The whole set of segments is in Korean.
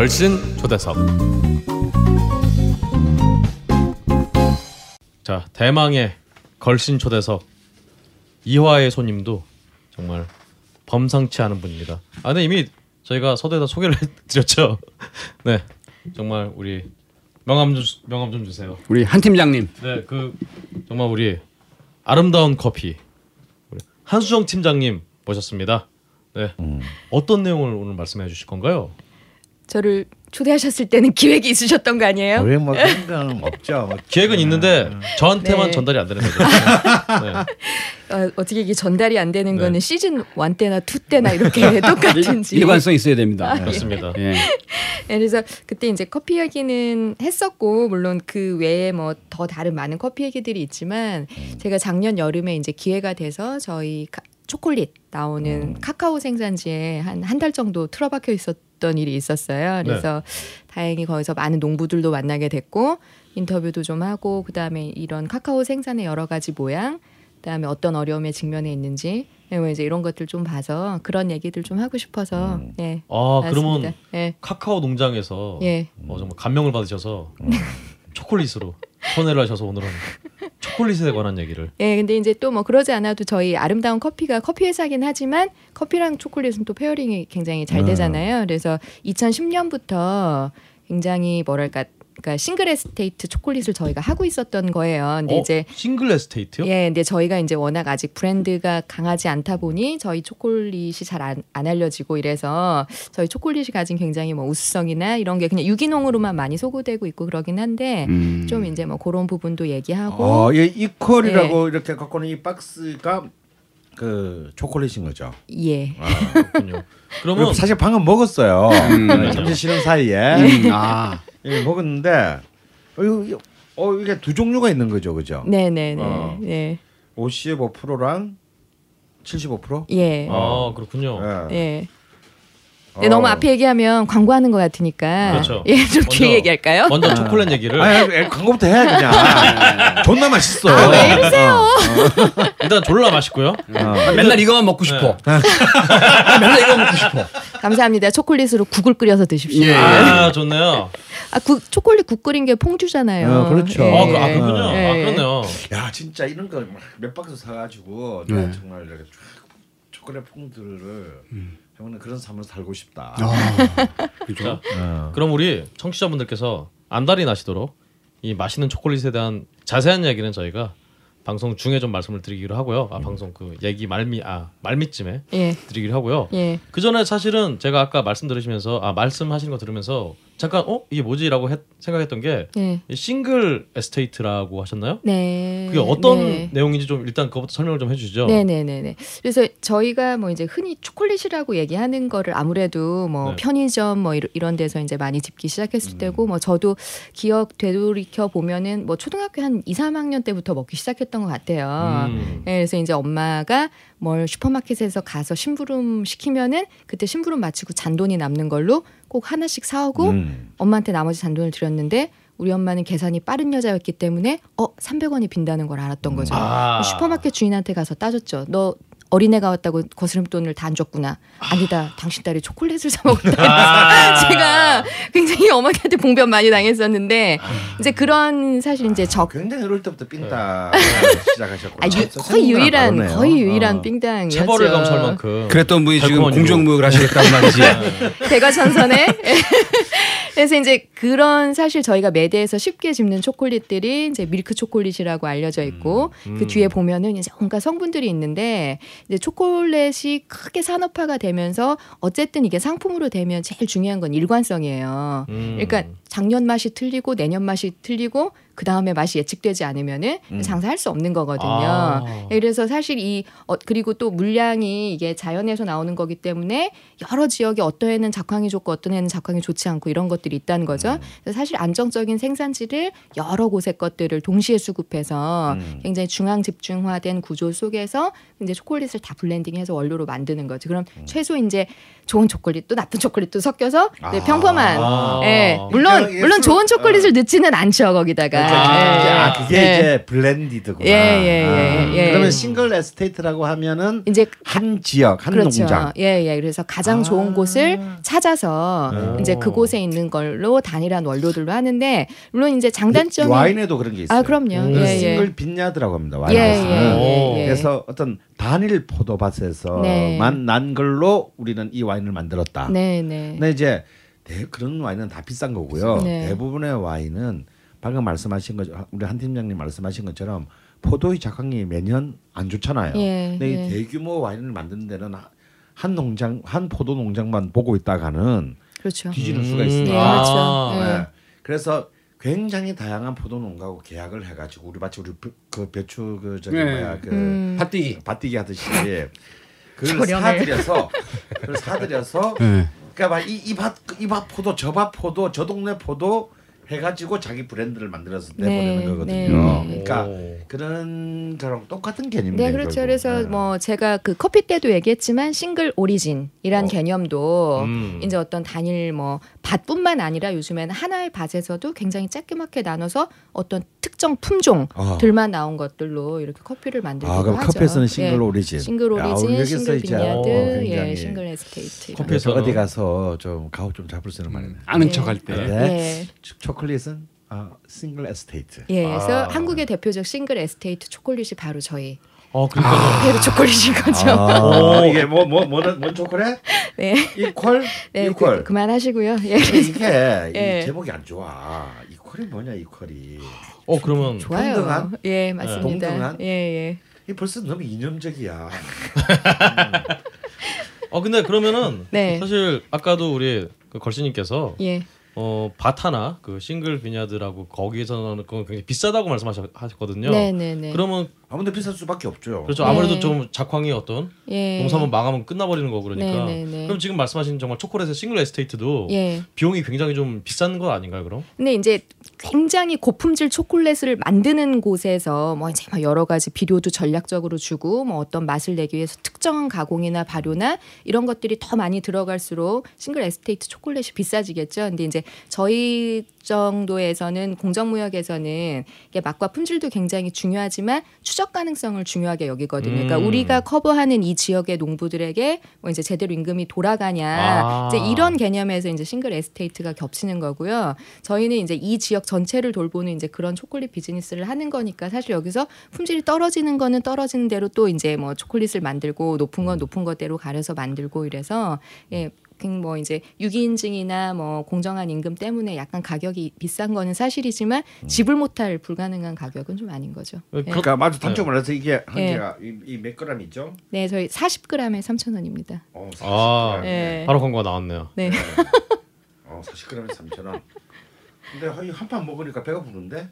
걸신 초대석. 자 대망의 걸신 초대석 이화의 손님도 정말 범상치 않은 분입니다. 아, 근데 이미 저희가 서두에다 소개를 드렸죠. 네, 정말 우리 명함 좀 명함 좀 주세요. 우리 한 팀장님. 네, 그 정말 우리 아름다운 커피 우리 한수정 팀장님 모셨습니다. 네, 어떤 내용을 오늘 말씀해 주실 건가요? 저를 초대하셨을 때는 기획이 있으셨던 거 아니에요? 왜뭐 그런 건 없죠. 뭐 기획은 있는데 저한테만 네. 전달이 안 되는 거죠. 네. 어, 어떻게 이게 전달이 안 되는 네. 거는 시즌 1 때나 2 때나 이렇게 똑같은지. 일관성 있어야 됩니다. 그렇습니다. 예. 네, 그래서 그때 이제 커피 얘기는 했었고 물론 그 외에 뭐 더 다른 많은 커피 얘기들이 있지만 제가 작년 여름에 이제 기회가 돼서 저희 카- 초콜릿 나오는 카카오 생산지에 한 한 달 정도 틀어박혀 있었 던 일이 있었어요. 그래서 다행히 거기서 많은 농부들도 만나게 됐고 인터뷰도 좀 하고 그다음에 이런 카카오 생산의 여러 가지 모양 그다음에 어떤 어려움에 직면해 있는지 네, 이제 이런 것들 좀 봐서 그런 얘기들 좀 하고 싶어서 예. 아 그러면 나왔습니다. 예. 카카오 농장에서 예. 어, 정말 감명을 받으셔서 초콜릿으로 손해를 하셔서 오늘은 초콜릿에 관한 얘기를 예, 근데 이제 또 뭐 그러지 않아도 저희 아름다운 커피가 커피 회사긴 하지만 커피랑 초콜릿은 또 pairing이 굉장히 잘 되잖아요. 그래서 2010년부터 굉장히 뭐랄까 그러니까 single estate 초콜릿을 저희가 하고 있었던 거예요. 근데 어, 이제 single estate요? 예, 근데 저희가 이제 워낙 아직 브랜드가 강하지 않다 보니 저희 초콜릿이 잘안 안 알려지고 이래서 저희 초콜릿이 가진 굉장히 뭐 우수성이나 이런 게 그냥 유기농으로만 많이 소구되고 있고 그러긴 한데 음. 좀 이제 뭐 그런 부분도 얘기하고 어, 이 Equal이라고 네. 이렇게 갖고 있는 이 박스가 그 초콜릿인 거죠. 예. 아, 그렇군요. 그러면 사실 방금 먹었어요. 네, 잠시 쉬는 사이에 음, 아. 예, 먹었는데 어, 이거, 어 이게 두 종류가 있는 거죠, 그죠? 네, 네, 네. 어. 예. 55%랑 75%? 예. 아 그렇군요. 예. 예. 어. 네, 너무 앞에 얘기하면 광고하는 것 같으니까. 그렇죠. 예, 좀 뒤에 얘기할까요? 먼저 초콜릿 얘기를 아, 아, 광고부터 해 그냥. 존나 맛있어. 아, 왜 이러세요? 일단 졸라 맛있고요. 어. 맨날 이거만 먹고 싶어. 나 맨날 이거 먹고 싶어. 감사합니다. 초콜릿으로 국을 끓여서 드십시오. 예. 아 좋네요. 아, 국, 초콜릿 국 끓인 게 퐁듀잖아요. 어, 그렇죠. 아, 그, 아 그렇군요. 예. 아 그렇네요. 야 진짜 이런 거 몇 박스 사가지고 네. 내가 정말 초콜릿 퐁들을 해 먹는 그런 삶을 살고 싶다. 그죠? 자, 어. 그럼 우리 청취자분들께서 안달이 나시도록 이 맛있는 초콜릿에 대한 자세한 얘기는 저희가 방송 중에 좀 말씀을 드리기로 하고요. 아 방송 그 얘기 말미 아 말미쯤에 예. 드리기로 하고요. 예. 그 전에 사실은 제가 아까 말씀 들으시면서 아 말씀하시는 거 들으면서 잠깐 어 이게 뭐지라고 했- 생각했던 게 예. 이 싱글 에스테이트라고 하셨나요? 네. 그게 어떤 네. 내용인지 좀 일단 그것부터 설명을 좀 해주시죠. 네네네네. 그래서 저희가 뭐 이제 흔히 초콜릿이라고 얘기하는 거를 아무래도 뭐 네. 편의점 뭐 이런- 데서 이제 많이 집기 시작했을 음. 때고 뭐 저도 기억 되돌이켜 보면은 뭐 초등학교 한 2, 3학년 때부터 먹기 시작했던 것 같아요. 음. 예, 그래서 이제 엄마가 뭘 슈퍼마켓에서 가서 심부름 시키면은 그때 심부름 마치고 잔돈이 남는 걸로 꼭 하나씩 사오고 음. 엄마한테 나머지 잔돈을 드렸는데 우리 엄마는 계산이 빠른 여자였기 때문에 어 300원이 빈다는 걸 알았던 거죠. 아. 슈퍼마켓 주인한테 가서 따졌죠. 너 어린애가 왔다고 거스름돈을 다 안 줬구나. 아니다. 당신 딸이 초콜릿을 사 먹었다. 아. 제가 굉장히 어머니한테 봉변 많이 당했었는데 이제 그런 사실 이제 적 굉장히 어릴 때부터 빈다 시작하셨고. 아, 유, 거의 유일한 거의 유일한 삥땅이었죠. 체벌을 감수할 만큼 그랬던 분이 지금 공정무역을 하시겠다는 말이지. 대과천선에. 그래서 이제 그런 사실 저희가 매대에서 쉽게 집는 초콜릿들이 이제 밀크 초콜릿이라고 알려져 있고 음. 그 뒤에 보면은 이제 온갖 성분들이 있는데 이제 초콜릿이 크게 산업화가 되면서 어쨌든 이게 상품으로 되면 제일 중요한 건 일관성이에요. 음. 그러니까 작년 맛이 틀리고 내년 맛이 틀리고 그 다음에 맛이 예측되지 않으면은 장사할 수 없는 거거든요. 아. 예, 그래서 사실 이 어, 그리고 또 물량이 이게 자연에서 나오는 거기 때문에 여러 지역에 어떤 해는 작황이 좋고 어떤 해는 작황이 좋지 않고 이런 것들이 있다는 거죠. 그래서 사실 안정적인 생산지를 여러 곳의 것들을 동시에 수급해서 음. 굉장히 중앙 집중화된 구조 속에서 이제 초콜릿을 다 블렌딩해서 원료로 만드는 거죠. 그럼 최소 이제 좋은 초콜릿도 나쁜 초콜릿도 섞여서 네, 아. 평범한. 아. 예, 물론 이게 물론 술- 좋은 초콜릿을 넣지는 않죠 거기다가. 아. 예, 아 그게 예. 이제 블렌디드구나. 예, 예, 아, 예, 예. 그러면 싱글 에스테이트라고 하면은 이제 한 지역 한 그렇죠. 농장. 예, 예. 그래서 가장 아. 좋은 곳을 찾아서 오. 이제 그곳에 있는 걸로 단일한 원료들로 하는데 물론 이제 장단점이 와인에도 그런 게 있어요. 아 그럼요. 음. 예, 예. 싱글 빈야드라고 합니다. 예, 예, 와인에서는. 예, 예. 그래서 어떤 단일 포도밭에서만 네. 난 걸로 우리는 이 와인을 만들었다. 네, 네. 근데 이제 대- 그런 와인은 다 비싼 거고요. 네. 대부분의 와인은 방금 말씀하신 거 우리 한 팀장님 말씀하신 것처럼 포도의 작황이 매년 안 좋잖아요. 예, 근데 예. 이 대규모 와인을 만드는 데는 하- 한 농장 한 포도 농장만 보고 있다가는 그렇죠. 뒤지는 음. 수가 네, 있습니다. 그렇죠. 아. 예. 네. 그래서 굉장히 다양한 포도 농가하고 계약을 해가지고 우리 마치 우리 배- 그 배추 그 저기 네. 뭐야 그 음. 밭디기. 밭디기 하듯이 그걸. 사들여서 그걸 사들여서 네. 그러니까 막이이밭이밭 포도 저 밭 포도 저 동네 포도 해가지고 자기 브랜드를 만들어서 네, 내보내는 거거든요. 네. 그러니까 오. 그런 거랑 똑같은 개념이에요. 네, 그렇죠. 결국. 그래서 네. 뭐 제가 그 커피 때도 얘기했지만 싱글 오리진이란 어. 개념도 음. 이제 어떤 단일 뭐 밭뿐만 아니라 요즘에는 하나의 밭에서도 굉장히 짧게맣게 나눠서 어떤 특정 품종들만 나온 것들로 이렇게 커피를 만들기도 아 그럼 하죠. 커피에서는 싱글 예. 오리진. 싱글 야, origin, 여기서 싱글 이제 vineyard, 어, 예, single estate. 이런 커피- 그래서 커피에서는- 어디 가서 좀 가오 좀 잡을 수 있는 말이네. 아는 네. 척할 때. 네. 예. 초- 초콜릿은 아, single estate. 예, 그래서 아. 한국의 대표적 single estate 초콜릿이 바로 저희 어 그러니까 페루 초콜릿인 거죠. 아, 이게 뭐 뭐 뭐는 뭔 초콜릿? 네, Equal? 네, Equal. 그, 그만하시고요. 예, 이게 예. 이 제목이 안 좋아. Equal이 뭐냐 Equal이. 어 그러면 좋아요. 동등한? 예, 맞습니다. 동등한? 예, 예. 이 벌써 너무 이념적이야. 어 근데 그러면은 네. 사실 아까도 우리 그 걸신님께서 예. 어 바타나 그 싱글 비냐드라고 거기서는 그건 굉장히 비싸다고 말씀하셨거든요. 네, 네, 네. 그러면 아무데 비쌀 수밖에 없죠. 그렇죠. 네. 아무래도 좀 작황이 어떤 예. 농사만 망하면 끝나버리는 거고 그러니까. 네, 네, 네. 그럼 지금 말씀하신 정말 초콜릿의 싱글 에스테이트도 예. 비용이 굉장히 좀 비싼 거 아닌가요, 그럼? 근데 이제 굉장히 고품질 초콜릿을 만드는 곳에서 뭐 이제 막 여러 가지 비료도 전략적으로 주고 뭐 어떤 맛을 내기 위해서 특정한 가공이나 발효나 이런 것들이 더 많이 들어갈수록 싱글 에스테이트 초콜릿이 비싸지겠죠. 근데 이제 저희 정도에서는 공정무역에서는 맛과 품질도 굉장히 중요하지만 추적 가능성을 중요하게 여기거든요. 그러니까 음. 우리가 커버하는 이 지역의 농부들에게 뭐 이제 제대로 임금이 돌아가냐 아. 이제 이런 개념에서 이제 싱글 에스테이트가 겹치는 거고요. 저희는 이제 이 지역 전체를 돌보는 이제 그런 초콜릿 비즈니스를 하는 거니까 사실 여기서 품질이 떨어지는 거는 떨어지는 대로 또 이제 뭐 초콜릿을 만들고 높은 건 높은 것대로 가려서 만들고 이래서 예. 뭐 이제 유기인증이나 뭐 공정한 임금 때문에 약간 가격이 비싼 거는 사실이지만 지불 못할 불가능한 가격은 좀 아닌 거죠. 그- 예. 그러니까 마주 단점을 해서 이게 한 예. 개가 이몇 그램 있죠? 네, 저희 40g에 3,000원입니다. 어, 40g. 아, 예. 바로 광고가 나왔네요. 네. 어, 40g에 3,000원. 근데 한 판 먹으니까 배가 부른데?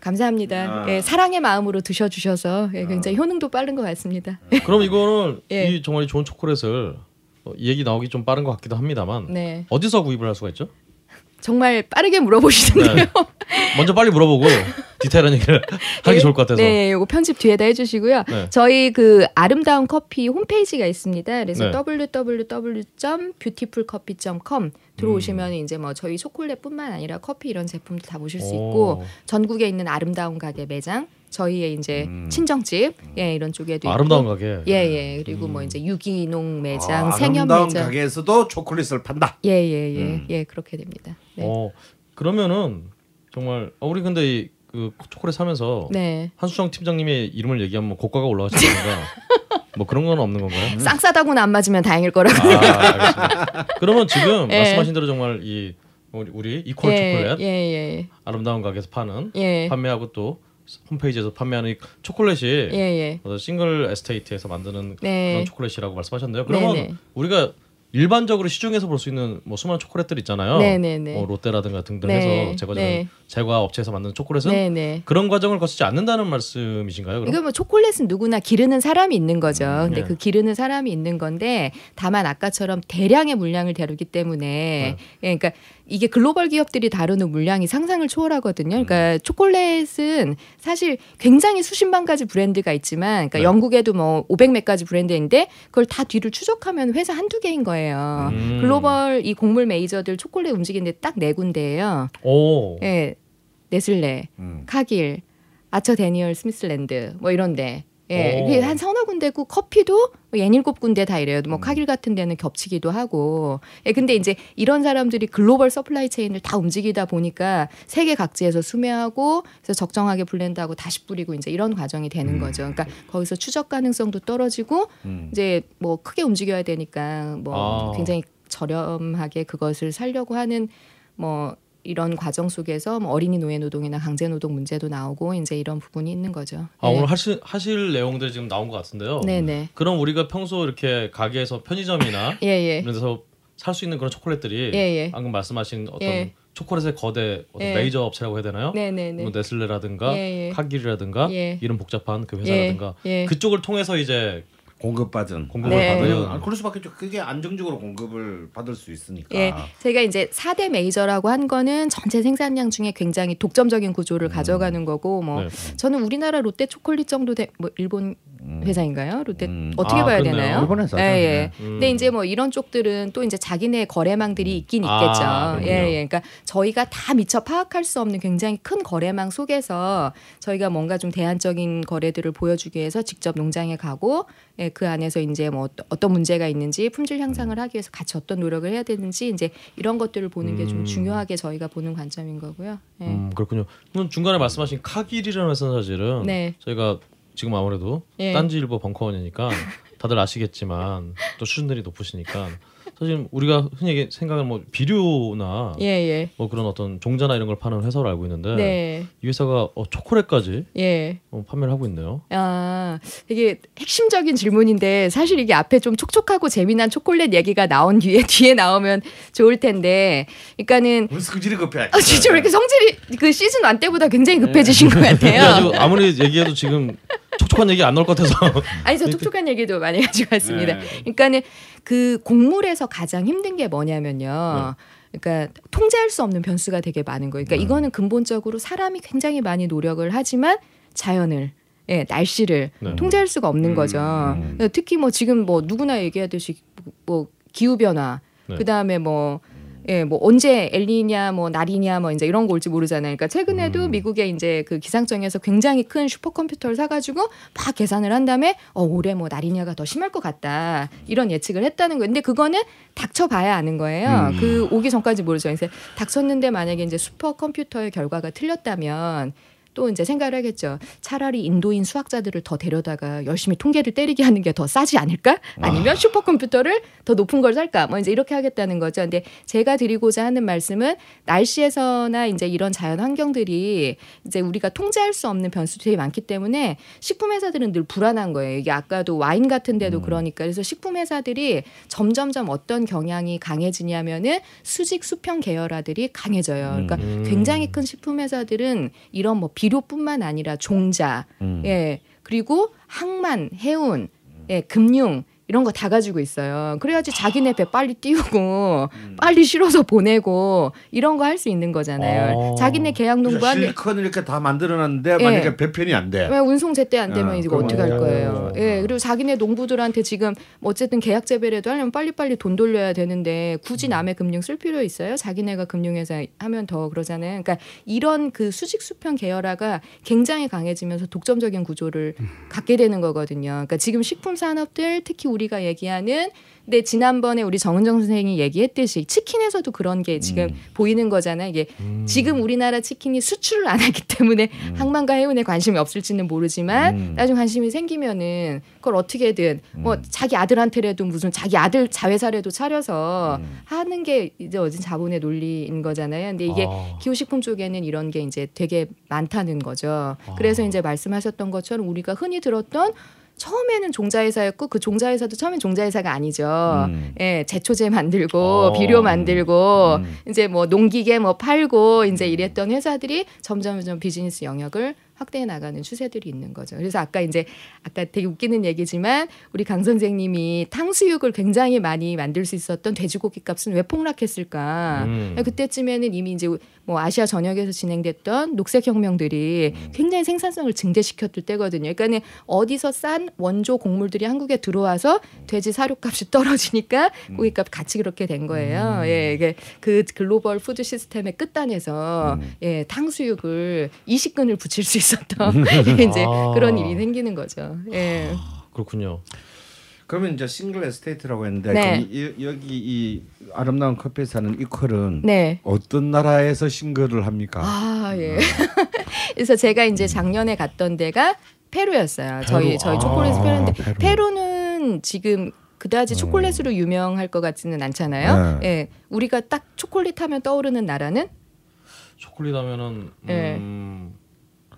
감사합니다. 아. 예, 사랑의 마음으로 드셔 주셔서 예, 굉장히 효능도 빠른 것 같습니다. 그럼 이거는 예. 이 정말 이 좋은 초콜릿을 어, 이 얘기 나오기 좀 빠른 것 같기도 합니다만 네, 어디서 구입을 할 수가 있죠? 정말 빠르게 물어보시는데요. 네. 먼저 빨리 물어보고 디테일한 얘기를 하기 좋을 것 같아서. 네, 이거 편집 뒤에다 해주시고요. 네. 저희 그 아름다운 커피 홈페이지가 있습니다. 그래서 네. www.beautifulcoffee.com 들어오시면 음. 이제 뭐 저희 초콜릿뿐만 아니라 커피 이런 제품도 다 보실 수 오. 있고 전국에 있는 아름다운 가게 매장, 저희의 이제 음. 친정집, 예 이런 쪽에도 아, 있고. 아름다운 가게. 예, 예. 그리고 뭐 이제 유기농 매장, 아, 생협 아름다운 매장. 가게에서도 초콜릿을 판다. 예, 예, 예. 음. 예, 그렇게 됩니다. 네. 어 그러면은 정말 어, 우리 근데 이, 그 초콜릿 사면서 네. 한수정 팀장님의 이름을 얘기하면 뭐 고가가 올라가지 않는가? 뭐 그런 건 없는 건가요? 싹 싸다고는 안 맞으면 다행일 거라고. 아. 그러면 지금 예. 말씀하신 대로 정말 이 우리, 우리 이퀄 초콜릿 예, 예, 아름다운 가게에서 파는 예. 예. 판매하고 또 홈페이지에서 판매하는 이 초콜릿이 예, 예. 어, 싱글 에스테이트에서 만드는 네. 그런 초콜릿이라고 말씀하셨는데요. 그러면 네, 네. 우리가 일반적으로 시중에서 볼 수 있는 뭐 수많은 초콜릿들 있잖아요. 네, 네, 네. 뭐 롯데라든가 등등 네, 해서 네. 제과 업체에서 만든 초콜릿은 네네. 그런 과정을 거치지 않는다는 말씀이신가요? 그럼? 이거 뭐 초콜릿은 누구나 기르는 사람이 있는 거죠. 근데 네. 그 기르는 사람이 있는 건데 다만 아까처럼 대량의 물량을 다루기 때문에 예, 그러니까 이게 글로벌 기업들이 다루는 물량이 상상을 초월하거든요. 그러니까 초콜릿은 사실 굉장히 수십만 가지 브랜드가 있지만 그러니까 네. 영국에도 뭐 500몇 가지 브랜드인데 그걸 다 뒤를 추적하면 회사 한두 개인 거예요. 음. 글로벌 이 곡물 메이저들 초콜릿 움직이는데 딱 네 군데예요. 오. 예. 네슬레, 음. 카길, 아처 대니얼스 미들랜드 뭐 이런데 예, 오. 이게 한 서너 군데고 커피도 뭐 예닐곱 군데 다 이래요. 음. 뭐 카길 같은 데는 겹치기도 하고. 예, 근데 이제 이런 사람들이 global supply chain을 다 움직이다 보니까 세계 각지에서 수매하고 그래서 적정하게 blend하고 다시 뿌리고 이제 이런 과정이 되는 거죠. 그러니까 거기서 추적 가능성도 떨어지고 음. 이제 뭐 크게 움직여야 되니까 뭐 아. 굉장히 저렴하게 그것을 살려고 하는 뭐 이런 과정 속에서 뭐 어린이 노예 노동이나 강제 노동 문제도 나오고 이제 이런 부분이 있는 거죠. 아 네. 오늘 하실 하실 내용들이 지금 나온 것 같은데요. 네네. 그럼 우리가 평소 이렇게 가게에서 편의점이나 예 예. 이런 데서 살 수 있는 그런 초콜릿들이 예예. 방금 말씀하신 어떤 예. 초콜릿의 거대 어떤 예. 메이저 업체라고 해야 되나요? 네네네. 뭐 네슬레라든가 예, 예. 카길이라든가 예. 이런 복잡한 그 회사라든가 예. 그쪽을 통해서 이제 공급받은 공급을 네. 왜냐면 아, 그럴 수밖에 없죠. 그게 안정적으로 공급을 받을 수 있으니까. 예, 제가 이제 4대 메이저라고 한 거는 전체 생산량 중에 굉장히 독점적인 구조를 가져가는 거고 뭐 네. 저는 우리나라 롯데 초콜릿 정도 돼, 뭐 일본 회사인가요? 롯데 음. 어떻게 아, 봐야 그렇네요. 되나요? 일본 회사죠. 예, 예. 네. 음. 근데 이제 뭐 이런 쪽들은 또 이제 자기네 거래망들이 있긴 아, 있겠죠. 그렇군요. 예, 예. 그러니까 저희가 다 미처 파악할 수 없는 굉장히 큰 거래망 속에서 저희가 뭔가 좀 대안적인 거래들을 보여주기 위해서 직접 농장에 가고 예, 그 안에서 이제 뭐 어떤 문제가 있는지 품질 향상을 하기 위해서 같이 어떤 노력을 해야 되는지 이제 이런 것들을 보는 게좀 음. 중요하게 저희가 보는 관점인 거고요. 예. 음, 그렇군요. 그럼 중간에 말씀하신 카길이라는 회사 사실은 네. 저희가 지금 아무래도 예. 딴지일보 벙커원이니까 다들 아시겠지만 또 수준들이 높으시니까 사실 우리가 흔히 생각하는 뭐 비료나 예, 예. 뭐 그런 어떤 종자나 이런 걸 파는 회사로 알고 있는데 네. 이 회사가 어, 초콜릿까지 예. 어, 판매를 하고 있네요. 아, 되게 핵심적인 질문인데 사실 이게 앞에 좀 촉촉하고 재미난 초콜릿 얘기가 나온 뒤에 뒤에 나오면 좋을 텐데, 그러니까는 왜 성질이 급해? 아, 진짜 왜 이렇게 성질이 그 시즌 1 때보다 굉장히 급해지신 것 그래가지고 같아요. 아무리 얘기해도 지금 촉촉한 얘기 안 나올 것 같아서 아니 저 촉촉한 얘기도 많이 가지고 왔습니다. 네. 그러니까는 그 곡물에서 가장 힘든 게 뭐냐면요. 그러니까 통제할 수 없는 변수가 되게 많은 거예요. 그러니까 이거는 근본적으로 사람이 굉장히 많이 노력을 하지만 자연을 예, 날씨를 네. 통제할 수가 없는 거죠. 음. 특히 뭐 지금 뭐 누구나 얘기하듯이 뭐 기후 변화, 네. 그다음에 뭐 예, 뭐 언제 엘니냐, 뭐 날이냐, 뭐 이제 이런 거 올지 모르잖아요. 그러니까 최근에도 음. 미국의 이제 그 기상청에서 굉장히 큰 슈퍼컴퓨터를 사가지고 막 계산을 한 다음에 어 올해 뭐 날이냐가 더 심할 것 같다 이런 예측을 했다는 거예요. 근데 그거는 닥쳐봐야 아는 거예요. 음. 그 오기 전까지 모르죠. 그래서 닥쳤는데 만약에 이제 슈퍼컴퓨터의 결과가 틀렸다면 또 이제 생각을 하겠죠. 차라리 인도인 수학자들을 더 데려다가 열심히 통계를 때리게 하는 게 더 싸지 않을까? 아니면 슈퍼컴퓨터를 더 높은 걸 살까? 뭐 이제 이렇게 하겠다는 거죠. 근데 제가 드리고자 하는 말씀은 날씨에서나 이제 이런 자연 환경들이 이제 우리가 통제할 수 없는 변수들이 많기 때문에 식품 회사들은 늘 불안한 거예요. 이게 아까도 와인 같은 데도 그러니까 그래서 식품 회사들이 점점점 어떤 경향이 강해지냐면은 수직 수평 계열화들이 강해져요. 그러니까 음. 굉장히 큰 식품 회사들은 이런 뭐 비 료뿐만 아니라 종자, 음. 예 그리고 항만, 해운, 예 금융 이런 거 다 가지고 있어요. 그래야지 자기네 배 빨리 띄우고 빨리 실어서 보내고 이런 거 할 수 있는 거잖아요. 어. 자기네 계약 농부한 실컷 이렇게 다 만들어놨는데 예. 만약에 배편이 안 돼. 왜 운송 제때 안 되면 어, 이거 어떻게 할. 거예요? 예, 그리고 자기네 농부들한테 지금 뭐 어쨌든 계약 재배라도 하려면 빨리빨리 돈 돌려야 되는데 굳이 남의 금융 쓸 필요 있어요? 자기네가 금융회사 하면 더 그러잖아요. 그러니까 이런 그 수직 수평 계열화가 굉장히 강해지면서 독점적인 구조를 갖게 되는 거거든요. 그러니까 지금 식품 산업들 특히 우리 가 얘기하는 근데 지난번에 우리 정은정 선생이 얘기했듯이 치킨에서도 그런 게 지금 보이는 거잖아요. 이게 음. 지금 우리나라 치킨이 수출을 안 하기 때문에 항만과 해운에 관심이 없을지는 모르지만 음. 나중에 관심이 생기면은 그걸 어떻게든 뭐 자기 아들한테라도 무슨 자기 아들 자회사라도 차려서 음. 하는 게 이제 어진 자본의 논리인 거잖아요. 근데 이게 아. 기후식품 쪽에는 이런 게 이제 되게 많다는 거죠. 아. 그래서 이제 말씀하셨던 것처럼 우리가 흔히 들었던 처음에는 종자회사였고 그 종자회사도 처음엔 종자회사가 아니죠. 음. 예, 제초제 만들고 어. 비료 만들고 음. 이제 뭐 농기계 뭐 팔고 이제 이랬던 회사들이 점점 점 점 비즈니스 영역을 확대해 나가는 추세들이 있는 거죠. 그래서 아까 이제 아까 되게 웃기는 얘기지만 우리 강 선생님이 탕수육을 굉장히 많이 만들 수 있었던 돼지고기 값은 왜 폭락했을까? 음. 그때쯤에는 이미 이제 뭐 아시아 전역에서 진행됐던 녹색 혁명들이 굉장히 생산성을 증대시켰을 때거든요. 그러니까는 어디서 싼 원조 곡물들이 한국에 들어와서 돼지 사료값이 떨어지니까 고기값 같이 그렇게 된 거예요. 예, 이게 그 global food system의 끝단에서 예, 탕수육을 이식근을 붙일 수 있었던 이제 아. 그런 일이 생기는 거죠. 예. 그렇군요. 그러면 이제 single estate라고 했는데 네. 이, 여기 이 아름다운 커피에 사는 Equal은 네. 어떤 나라에서 single을 합니까? 아, 예. 그래서 제가 이제 작년에 갔던 데가 페루였어요. 저희 페루. 저희 초콜릿 아, 페루인데 페루. 페루 는 지금 그다지 초콜릿으로 유명할 것 같지는 않잖아요. 네. 예. 우리가 딱 초콜릿 하면 떠오르는 나라는 초콜릿 하면은 예.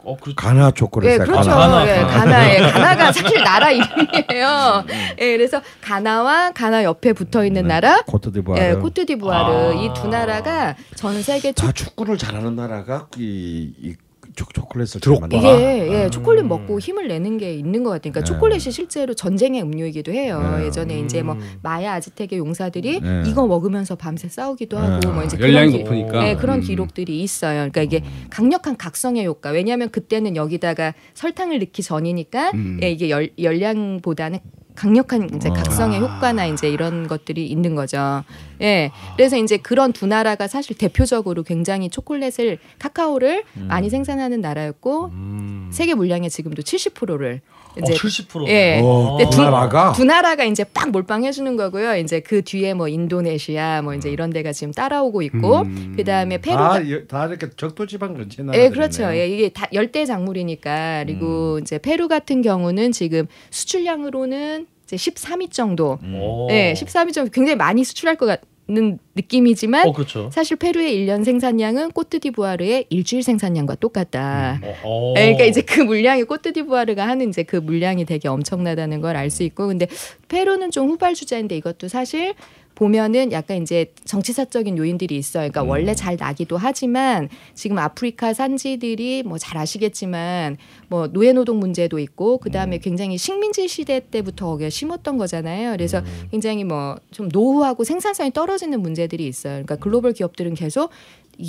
음, 어 그렇죠. 가나 초콜릿 예, 그렇죠. 가나. 예, 가나. 예, 가나가 사실 나라 이름이에요. 예, 그래서 가나와 가나 옆에 붙어 있는 나라 코트디부아르. 예, 코트디부아르 아. 이두 나라가 전 세계 초다 축구를 잘하는 나라가 이, 이 초, 초콜릿을 드록바. 이게 예, 음. 초콜릿 먹고 힘을 내는 게 있는 것 같아요. 그러니까 네. 초콜릿이 실제로 전쟁의 음료이기도 해요. 네. 예전에 이제 뭐 음. 마야 아즈텍의 용사들이 네. 이거 먹으면서 밤새 싸우기도 하고 네. 뭐 이제 열량이 그런 기- 높으니까. 네, 그런 음. 기록들이 있어요. 그러니까 이게 강력한 각성의 효과. 왜냐하면 그때는 여기다가 설탕을 넣기 전이니까 음. 예, 이게 열, 열량보다는 강력한 이제 어. 각성의 효과나 이제 이런 것들이 있는 거죠. 예. 그래서 이제 그런 두 나라가 사실 대표적으로 굉장히 초콜릿을 카카오를 많이 생산하는 나라였고 음. 세계 물량의 지금도 70%를 이제 어, 70%. 예. 오, 근데 두 두- 나라가 두 나라가 이제 빡 몰빵해 주는 거고요. 이제 그 뒤에 뭐 인도네시아 뭐 이제 이런 데가 지금 따라오고 있고 음. 그다음에 페루가 다, 여- 다 이렇게 적도 지방 근처 나라. 예, 그렇죠. 예, 이게 다 열대 작물이니까 그리고 음. 이제 페루 같은 경우는 지금 수출량으로는 이제 13위 정도. 오. 예, 13위 정도 굉장히 많이 수출할 것 같 는 느낌이지만 어 그렇죠. 사실 페루의 일년 생산량은 꼬트디부아르의 일주일 생산량과 똑같다. 어, 어. 예, 그러니까 이제 그 물량이 꼬트디부아르가 하는 이제 그 물량이 되게 엄청나다는 걸 알 수 있고 근데 페루는 좀 후발 주자인데 이것도 사실 보면은 약간 이제 정치사적인 요인들이 있어요. 그러니까 원래 잘 나기도 하지만 지금 아프리카 산지들이 뭐 잘 아시겠지만 뭐 노예 노동 문제도 있고 그 다음에 굉장히 식민지 시대 때부터 거기에 심었던 거잖아요. 그래서 굉장히 뭐 좀 노후하고 생산성이 떨어지는 문제들이 있어요. 그러니까 글로벌 기업들은 계속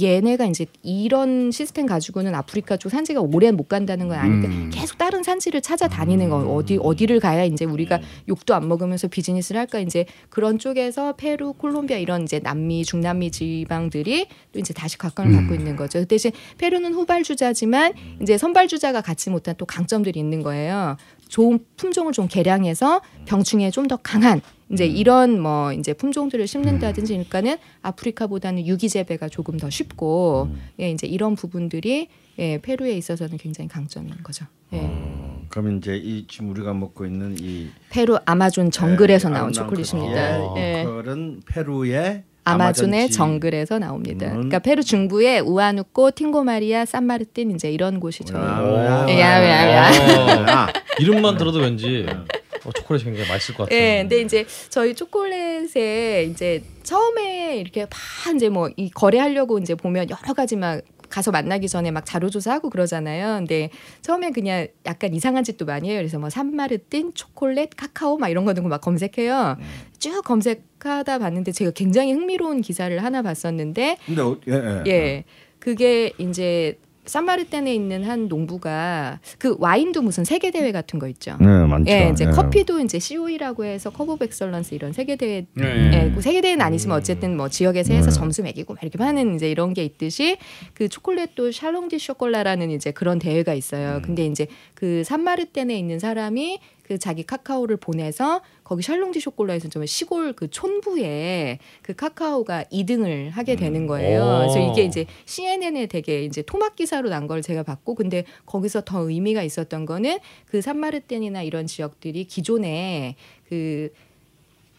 얘네가 이제 이런 시스템 가지고는 아프리카 쪽 산지가 오래 못 간다는 건 아니까 음. 계속 다른 산지를 찾아다니는 거 어디 어디를 가야 이제 우리가 욕도 안 먹으면서 비즈니스를 할까 이제 그런 쪽에서 페루, 콜롬비아 이런 이제 남미, 중남미 지방들이 또 이제 다시 각광을 받고 있는 거죠. 그 대신 페루는 후발 주자지만 이제 선발 주자가 갖지 못한 또 강점들이 있는 거예요. 좋은 품종을 좀 개량해서 병충해에 좀 더 강한 이제 이런 뭐 이제 품종들을 심는다든지 그러니까는 아프리카보다는 유기 재배가 조금 더 쉽고 예 이제 이런 부분들이 예 페루에 있어서는 굉장히 강점인 거죠. 예. 어, 그러면 이제 이 지금 우리가 먹고 있는 이 페루 아마존 정글에서 예, 나온 초콜릿입니다. 커피의 예. 이퀄은 페루의 아마존의 아마존 정글에서 나옵니다. 음. 그러니까 페루 중부에 우아누코, 팅고마리아, 산마르틴 이제 이런 곳이 저희 아, 야, 야, 야. 아, 이름만 들어도 왠지 어, 초콜릿이 굉장히 맛있을 것 같아요. 예, 근데 이제 저희 초콜릿에 이제 처음에 이렇게 막 이제 뭐 이 거래하려고 이제 보면 여러 가지 막 가서 만나기 전에 막 자료조사하고 그러잖아요. 근데 처음에 그냥 약간 이상한 짓도 많이 해요. 그래서 뭐 산마르틴, 초콜릿, 카카오 막 이런 거 넣고 막 검색해요. 쭉 검색하다 봤는데 제가 굉장히 흥미로운 기사를 하나 봤었는데 근데 어, 예, 예. 예. 그게 이제 산마르틴에 있는 한 농부가 그 와인도 무슨 세계 대회 같은 거 있죠. 네, 많죠. 예, 이제 예. 커피도 이제 COE라고 해서 Cup of Excellence 이런 세계 대회 예. 예, 그 세계 대회는 아니지만 어쨌든 뭐 지역에서 해서 네. 점수 매기고 막 이렇게 하는 이제 이런 게 있듯이 그 초콜릿도 Salon du Chocolat라는 이제 그런 대회가 있어요. 음. 근데 이제 그 산마르틴에 있는 사람이 그 자기 카카오를 보내서 거기 Salon du Chocolat에서 좀 시골 그 촌부에 그 카카오가 2등을 하게 되는 거예요. 오. 그래서 이게 이제 CNN에 되게 이제 토막 기사로 난 걸 제가 봤고 근데 거기서 더 의미가 있었던 거는 그 산마르틴이나 이런 지역들이 기존에 그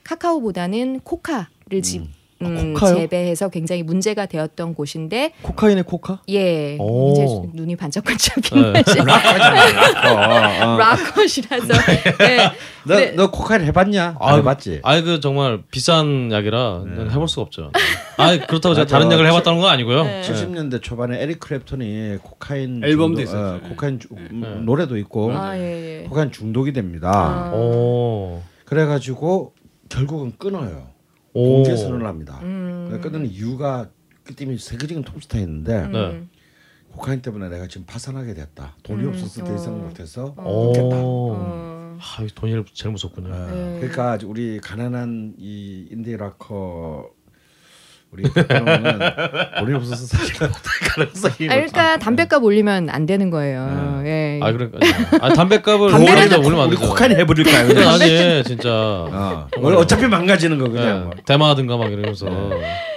카카오보다는 코카를 지 음, 코카요? 재배해서 굉장히 문제가 되었던 곳인데 코카인의 코카? 예 오. 이제 눈이 반짝반짝 네. 빛나시 어, 어. 락커시라서 네. 너, 네. 너 코카인 해봤냐? 안 해봤지? 아이 그 정말 비싼 약이라 네. 해볼 수가 없죠. 아 그렇다고 제가 맞아. 다른 약을 해봤다는 건 아니고요. 네. 70년대 초반에 에릭 클랩튼이 코카인 앨범도 중독- 있었죠. 어, 코카인 주- 음, 네. 노래도 있고 아, 예, 예. 코카인 중독이 됩니다. 아. 오. 그래가지고 결국은 끊어요. 오. 공개 선언을 합니다. 음. 끊는 이유가 그때문에 세계적인 톱스타였는데 네. 코카인 때문에 내가 지금 파산하게 됐다. 돈이 음, 없어서 더 이상 어. 못해서 오. 끊겠다. 어. 아, 돈이 제일 무섭군요. 어, 네. 그러니까 우리 가난한 이 인디 락커 우리 대표는 돈이 없어서 사실 가능성이 아, 그러니까 담배값 올리면 안 되는 거예요. 예. 아 그러니까 아 담배값을 올리면 안 되죠. 코카인 해버릴까요? 아니 진짜. 어. 어차피 망가지는 거 그냥 네, 뭐. 대마하든가 막 이러면서.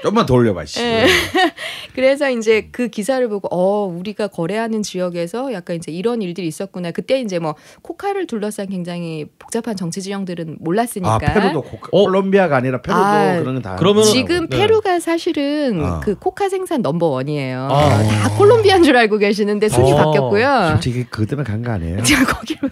좀만 더 올려봐 씨. 예. 그래서 이제 그 기사를 보고 어 우리가 거래하는 지역에서 약간 이제 이런 일들이 있었구나. 그때 이제 뭐 코카를 둘러싼 굉장히 복잡한 정치 지형들은 몰랐으니까. 아 페루도 코카, 어? 콜롬비아가 아니라 페루도 아, 그런 거다. 그러면은- 지금 네. 페루가 사실은 아. 그 코카 생산 number one이에요. 아. 다 콜롬비아인 줄 알고 계시는데 순위 어. 바뀌었고요. 솔직히 그것 때문에 간 거 아니에요? 제가 거기로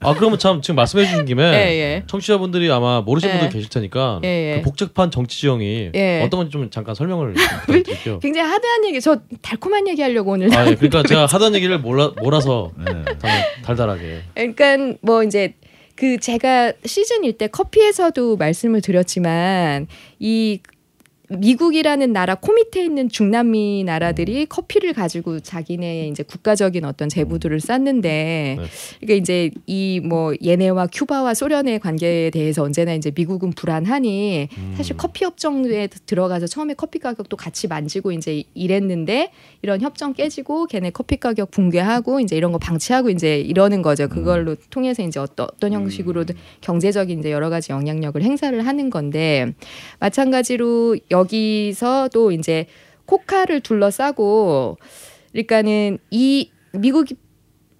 아 그러면 참 지금 말씀해 주신 김에 예, 예. 청취자분들이 아마 모르시는 예. 분들 계실 테니까 예, 예. 그 복잡한 정치 지형이 예. 어떤 건지 좀 잠깐 설명을 좀 부탁드릴게요. 굉장히 하드한 얘기, 저 달콤한 얘기 하려고 오늘. 아, 예. 그러니까 제가 하던 얘기를 몰라, 몰아서 네. 달, 달달하게. 그러니까 뭐 이제 그 제가 시즌 일 때 커피에서도 말씀을 드렸지만 이 미국이라는 나라 코 밑에 있는 중남미 나라들이 커피를 가지고 자기네의 이제 국가적인 어떤 재부들을 쌓는데 네. 그러니까 이제 이 뭐 얘네와 큐바와 소련의 관계에 대해서 언제나 이제 미국은 불안하니 음. 사실 커피 협정에 들어가서 처음에 커피 가격도 같이 만지고 이제 이랬는데 이런 협정 깨지고 걔네 커피 가격 붕괴하고 이제 이런 거 방치하고 이제 이러는 거죠. 그걸로 통해서 이제 어떤 어떤 형식으로든 경제적인 이제 여러 가지 영향력을 행사를 하는 건데 마찬가지로 여 기서 또 이제 코카를 둘러싸고 그러니까는 이 미국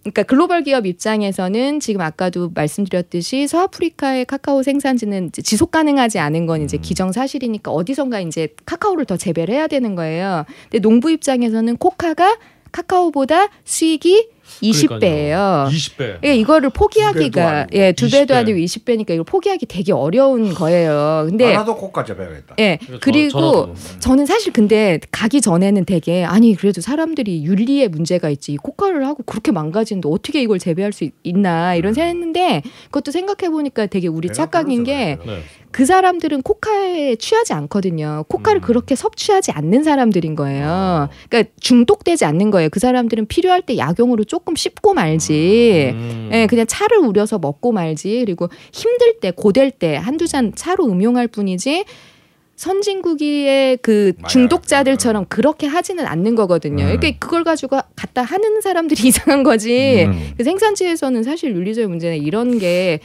그러니까 글로벌 기업 입장에서는 지금 아까도 말씀드렸듯이 서아프리카의 카카오 생산지는 지속 가능하지 않은 건 이제 기정사실이니까 어디선가 이제 카카오를 더 재배를 해야 되는 거예요. 근데 농부 입장에서는 코카가 카카오보다 수익이 20배예요. 20배. 예, 이거를 포기하기가 예, 두 배도 20배. 아니고 20배니까 이걸 포기하기 되게 어려운 거예요. 근데 하나도 코카 잡아야겠다. 예. 저- 그리고 저라도. 저는 사실 근데 가기 전에는 되게 아니 그래도 사람들이 윤리에 문제가 있지 코카를 하고 그렇게 망가지는데 어떻게 이걸 재배할 수 있- 있나 이런 생각했는데 그것도 생각해 보니까 되게 우리 착각인 게 그러잖아요. 네. 그 사람들은 코카에 취하지 않거든요. 코카를 음. 그렇게 섭취하지 않는 사람들인 거예요. 아. 그러니까 중독되지 않는 거예요. 그 사람들은 필요할 때 약용으로 조금 씹고 말지. 음. 예, 그냥 차를 우려서 먹고 말지. 그리고 힘들 때, 고될 때 한두 잔 차로 음용할 뿐이지. 선진국의 그. 중독자들처럼 그렇게 하지는 않는 거거든요. 음. 그러니까 그걸 가지고 갖다 하는 사람들이 이상한 거지. 음. 그 생산지에서는 사실 윤리적인 문제는 이런 게.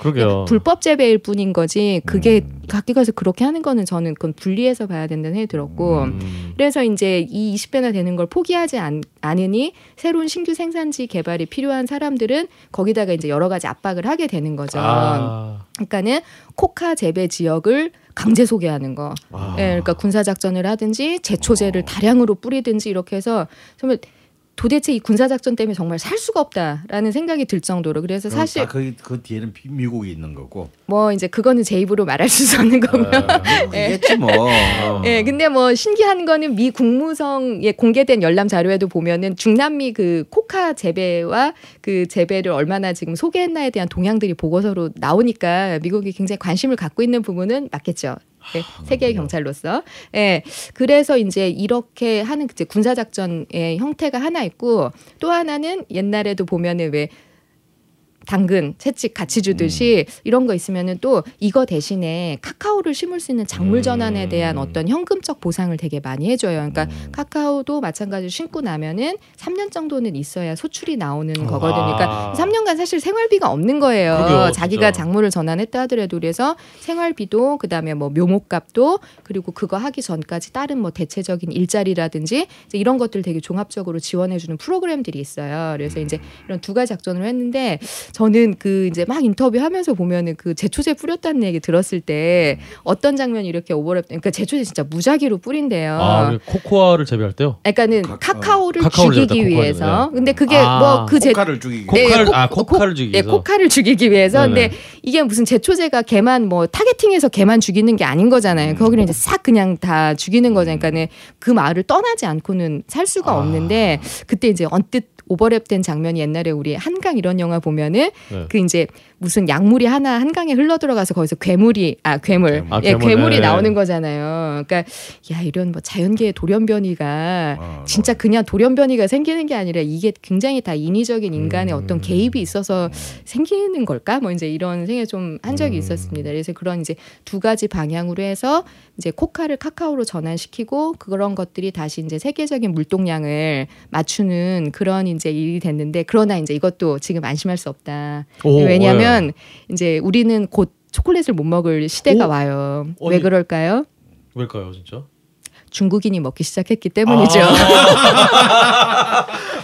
불법 재배일 뿐인 거지. 그게 음. 각기 가서 그렇게 하는 거는 저는 그건 분리해서 봐야 된다는 생각이 들었고. 음. 그래서 이제 이 20배나 되는 걸 포기하지 않, 않으니 새로운 신규 생산지 개발이 필요한 사람들은 거기다가 이제 여러 가지 압박을 하게 되는 거죠. 아. 그러니까는 코카 재배 지역을 강제 소개하는 거. 아. 예, 그러니까 군사 작전을 하든지 제초제를 다량으로 뿌리든지 이렇게 해서 정말 도대체 이 군사 작전 때문에 정말 살 수가 없다라는 생각이 들 정도로 그래서 사실 다 그, 그 뒤에는 비- 미국이 있는 거고. 뭐 이제 그거는 제 입으로 말할 수 없는 거고요. 미국이겠지 뭐. 어. 예, 근데 뭐 신기한 거는 미 국무성에 공개된 열람 자료에도 보면은 중남미 그 코카 재배와 그 재배를 얼마나 지금 소개했나에 대한 동향들이 보고서로 나오니까 미국이 굉장히 관심을 갖고 있는 부분은 맞겠죠. 예, 세계의 경찰로서. 예. 그래서 이제 이렇게 하는 이제 군사 작전의 형태가 하나 있고 또 하나는 옛날에도 보면은 왜 당근, 채찍 같이 주듯이 이런 거 있으면은 또 이거 대신에 카카오를 심을 수 있는 작물 전환에 대한 음. 어떤 현금적 보상을 되게 많이 해줘요. 그러니까 음. 카카오도 마찬가지로 심고 나면은 3년 정도는 있어야 소출이 나오는 아. 거거든요. 그러니까 3년간 사실 생활비가 없는 거예요. 그러게요, 자기가 진짜. 작물을 전환했다 하더라도 그래서 생활비도 그다음에 뭐 묘목값도 그리고 그거 하기 전까지 다른 뭐 대체적인 일자리라든지 이런 것들 되게 종합적으로 지원해주는 프로그램들이 있어요. 그래서 이제 이런 두 가지 작전을 했는데 저는 그 이제 막 인터뷰하면서 보면은 그 제초제 뿌렸다는 얘기 들었을 때 어떤 장면이 이렇게 오버랩 그러니까 제초제 진짜 무작위로 뿌린대요. 아, 그 코코아를 재배할 때요? 그러니까는 카- 카카오를 카카오를 죽이기 코코아를 위해서. 잡다. 근데 그게 아, 뭐그 제 코카를 죽이기. 코카를- 아, 코카를 죽이기 네, 위해서. 코카를 죽이기 위해서. 근데. 이게 무슨 제초제가 걔만 뭐 targeting해서 걔만 죽이는 게 아닌 거잖아요. 거기는 이제 싹 그냥 다 죽이는 거잖아요. 그러니까는 그 마을을 떠나지 않고는 살 수가 아. 없는데 그때 이제 언뜻 오버랩된 장면이 옛날에 우리 한강 이런 영화 보면은 네. 그 이제 무슨 약물이 하나 한강에 흘러 들어가서 거기서 괴물이 아 괴물 아, 예 괴물, 괴물이 네. 나오는 거잖아요. 그러니까 야 이런 뭐 자연계의 돌연변이가 어, 진짜 그냥 돌연변이가 생기는 게 아니라 이게 굉장히 다 인위적인 인간의 음. 어떤 개입이 있어서 생기는 걸까? 뭐 이제 이런 생각 좀한 적이 음. 있었습니다. 그래서 그런 이제 두 가지 방향으로 해서 이제 코카를 카카오로 전환시키고 그런 것들이 다시 이제 세계적인 물동량을 맞추는 그런 이제 일이 됐는데 그러나 이제 이것도 지금 안심할 수 없다. 오, 왜냐하면 이제 우리는 곧 초콜릿을 못 먹을 시대가 오? 와요. 왜 아니. 그럴까요? 왜일까요, 진짜? 중국인이 먹기 시작했기 때문이죠.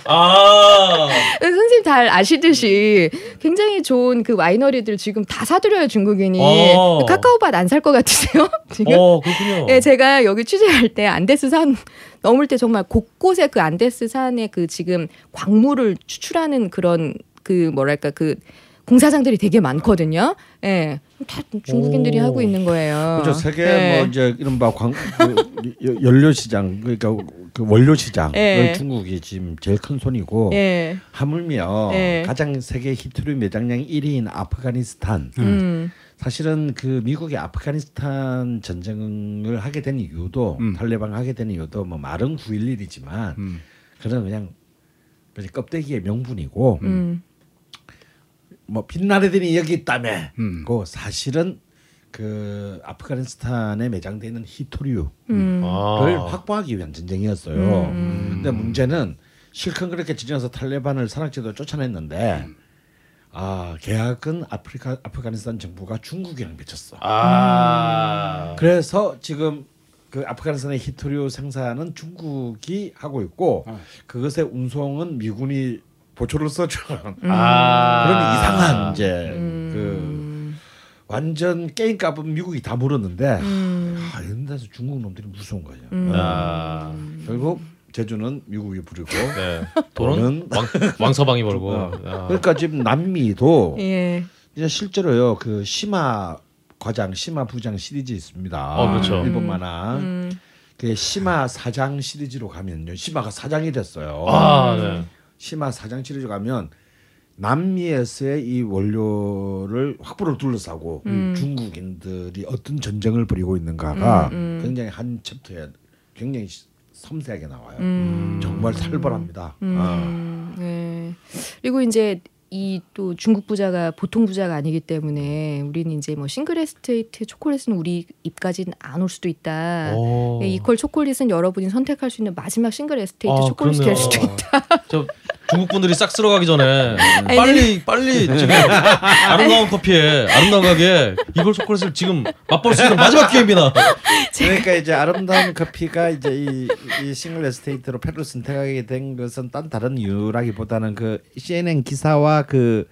아, 선생님 잘 아시듯이 굉장히 좋은 그 와이너리들 지금 다 사들여요 중국인이 어. 카카오밭 안 살 것 같으세요 지금? 어, 그렇군요. 네, 제가 여기 취재할 때 안데스 산 넘을 때 정말 곳곳에 그 안데스 산의 그 지금 광물을 추출하는 그런 그 뭐랄까 그 공사장들이 되게 많거든요. 예, 다 중국인들이 오. 하고 있는 거예요. 그죠 세계 예. 뭐 이제 이른바 광 그, 여- 연료 시장 그러니까 그 원료 시장을 예. 중국이 지금 제일 큰 손이고 예, 하물며 예. 가장 세계 히트류 매장량 1위인 아프가니스탄 음, 사실은 그 미국이 아프가니스탄 전쟁을 하게 된 이유도 음. 탈레반 하게 된 이유도 뭐 말은 9.11이지만 음. 그런 그냥 그냥 껍데기의 명분이고 음, 뭐 빛나래들이 여기 있다며 음. 그 사실은 그 아프가니스탄에 매장돼 있는 히토류를 음, 아. 확보하기 위한 전쟁이었어요. 음. 근데 문제는 실컷 그렇게 지정해서 탈레반을 산악지도 쫓아냈는데 아 계약은 아프리카 아프가니스탄 정부가 중국이랑 맺혔어. 아. 그래서 지금 그 아프가니스탄의 히토류 생산은 중국이 하고 있고 아. 그것의 운송은 미군이 보초를 써주는 아. 그런 이상한 이제 음. 그 완전 게임 값은 미국이 다 물었는데 음, 아 이런 데서 중국 놈들이 무서운 거죠. 음. 아. 결국 제주는 미국이 부리고 네. 돈은 왕, 왕서방이 벌고. 어. 아. 그러니까 지금 남미도 예, 이제 실제로요 그 시마 과장 시마 부장 시리즈 있습니다. 어, 그렇죠. 일본 만화. 음, 그 시마 사장 시리즈로 가면요. 시마가 사장이 됐어요. 아, 네. 시마 사장 시리즈 가면 남미에서의 이 원료를 확보를 둘러싸고 음. 중국인들이 어떤 전쟁을 벌이고 있는가가 음, 음. 굉장히 한 챕터에 굉장히 시- 섬세하게 나와요. 음. 정말 살벌합니다. 아. 음, 네. 그리고 이제 이또 중국 부자가 보통 부자가 아니기 때문에 우리는 이제 뭐 싱글 에스테이트 초콜릿은 우리 입까지는 안 올 수도 있다. 오. 예, 이퀄 초콜릿은 여러분이 선택할 수 있는 마지막 싱글 에스테이트 아, 초콜릿이 그렇네요. 될 수도 있다. 저 중국 분들이 싹 쓸어가기 전에 빨리 빨리 지금 아름다운 커피에 아름다운 가게에 이걸 초콜릿을 지금 맛볼 수 있는 마지막 기회입니다. 그러니까 이제 아름다운 커피가 이제 이, 이 싱글 에스테이트로 패를 선택하게 된 것은 딴 다른 이유라기보다는 그 CNN 기사와 그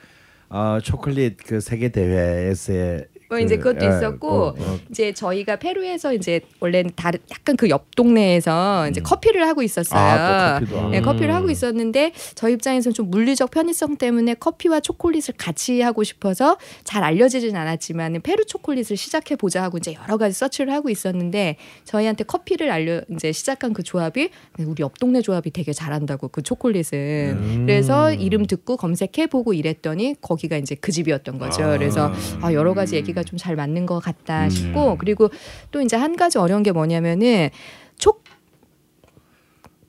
어, 초콜릿 그 세계 대회에서의 뭐 이제 그, 그것도 예, 있었고 어, 어, 이제 저희가 페루에서 이제 원래는 다른 약간 그 옆 동네에서 이제 커피를 하고 있었어요. 음. 아, 또 커피도. 네, 음. 커피를 하고 있었는데 저희 입장에서는 좀 물리적 편의성 때문에 커피와 초콜릿을 같이 하고 싶어서 잘 알려지진 않았지만 페루 초콜릿을 시작해 보자 하고 이제 여러 가지 서치를 하고 있었는데 저희한테 커피를 알려 이제 시작한 그 조합이 우리 옆 동네 조합이 되게 잘한다고 그 초콜릿은 음. 그래서 이름 듣고 검색해 보고 이랬더니 거기가 이제 그 집이었던 거죠. 아. 그래서 아, 여러 가지 얘기가 좀 잘 맞는 것 같다 음. 싶고 그리고 또 이제 한 가지 어려운 게 뭐냐면은 촉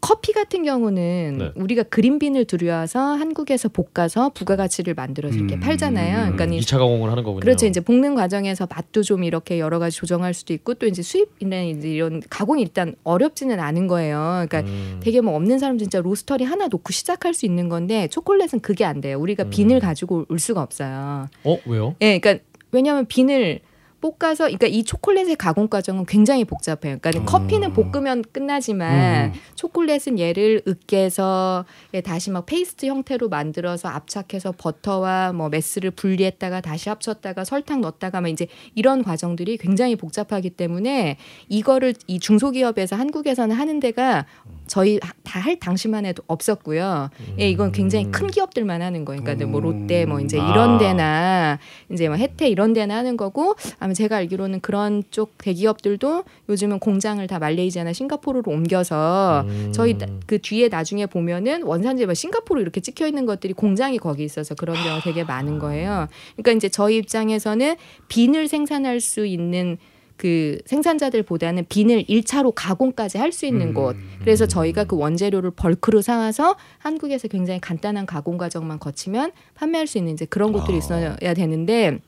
커피 같은 경우는 네. 우리가 그린빈을 들여와서 한국에서 볶아서 부가가치를 만들어서 이렇게 음. 팔잖아요. 그러니까 이 2차 가공을 하는 거군요. 그렇죠. 이제 볶는 과정에서 맛도 좀 이렇게 여러 가지 조정할 수도 있고 또 이제 수입이나 이제 이런 가공이 일단 어렵지는 않은 거예요. 그러니까 음. 되게 뭐 없는 사람 진짜 로스터리 하나 놓고 시작할 수 있는 건데 초콜릿은 그게 안 돼요. 우리가 음. 빈을 가지고 올 수가 없어요. 어 왜요? 예, 그러니까 왜냐하면 빈을 볶아서 그러니까 이 초콜릿의 가공 과정은 굉장히 복잡해요. 그러니까 커피는 볶으면 끝나지만 초콜릿은 얘를 으깨서 예, 다시 막 페이스트 형태로 만들어서 압착해서 버터와 뭐 mass를 분리했다가 다시 합쳤다가 설탕 넣었다가 막 이제 이런 과정들이 굉장히 복잡하기 때문에 이거를 이 중소기업에서 한국에서는 하는 데가 저희 다 할 당시만 해도 없었고요. 예, 이건 굉장히 큰 기업들만 하는 거예요. 그러니까 뭐 롯데 뭐 이제 이런 아. 데나 이제 뭐 해태 이런 데나 하는 거고 아마 제가 알기로는 그런 쪽 대기업들도 요즘은 공장을 다 말레이시아나 싱가포르로 옮겨서 음. 저희 나- 그 뒤에 나중에 보면은 원산지 뭐 싱가포르 이렇게 찍혀 있는 것들이 공장이 거기 있어서 그런 경우가 되게 많은 거예요. 그러니까 이제 저희 입장에서는 빈을 생산할 수 있는 그 생산자들보다는 빈을 일차로 가공까지 할 수 있는 곳. 그래서 저희가 그 원재료를 벌크로 사와서 한국에서 굉장히 간단한 가공 과정만 거치면 판매할 수 있는 이제 그런 곳들이 있어야 되는데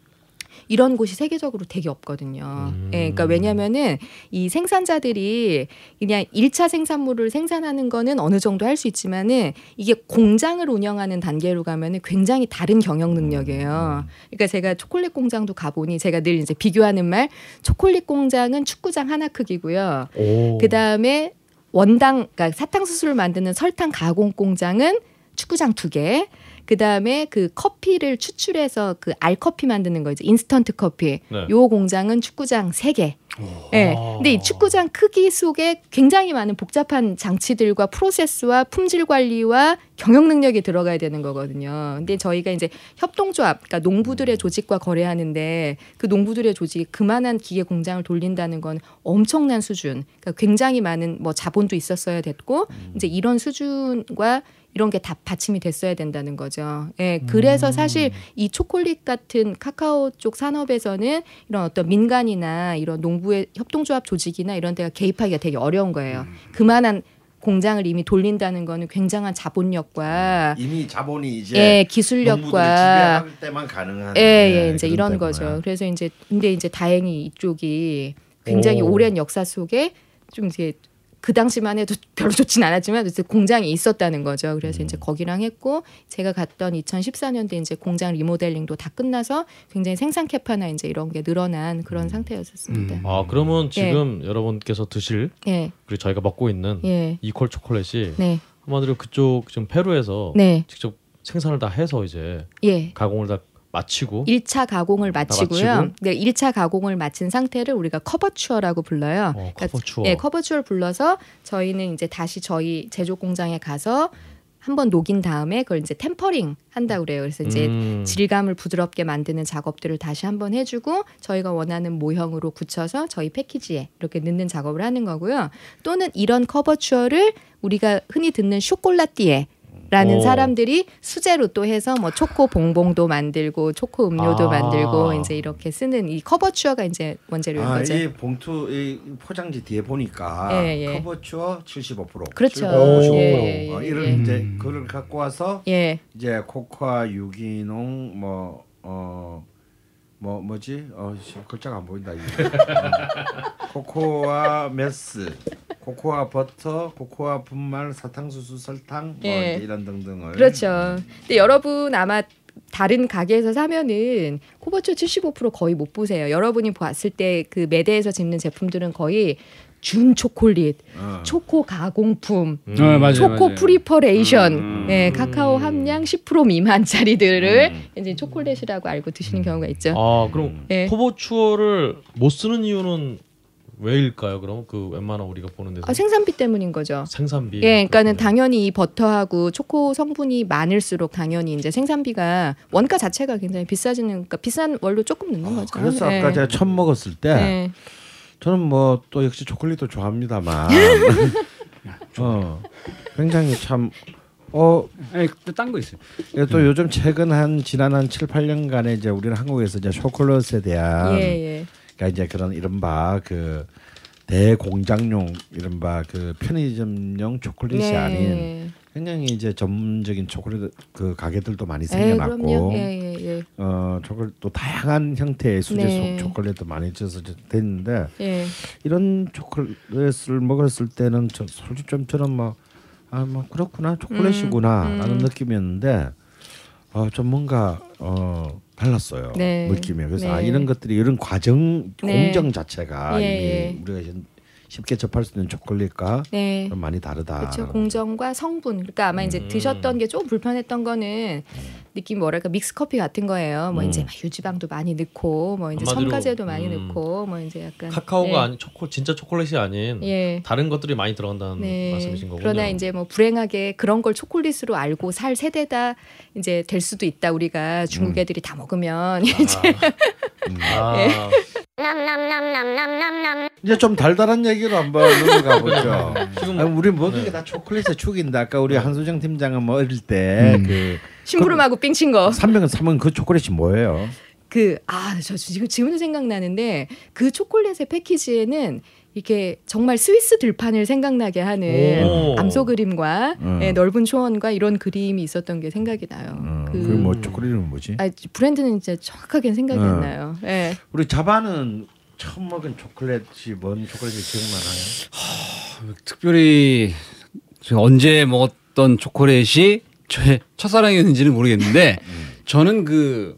이런 곳이 세계적으로 되게 없거든요. 예, 그러니까 왜냐면은 이 생산자들이 그냥 일차 생산물을 생산하는 거는 어느 정도 할 수 있지만은 이게 공장을 운영하는 단계로 가면은 굉장히 다른 경영 능력이에요. 그러니까 제가 초콜릿 공장도 가보니 제가 늘 이제 비교하는 말 초콜릿 공장은 축구장 하나 크기고요. 오. 그 다음에 원당, 그러니까 사탕수수를 만드는 설탕 가공 공장은 축구장 두 개. 그 다음에 그 커피를 추출해서 그 알커피 만드는 거 이제 인스턴트 커피. 네. 요 공장은 축구장 세 개. 예. 아. 근데 이 축구장 크기 속에 굉장히 많은 복잡한 장치들과 프로세스와 품질 관리와 경영 능력이 들어가야 되는 거거든요. 근데 저희가 이제 협동조합, 그러니까 농부들의 조직과 거래하는데 그 농부들의 조직이 그만한 기계 공장을 돌린다는 건 엄청난 수준, 그러니까 굉장히 많은 뭐 자본도 있었어야 됐고 이제 이런 수준과 이런 게 다 받침이 됐어야 된다는 거죠. 예, 그래서 사실 이 초콜릿 같은 카카오 쪽 산업에서는 이런 어떤 민간이나 이런 농부의 협동조합 조직이나 이런 데가 개입하기가 되게 어려운 거예요. 그만한 공장을 이미 돌린다는 거는 굉장한 자본력과 이미 자본이 이제 예, 기술력과 때만 가능한 예, 예, 예, 이제 이런 때문에. 거죠. 그래서 이제 근데 이제 다행히 이쪽이 굉장히 오. 오랜 역사 속에 좀 이제 그 당시만 해도 별로 좋진 않았지만 이제 공장이 있었다는 거죠. 그래서 음. 이제 거기랑 했고 제가 갔던 2014년도에 이제 공장 리모델링도 다 끝나서 굉장히 생산 캐파나 이제 이런 게 늘어난 그런 상태였었습니다. 아 그러면 지금 여러분께서 드실 예, 그리고 저희가 먹고 있는 예, 이퀄 초콜릿이 네, 한마디로 그쪽 지금 페루에서 네, 직접 생산을 다 해서 이제 예. 가공을 다 마치고 1차 가공을 마치고요. 마치고? 네, 1차 가공을 마친 상태를 우리가 couverture라고 불러요. 어, couverture. 예, couverture를 불러서 저희는 이제 다시 저희 제조 공장에 가서 한번 녹인 다음에 그걸 이제 tempering 한다고 그래요. 그래서 이제 음. 질감을 부드럽게 만드는 작업들을 다시 한번 해주고 저희가 원하는 모형으로 굳혀서 저희 패키지에 이렇게 넣는 작업을 하는 거고요. 또는 이런 couverture를 우리가 흔히 듣는 쇼콜라띠에 라는 오. 사람들이 수제로 또 해서 뭐 초코 봉봉도 만들고 초코 음료도 아. 만들고 이제 이렇게 쓰는 이 커버추어가 이제 원재료인 아, 거죠. 이 봉투 이 포장지 뒤에 보니까 예, 예. couverture 75% 그렇죠. 75% 예, 예, 어, 예, 이런 예. 이제 그걸 갖고 와서 예. 이제 코코아 유기농 뭐 어. 뭐 뭐지? 어 씨, 글자가 안 보인다 이게. 어. 코코아 매스, 코코아 버터, 코코아 분말, 사탕수수, 설탕 뭐 예. 이제 이런 등등을. 그렇죠. 근데 여러분 아마 다른 가게에서 사면은 코버추 75% 거의 못 보세요. 여러분이 봤을 때 그 매대에서 집는 제품들은 거의 준 초콜릿, 어. 초코 가공품, 음. 어, 맞아요, 초코 맞아요. preparation, 음. 네, 카카오 함량 10% 미만짜리들을 음. 이제 초콜릿이라고 알고 드시는 경우가 있죠. 아 그럼 예. couverture를 못 쓰는 이유는 왜일까요? 그럼 그 웬만한 우리가 보는 데서 아, 생산비 때문인 거죠. 생산비. 예, 그러니까는 그렇군요. 당연히 이 버터하고 초코 성분이 많을수록 당연히 이제 생산비가 원가 자체가 굉장히 비싸지는 그러니까 비싼 원료 조금 넣는 거죠. 그래서 예. 아까 제가 처음 먹었을 때 예. 저는 뭐 또 역시 초콜릿도 좋아합니다만 어, 굉장히 참 어, 아니 딴거 있어요. 예, 또 요즘 최근 한 지난 한 7, 8년간에 이제 우리는 한국에서 이제 초콜릿에 대한 예, 예. 그러니까 이제 그런 이른바 그 대공장용 이른바 그 편의점용 초콜릿이 네. 아닌 굉장히 이제 전문적인 초콜릿 그 가게들도 많이 에 생겨났고 그럼요. 예, 예, 예. 어 초콜릿 또 다양한 형태의 수제 네. 속 초콜릿도 많이 져서 됐는데 예. 이런 초콜릿을 먹었을 때는 저 솔직히 좀 저는 뭐아 뭐 그렇구나 초콜릿이구나라는 음. 느낌이었는데 어, 좀 뭔가 어 달랐어요. 네. 느낌이 그래서 네. 아 이런 것들이 이런 과정 네. 공정 자체가 예, 이미 예. 우리가 쉽게 접할 수 있는 초콜릿과 네. 좀 많이 다르다. 그렇죠. 공정과 성분. 그러니까 아마 이제 음. 드셨던 게 조금 불편했던 거는 느낌 뭐랄까 믹스 커피 같은 거예요. 뭐 음. 이제 막 유지방도 많이 넣고 뭐 이제 첨가제도 많이 음. 넣고 뭐 이제 약간 카카오가 예. 아닌 초코 진짜 초콜릿이 아닌 예. 다른 것들이 많이 들어간다는 네. 말씀이신 거군요. 그러나 이제 뭐 불행하게 그런 걸 초콜릿으로 알고 살 세대다 이제 될 수도 있다. 우리가 중국 애들이 다 먹으면 이제 아, 예. 이제 좀 달달한 얘기로 한번 넘어가 보죠. 지금 아, 우리 모든 네. 게다 초콜릿의 축인데 아까 우리 한수정 팀장은 뭐 어릴 때그 심부름하고 삥친 거. 삼명은 삼은 그 초콜릿이 뭐예요? 그 아 저 지금 지금도 생각나는데 그 초콜릿의 패키지에는 이렇게 정말 스위스 들판을 생각나게 하는 오. 암소 그림과 음. 예, 넓은 초원과 이런 그림이 있었던 게 생각이 나요. 음, 그 그뭐 초콜릿은 뭐지? 아, 브랜드는 이제 정확하게 생각이 음. 안 나요. 예. 우리 자바는 처음 먹은 초콜릿이 뭔 초콜릿이 기억나나요? 특별히 제가 언제 먹었던 초콜릿이 저의 첫사랑이었는지는 모르겠는데 저는 그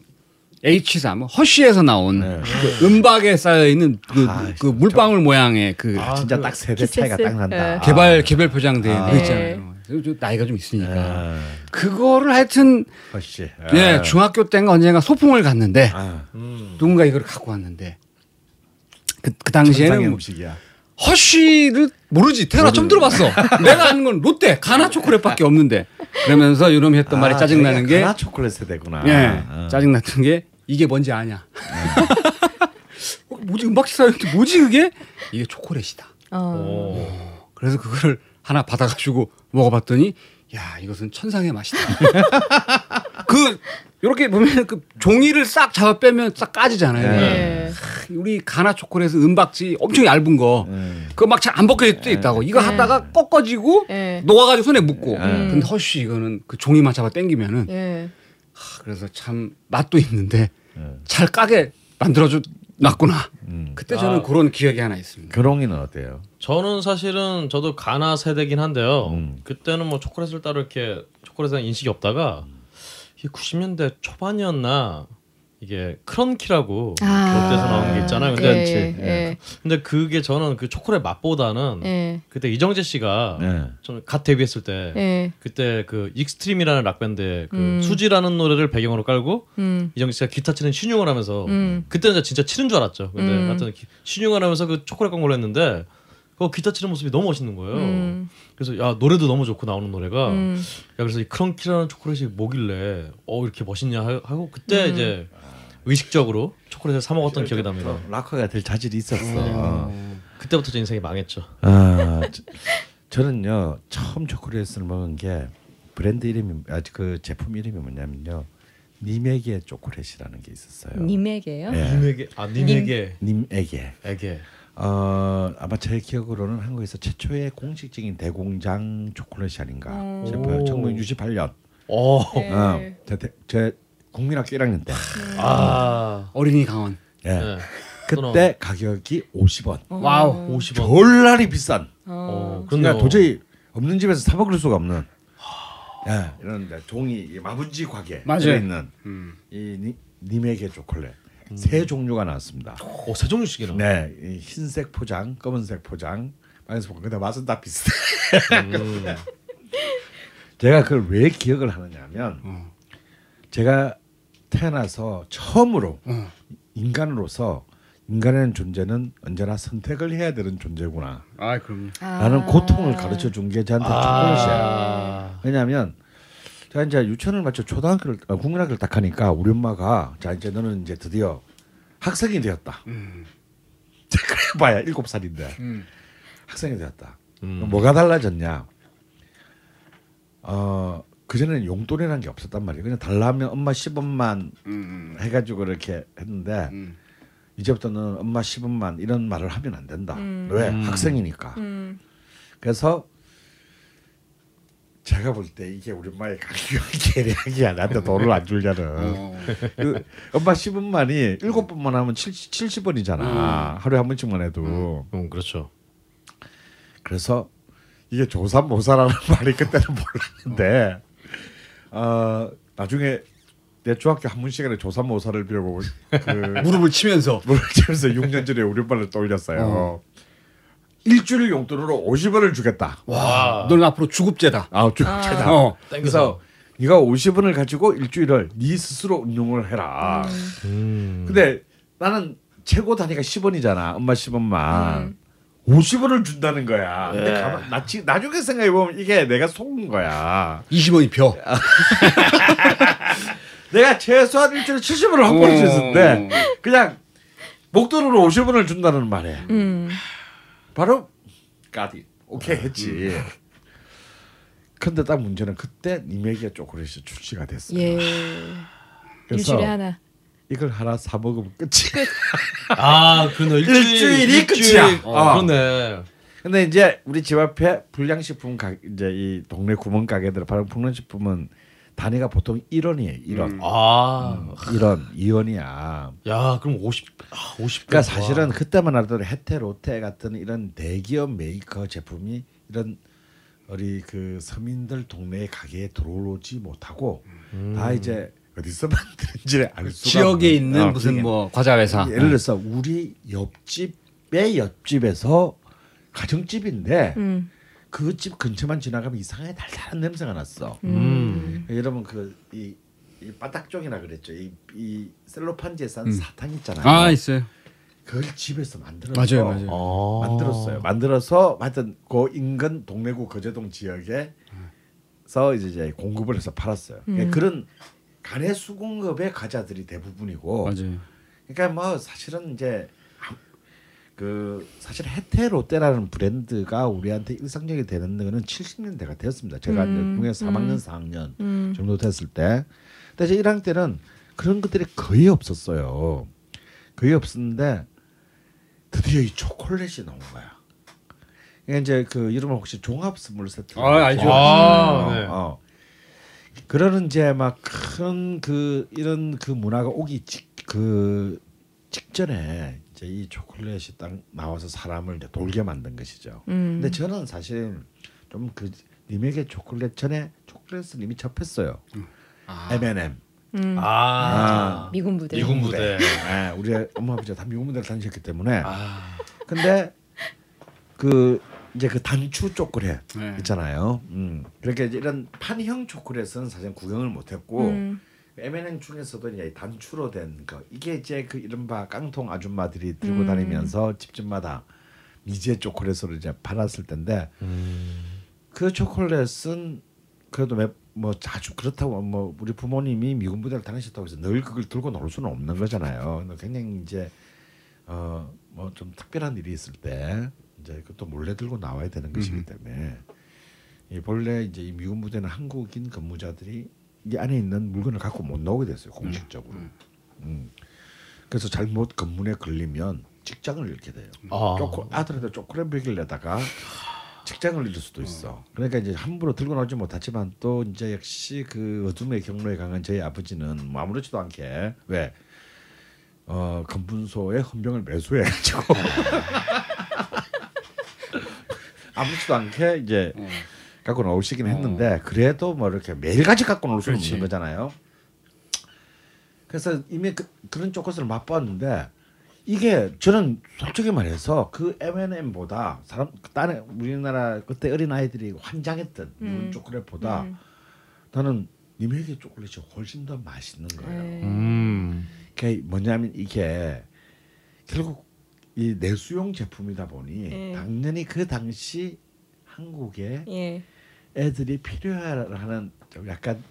H3 뭐 허쉬에서 나온 네. 그 은박에 쌓여 있는 그, 아, 그 물방울 모양의 그 아, 진짜 그딱 세대 차이가? 딱 난다. 예. 개발 개별 표장된 아. 그 있잖아요. 저 나이가 좀 있으니까 아, 그거를 하여튼 허씨. 예 중학교 때인가 언젠가 소풍을 갔는데 아, 음. 누군가 이걸 갖고 왔는데 그, 그 당시에는 음식이야. 허쉬를 모르지 태어나 처음 들어봤어. 내가 아는 건 롯데 가나 초콜릿밖에 없는데 그러면서 이놈이 했던 말이 아, 짜증 나는 저희가 게 가나 초콜릿 세대구나. 예, 아. 짜증 났던 게 이게 뭔지 아냐? 어, 뭐지 음악 시사였는데 뭐지 그게? 이게 초콜릿이다. 어. 오. 그래서 그거를 하나 받아가지고 먹어봤더니 야 이것은 천상의 맛이다. 그 이렇게 보면 그 종이를 싹 잡아 빼면 싹 까지잖아요. 네. 예. 우리 가나 초콜릿은 은박지 엄청 얇은 거 음. 그거 막 잘 안 벗겨질 때 있다고 이거 네. 하다가 꺾어지고 예. 녹아가지고 손에 묻고 음. 근데 허쉬 이거는 그 종이만 잡아 당기면은 예. 하, 그래서 참 맛도 있는데 음. 잘 까게 만들어줘 놨구나 음. 그때 저는 아. 그런 기억이 하나 있습니다 그롱이는 어때요? 저는 사실은 저도 가나 세대긴 한데요. 음. 그때는 뭐 초콜릿을 따로 이렇게 초콜릿에 대한 인식이 없다가 이게 90년대 초반이었나 이게 크런키라고 아. 롯데에서 나온 게 있잖아요. 근데 예, 그렇지. 예. 근데 그게 저는 그 초콜릿 맛보다는 예. 그때 이정재 씨가 네. 저는 갓 데뷔했을 때 예. 그때 그 익스트림이라는 락 밴드의 그 음. 수지라는 노래를 배경으로 깔고 음. 이정재 씨가 기타 치는 시늉을 하면서 음. 그때는 진짜 치는 줄 알았죠. 근데 음. 하여튼 기- 시늉을 하면서 그 초콜릿 광고를 했는데 그 기타 치는 모습이 너무 멋있는 거예요. 음. 그래서 야 노래도 너무 좋고 나오는 노래가 음. 야 그래서 이 크런키라는 초콜릿이 뭐길래 어 이렇게 멋있냐 하- 하고 그때 음. 이제 의식적으로 초콜릿을 사 먹었던 기억이 납니다. 또 락커가 될 자질이 있었어. 음. 그때부터 제 인생이 망했죠. 아, 저, 저는요 처음 초콜릿을 먹은 게 브랜드 이름이 아그 제품 이름이 뭐냐면요 님에게 초콜릿이라는 게 있었어요. 님에게요? 예. 님에게 아 님에게 님에게 에게 어 아마 제 기억으로는 한국에서 최초의 공식적인 대공장 초콜릿이 아닌가 음. 싶어요. 오. 1968년. 어. 네. 어, 제, 대- 제 국민학교 1학년 때. 아. 어린이 강헌 예. 네. 그때 가격이 50원. 어. 와우. 50원. 졸라리 비싼. 어. 어. 그러니까 도저히 없는 집에서 사 먹을 수가 없는. 예, 이런 데 종이 이 마분지 곽에 맞아요. 있는 음. 이 니- 님에게 초콜릿 세 종류가 나왔습니다. 어, 세 종류씩이나. 네, 이 흰색 포장, 검은색 포장. 방에서 보면 근데 맛은 다 비슷해. 음. 제가 그걸 왜 기억을 하느냐면 어. 제가 태어나서 처음으로 어. 인간으로서 인간의 존재는 언제나 선택을 해야 되는 존재구나. 아 그럼 아. 라는 고통을 가르쳐 준 게 저한테 초콜릿이에요. 아. 왜냐하면 제가 이제 유치원을 마쳐 초등학교를 어, 국민학교를 딱 하니까 우리 엄마가 자 이제 너는 이제 드디어 학생이 되었다. 음. 그래 봐야 일곱 살인데 음. 학생이 되었다. 음. 뭐가 달라졌냐? 어 그전에는 용돈이라는 게 없었단 말이에요. 그냥 달라면 엄마 10원만 음. 해가지고 이렇게 했는데 음. 이제부터는 엄마 10원만 이런 말을 하면 안 된다. 음. 왜? 음. 학생이니까. 음. 그래서 제가 볼 때 이게 우리 엄마의 계략이야. 나한테 돈을 안 주려는. 어. 그 엄마 10원만이 일곱 번만 하면 70, 70원이잖아. 하루에 한 번씩만 해도. 음, 그렇죠. 그래서 이게 조삼모사라는 말이 그때는 몰랐는데 어, 나중에 내 중학교 한문 시간에 조삼모사를 배우고 그 무릎을 치면서 물을 치면서 6년 전에 우리 오빠를 떠올렸어요. 일주일 용돈으로 50원을 주겠다. 와, 너는 앞으로 주급제다. 아, 주겠다. 어. 그래서 네가 50원을 가지고 일주일을 네 스스로 운용을 해라. 음. 근데 나는 최고 단위가 10원이잖아. 엄마 10원만. 50원을 준다는 거야. 근데 가만, 나, 지, 나중에 생각해 보면 이게 내가 속은 거야. 20원이 벼. 내가 최소한 일주일에 70원을 확보할 수 있었는데 그냥 목돈으로 50원을 준다는 말에 음. 바로 까디 오케이 했지. 근데 딱 문제는 그때 니메기가 초콜릿이 출시가 됐어요. 예. 그래서 일주일에 하나. 이걸 하나 사 먹으면 끝이. 아, 그네 일주일, 일주일 이 끝이야. 어, 어. 그러네. 근데 이제 우리 집 앞에 불량식품 가 이제 이 동네 구멍 가게들 바로 불량식품은 단위가 보통 1원이에요. 1원. 아, 1원, 2원이야. 야, 그럼 50, 아, 50. 그러니까 사실은 그때만 하더라도 해태 롯데 같은 이런 대기업 메이커 제품이 이런 우리 그 서민들 동네 가게에 들어오지 못하고 다 이제 어디서 만드는지 알 수가 지역에 있는 어, 무슨 그게. 뭐 과자 회사. 예를 들어서 우리 옆집의 옆집에서 가정집인데 음. 그 집 근처만 지나가면 이상하게 달달한 냄새가 났어. 음. 여러분 그이 이 바닥종이라 그랬죠. 이, 이 셀로판지에 싼 음. 사탕 있잖아요. 아 있어요. 그걸 집에서 만들었어. 맞아요, 맞아요. 어. 만들었어요. 만들어서 하여튼 그 인근 동래구 거제동 지역에서 이제, 이제 공급을 해서 팔았어요. 그러니까 음. 그런 간의 수공업의 과자들이 대부분이고. 맞아요. 그러니까 뭐 사실은 이제 그 사실 해태 롯데라는 브랜드가 우리한테 일상적이 되는 거는 70년대가 되었습니다. 제가 음, 국내 3학년, 음. 4학년 음. 정도 됐을 때. 근데 이제 1학년 때는 그런 것들이 거의 없었어요. 거의 없었는데 드디어 이 초콜릿이 나온 거야. 이게 이제 그 이름은 혹시 종합 선물 세트. 아, 알죠. 아, 네. 어. 그러는 이제 막 큰 그 이런 그 문화가 오기 직, 그 직전에 이제 이 초콜릿이 딱 나와서 사람을 이제 돌게 만든 것이죠. 음. 근데 저는 사실 좀 그 님에게 초콜릿 전에 초콜릿을 이미 접했어요. 아. M&M. 음. 아, 미군 부대. 미군 부대. 네, 우리 엄마 아버지가 다 미국 문대를 다니셨기 때문에. 아, 근데 그 이제 그 단추 초콜릿 네. 있잖아요. 음. 그러니까 이제 이런 판형 초콜릿은 사실 구경을 못했고 음. M&M 중에서도 이제 단추로 된 거 이게 이제 그 이른바 깡통 아줌마들이 들고 음. 다니면서 집집마다 미제 초콜릿으로 이제 팔았을 텐데 그 초콜릿은 그래도 몇, 뭐 자주 그렇다고 뭐 우리 부모님이 미군 부대를 다니셨다고 해서 늘 그걸 들고 놀 수는 없는 거잖아요. 굉장히 이제 어 뭐 좀 특별한 일이 있을 때 이제 그것도 몰래 들고 나와야 되는 것이기 때문에 이 본래 이제 이 미군 부대는 한국인 근무자들이 이 안에 있는 물건을 갖고 못 나오게 됐어요 공식적으로. 음. 그래서 잘못 검문에 걸리면 직장을 잃게 돼요. 아. 초코, 아들한테 초콜릿 먹이를 내다가 직장을 잃을 수도 있어. 그러니까 이제 함부로 들고 나오지 못하지만 또 이제 역시 그 어둠의 경로에 강한 저희 아버지는 뭐 아무렇지도 않게 왜 어, 검분소에 헌병을 매수해가지고 아무렇지도 않게 이제 어. 갖고 나오시긴 했는데 그래도 뭐 이렇게 매일같이 갖고 나올 수는 그렇지. 없는 거잖아요. 그래서 이미 그, 그런 초콜릿을 맛봤는데 이게 저는 솔직히 말해서 그 M&M보다 사람 딴에 우리나라 그때 어린 아이들이 환장했던 음. 이런 초콜릿보다 음. 나는 님에게 초콜릿이 훨씬 더 맛있는 거예요. 네. 음. 그게 뭐냐면 이게 결국 이 내수용 제품이다 보니 예. 당연히 그 당시 한국에 예. 애들이 필요하는 좀 약간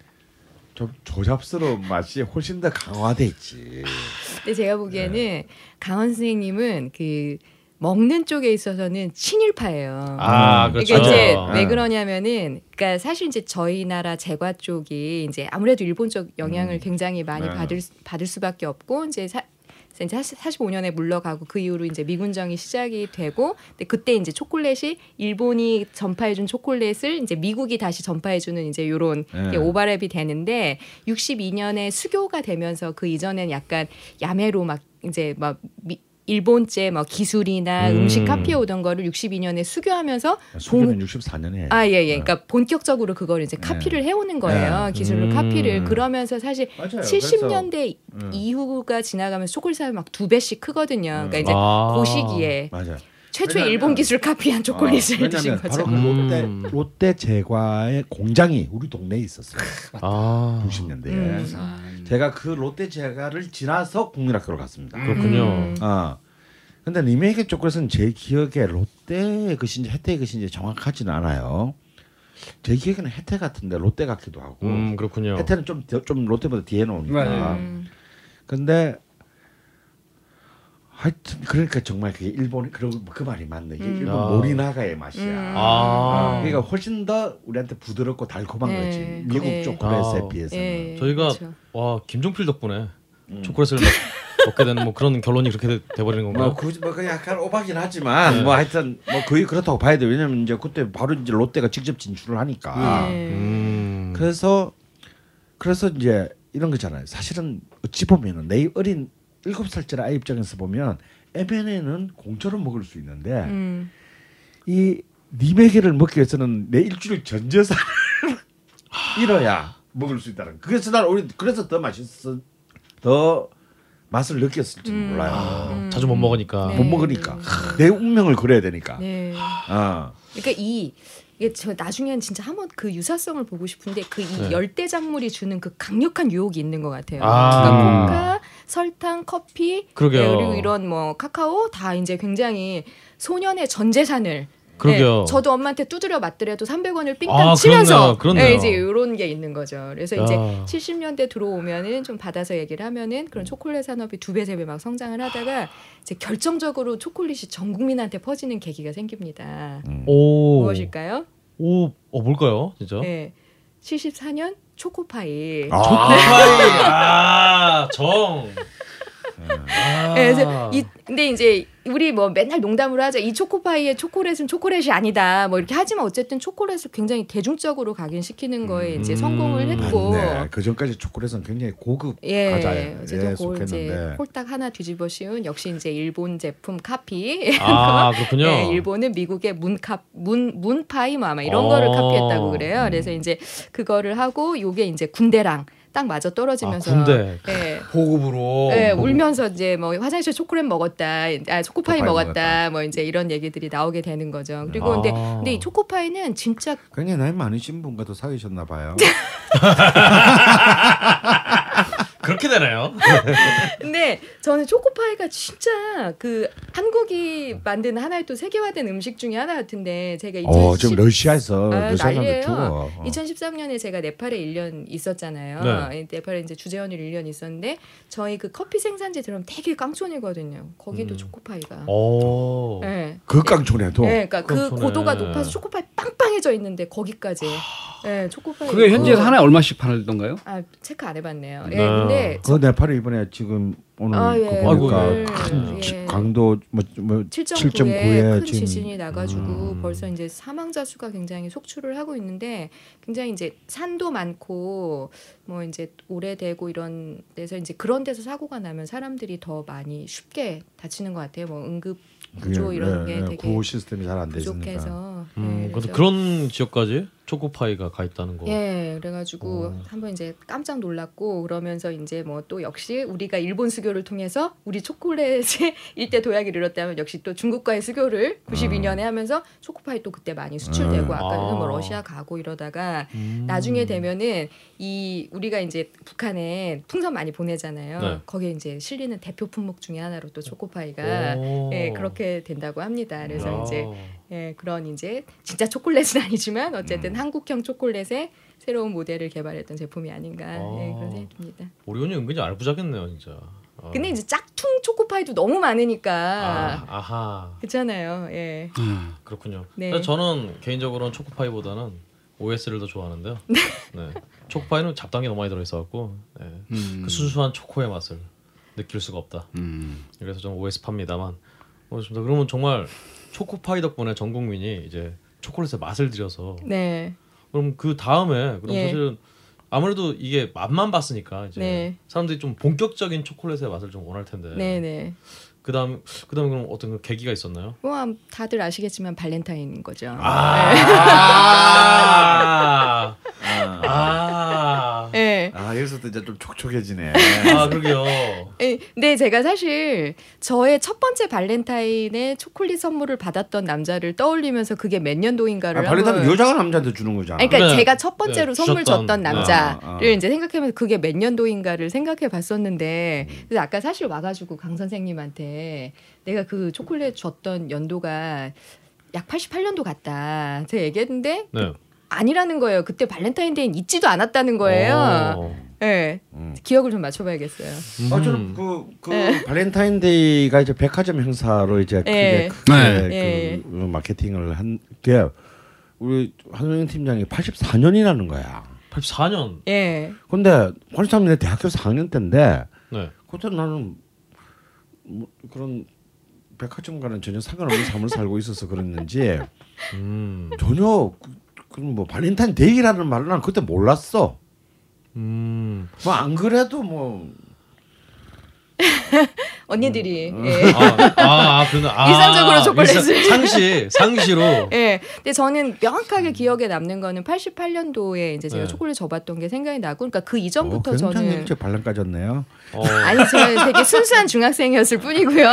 좀 조잡스러운 맛이 훨씬 더 강화돼 있지. 근데 제가 보기에는 강원 선생님은 그 먹는 쪽에 있어서는 친일파예요. 아, 음. 그렇죠. 이게 이제 맞아요. 왜 네. 그러냐면은 그러니까 사실 이제 저희 나라 제과 쪽이 이제 아무래도 일본적 영향을 음. 굉장히 많이 네. 받을 수- 받을 수밖에 없고 이제 사, 이제 45년에 물러가고 그 이후로 이제 미군정이 시작이 되고 근데 그때 이제 초콜릿이 일본이 전파해준 초콜릿을 이제 미국이 다시 전파해주는 이제 요런 네. 게 오버랩이 되는데 62년에 수교가 되면서 그 이전엔 약간 야매로 막 이제 막 미, 일본제 뭐 기술이나 음. 음. 식 카피해 오던 거를 62년에 수교하면서 수교는 64년에. 아, 예, 예. 그러니까 본격적으로 그걸 이제 카피를 해오는 거예요. 네. 기술로 음. 카피를. 그러면서 사실 맞아요. 70년대 음. 이후가 지나가면서 초콜릿 사면 막두 배씩 크거든요. 그러니까 이제 아. 그 시기에 맞아요. 최초의 왜냐면- 일본 기술 카피한 초콜릿을 어, 드신 거죠. 바로 그 롯데 음. 롯데 제과의 공장이 우리 동네에 있었어요. 아 90년대에. 음. 제가 그 롯데 제과를 지나서 국민학교로 갔습니다. 그렇군요. 음. 아 근데 리메이크 초콜릿은 제 기억에 롯데 것인지 혜태 것인지 정확하지는 않아요. 제 기억에는 혜태 같은데 롯데 같기도 하고 음 그렇군요. 혜태는 좀 좀 롯데보다 뒤에 나오니까. 맞아요. 음. 근데 하여튼 그러니까 정말 그게 일본 그리고 그 말이 맞네. 이게 음. 일본 아. 모리나가의 맛이야. 음. 아. 그러니까 훨씬 더 우리한테 부드럽고 달콤한 네. 거지. 미국 네. 초콜릿에 아. 비해서는. 예, 저희가 그렇죠. 와 김종필 덕분에 음. 초콜릿을 먹, 먹게 되는 뭐 그런 결론이 그렇게 돼, 돼버리는 건가요? 뭐 굳이 뭐 그냥 약간 오바긴 하지만 네. 뭐 하여튼 뭐 거의 그렇다고 봐야 돼. 왜냐면 이제 그때 바로 이제 롯데가 직접 진출을 하니까. 예. 음. 그래서 그래서 이제 이런 거잖아요. 사실은 어찌 보면은 내 어린 일곱 살짜리 아이 입장에서 보면 M&M은 공짜로 먹을 수 있는데 음. 이 니메게를 먹기 위해서는 내 일주일 전 재산을 잃어야 먹을 수 있다는. 그래서 난 오히려 그래서 더 맛있어 더 맛을 느꼈을지 음. 몰라요. 아, 음. 자주 못 먹으니까. 네. 못 먹으니까 내 운명을 그려야 되니까. 네. 아, 그러니까 이 이게 저 나중엔 진짜 한번 그 유사성을 보고 싶은데 그이 네. 열대 작물이 주는 그 강력한 유혹이 있는 것 같아요. 아. 그러니까 코카, 설탕, 커피, 그러게요. 네, 그리고 이런 뭐 카카오 다 이제 굉장히 소년의 전 재산을 그러게요. 네, 저도 엄마한테 두드려 맞더라도 300원을 삥땅 아, 치면서 그렇네요. 그렇네요. 네, 이제 이런 게 있는 거죠. 그래서 이제 야. 70년대 들어오면은 좀 받아서 얘기를 하면은 그런 초콜릿 산업이 두 배 세 배 막 성장을 하다가 이제 결정적으로 초콜릿이 전 국민한테 퍼지는 계기가 생깁니다. 음. 오. 무엇일까요? 오, 어 뭘까요, 진짜? 네. 74년 초코파이. 아, 초코파이. 아, 정. 아. 네, 그래서 이 근데 이제 우리 뭐 맨날 농담으로 하자 이 초코파이의 초콜릿은 초콜릿이 아니다 뭐 이렇게 하지만 어쨌든 초콜릿을 굉장히 대중적으로 각인시키는 거에 이제 음, 성공을 했고 맞네. 그 전까지 초콜릿은 굉장히 고급 예, 과자에 이제 속했는데. 홀딱 하나 뒤집어 씌운 역시 이제 일본 제품 카피. 아, 그렇군요. 네, 일본은 미국의 문카 문 문파이 뭐 아마 이런 어. 거를 카피했다고 그래요. 그래서 이제 그거를 하고 요게 이제 군대랑 딱 맞아 떨어지면서 아, 군대. 예. 보급으로. 예, 울면서 이제 뭐 화장실 초콜릿 먹었다, 아 초코파이 초코파이 먹었다, 먹었다. 뭐 이제 이런 얘기들이 나오게 되는 거죠. 그리고 근데 아. 근데 이 초코파이는 진짜 굉장히 나이 많으신 분과도 사귀셨나 봐요. 그렇게 되나요? 근데 저는 초코파이가 진짜 그 한국이 만든 하나의 또 세계화된 음식 중에 하나 같은데 제가 2010, 어, 지금 러시아에서 아, 러시아 사람들 난리예요. 죽어. 어. 2013년에 제가 네팔에 1년 있었잖아요. 네. 네팔에 이제 주재원으로 1년 있었는데 저희 그 커피 생산지 들어가면 되게 깡촌이거든요. 거기도 음. 초코파이가. 오. 네. 그 깡촌에도 네, 그러니까 그 깡촌에. 고도가 높아서 초코파이 빵빵해져 있는데 거기까지. 네, 초코파이. 그게 현지에서 있고. 하나에 얼마씩 팔던가요? 아 체크 안 해봤네요. 네. 예, 근데 그 네팔이 이번에 지금 오늘 아, 그 예. 보니까 아이고, 큰 예. 지- 강도 뭐, 뭐 7.9에 7.9에 큰 지진이 나가지고 음. 벌써 이제 사망자 수가 굉장히 속출을 하고 있는데 굉장히 이제 산도 많고 뭐 이제 오래되고 이런 데서 이제 그런 데서 사고가 나면 사람들이 더 많이 쉽게 다치는 것 같아요. 뭐 응급 구조 이런 예, 게 예, 되게 구호 시스템이 잘안돼 있으니까. 부족해서. 음, 네, 그래서 그런 지역까지 초코파이가 가 있다는 거. 예, 그래가지고 어. 한번 이제 깜짝 놀랐고 그러면서 이제 뭐 또 역시 우리가 일본 수교 를 통해서 우리 초콜릿의 일대 도약을 이뤘다면 역시 또 중국과의 수교를 92년에 하면서 초코파이 또 그때 많이 수출되고 음. 아까는 뭐 아. 러시아 가고 이러다가 음. 나중에 되면은 이 우리가 이제 북한에 풍선 많이 보내잖아요. 네. 거기에 이제 실리는 대표 품목 중에 하나로 또 초코파이가 오. 예, 그렇게 된다고 합니다. 그래서 야. 이제 예, 그런 이제 진짜 초콜릿은 아니지만 어쨌든 음. 한국형 초콜릿의 새로운 모델을 개발했던 제품이 아닌가 아. 예, 그런 생각이 듭니다. 오리온이 은근히 알부자겠네요, 진짜. 아. 근데 이제 짝퉁 초코파이도 너무 많으니까 아, 아하. 그렇잖아요. 예. 음. 그렇군요. 네. 저는 개인적으로는 초코파이보다는 OS를 더 좋아하는데요. 네. 초코파이는 잡담이 너무 많이 들어있어갖고 네. 음. 그 순수한 초코의 맛을 느낄 수가 없다. 음. 그래서 저는 OS 팝니다만. 그렇습니다. 그러면 정말 초코파이 덕분에 전 국민이 이제 초콜릿의 맛을 들여서 네. 그럼 그 다음에 그럼 예. 사실은 아무래도 이게 맛만 봤으니까 이제 네. 사람들이 좀 본격적인 초콜릿의 맛을 좀 원할 텐데 네, 네. 그다음 그다음 그럼 어떤 그 계기가 있었나요? 뭐 다들 아시겠지만 발렌타인인 거죠. 아, 아, 네. 아 여기서도 이제 좀 촉촉해지네. 아 그러게요. 예, 근데 제가 사실 저의 첫 번째 발렌타인의 초콜릿 선물을 받았던 남자를 떠올리면서 그게 몇 년도인가를 아, 발렌타인 한번- 여자가 남자한테 주는 거잖아. 아니, 그러니까 네. 제가 첫 번째로 네, 선물 주셨던, 줬던 네. 남자를 아, 아. 이제 생각하면서 그게 몇 년도인가를 생각해 봤었는데 그래서 아까 사실 와가지고 강 선생님한테 내가 그 초콜릿 줬던 연도가 약 88년도 같다 제가 얘기했는데 네. 아니라는 거예요 그때 발렌타인데이는 있지도 않았다는 거예요 어. 네 음. 기억을 좀 맞춰봐야겠어요 아, 음. 저는 그, 그 네. 발렌타인데이가 이제 백화점 행사로 이제 크게 네. 크게 네. 네. 그 마케팅을 한 게 우리 한동영 팀장이 84년이라는 거야. 84년. 예 근데 83년에 대학교 4학년 때인데 네. 그때 나는 뭐 그런 백화점과는 전혀 상관없는 삶을 살고 있어서 그랬는지 음. 전혀 그- 그런 뭐 발렌타인 데이라는 말을 난 그때 몰랐어. 음. 뭐 안 그래도 뭐 언니들이 음. 예. 아, 아, 아, 그는 아, 일상적으로 초콜릿을. 일상- 상시 상시로. 예. 근데 저는 명확하게 기억에 남는 거는 88년도에 이제 제가 네. 초콜릿 줬었던 게 생각이 나고, 그러니까 그 어, 이전부터 굉장히 저는 일찍 발렌까졌네요. 어. 아니 제가 되게 순수한 중학생이었을 뿐이고요.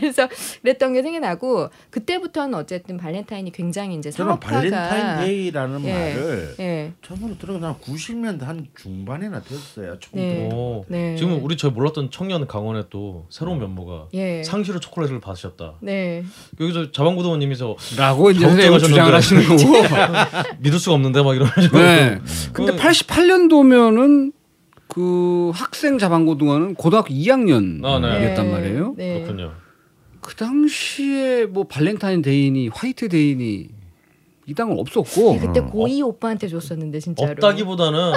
그래서 그랬던 게 생각나고 그때부터는 어쨌든 발렌타인이 굉장히 이제 저는 상업화가 발렌타인데이라는 예. 말을 예. 처음으로 들은 건한 90년대 한 중반에나 됐어요. 총 네. 어. 네. 지금 우리 저희 몰랐던 청년 강원에 또 새로운 면모가 예. 상시로 초콜릿을 받으셨다. 네. 여기서 자방구도원님이서 라고 이제 선생님 주장을 하시는 걱정하셨는데. 거고. 믿을 수가 없는데 막 이러면서. 네. 근데 그- 88년도면은 그 학생 자방고등어는 고등학교 2학년이었단 아, 네. 말이에요. 네. 그렇군요. 그 당시에 뭐 발렌타인 데이니 화이트 데이니 이 당은 없었고 네, 그때 어. 고2 오빠한테 줬었는데 진짜로. 없다기보다는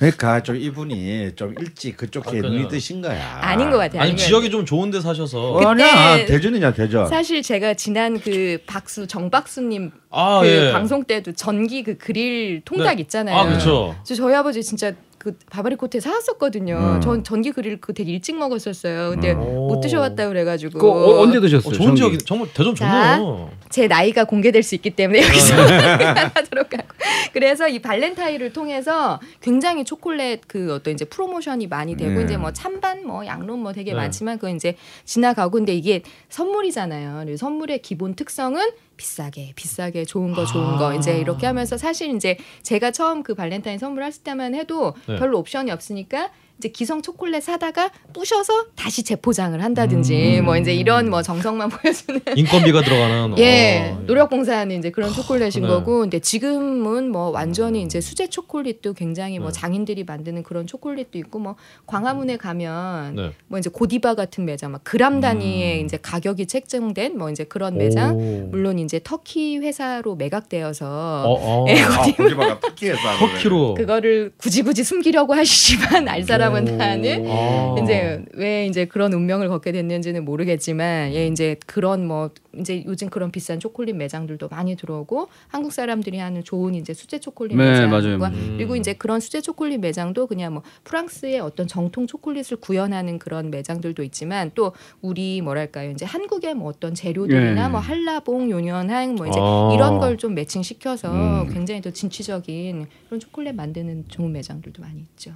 그러니까 좀 이분이 좀 일찍 그쪽에 아, 눈이. 뜨신 거야. 아닌 것 같아요. 아니 지역이 좀 좋은 데 사셔서 그때- 아니야 대전이냐 대전. 사실 제가 지난 그 박수 정박수님 아 그 예. 방송 때도 전기 그 그릴 통닭 네. 있잖아요. 아 그렇죠. 그래서 저희 아버지 진짜 그 바바리 코트에 사왔었거든요. 음. 전 전기 그릴 그 되게 일찍 먹었었어요. 근데 음. 못 드셔왔다 그래가지고 그 어, 언제 드셨어요? 어, 좋은 전기? 지역이 정말 대전 자. 좋네요. 제 나이가 공개될 수 있기 때문에 여기서 네. 하도록 하고 그래서 이 발렌타인을 통해서 굉장히 초콜릿 그 어떤 이제 프로모션이 많이 되고 네. 이제 뭐 찬반 뭐 양론 뭐 되게 네. 많지만 그건 이제 지나가고 근데 이게 선물이잖아요. 선물의 기본 특성은 비싸게 비싸게 좋은 거 좋은 거 아. 이제 이렇게 하면서 사실 이제 제가 처음 그 발렌타인 선물했을 때만 해도 네. 별로 옵션이 없으니까 이제 기성 초콜릿 사다가 부셔서 다시 재포장을 한다든지 음. 뭐 이제 이런 뭐 정성만 보여주는 인건비가 들어가는. 예, 어, 노력봉사하는 이제 그런 초콜릿인 네. 거고, 근데 지금은 뭐 완전히 이제 수제 초콜릿도 굉장히 뭐 네. 장인들이 만드는 그런 초콜릿도 있고, 뭐 광화문에 가면 네. 뭐 이제 고디바 같은 매장, 막 그람 단위의 음. 이제 가격이 책정된 뭐 이제 그런 매장, 오. 물론 이제 터키 회사로 매각되어서 어, 어. 예, 아 고지바가 터키에서 터키로. 그거를 굳이 굳이 숨기려고 하시지만 알 사람 아는 아. 이제 왜 이제 그런 운명을 걷게 됐는지는 모르겠지만 예 이제 그런 뭐 이제 요즘 그런 비싼 초콜릿 매장들도 많이 들어오고 한국 사람들이 하는 좋은 이제 수제 초콜릿 네, 매장과. 음. 그리고 이제 그런 수제 초콜릿 매장도 그냥 뭐 프랑스의 어떤 정통 초콜릿을 구현하는 그런 매장들도 있지만 또 우리 뭐랄까요 이제 한국의 뭐 어떤 재료들이나 예. 뭐 한라봉 요년항 뭐 이제 아. 이런 걸 좀 매칭 시켜서 음. 굉장히 더 진취적인 그런 초콜릿 만드는 좋은 매장들도 많이 있죠.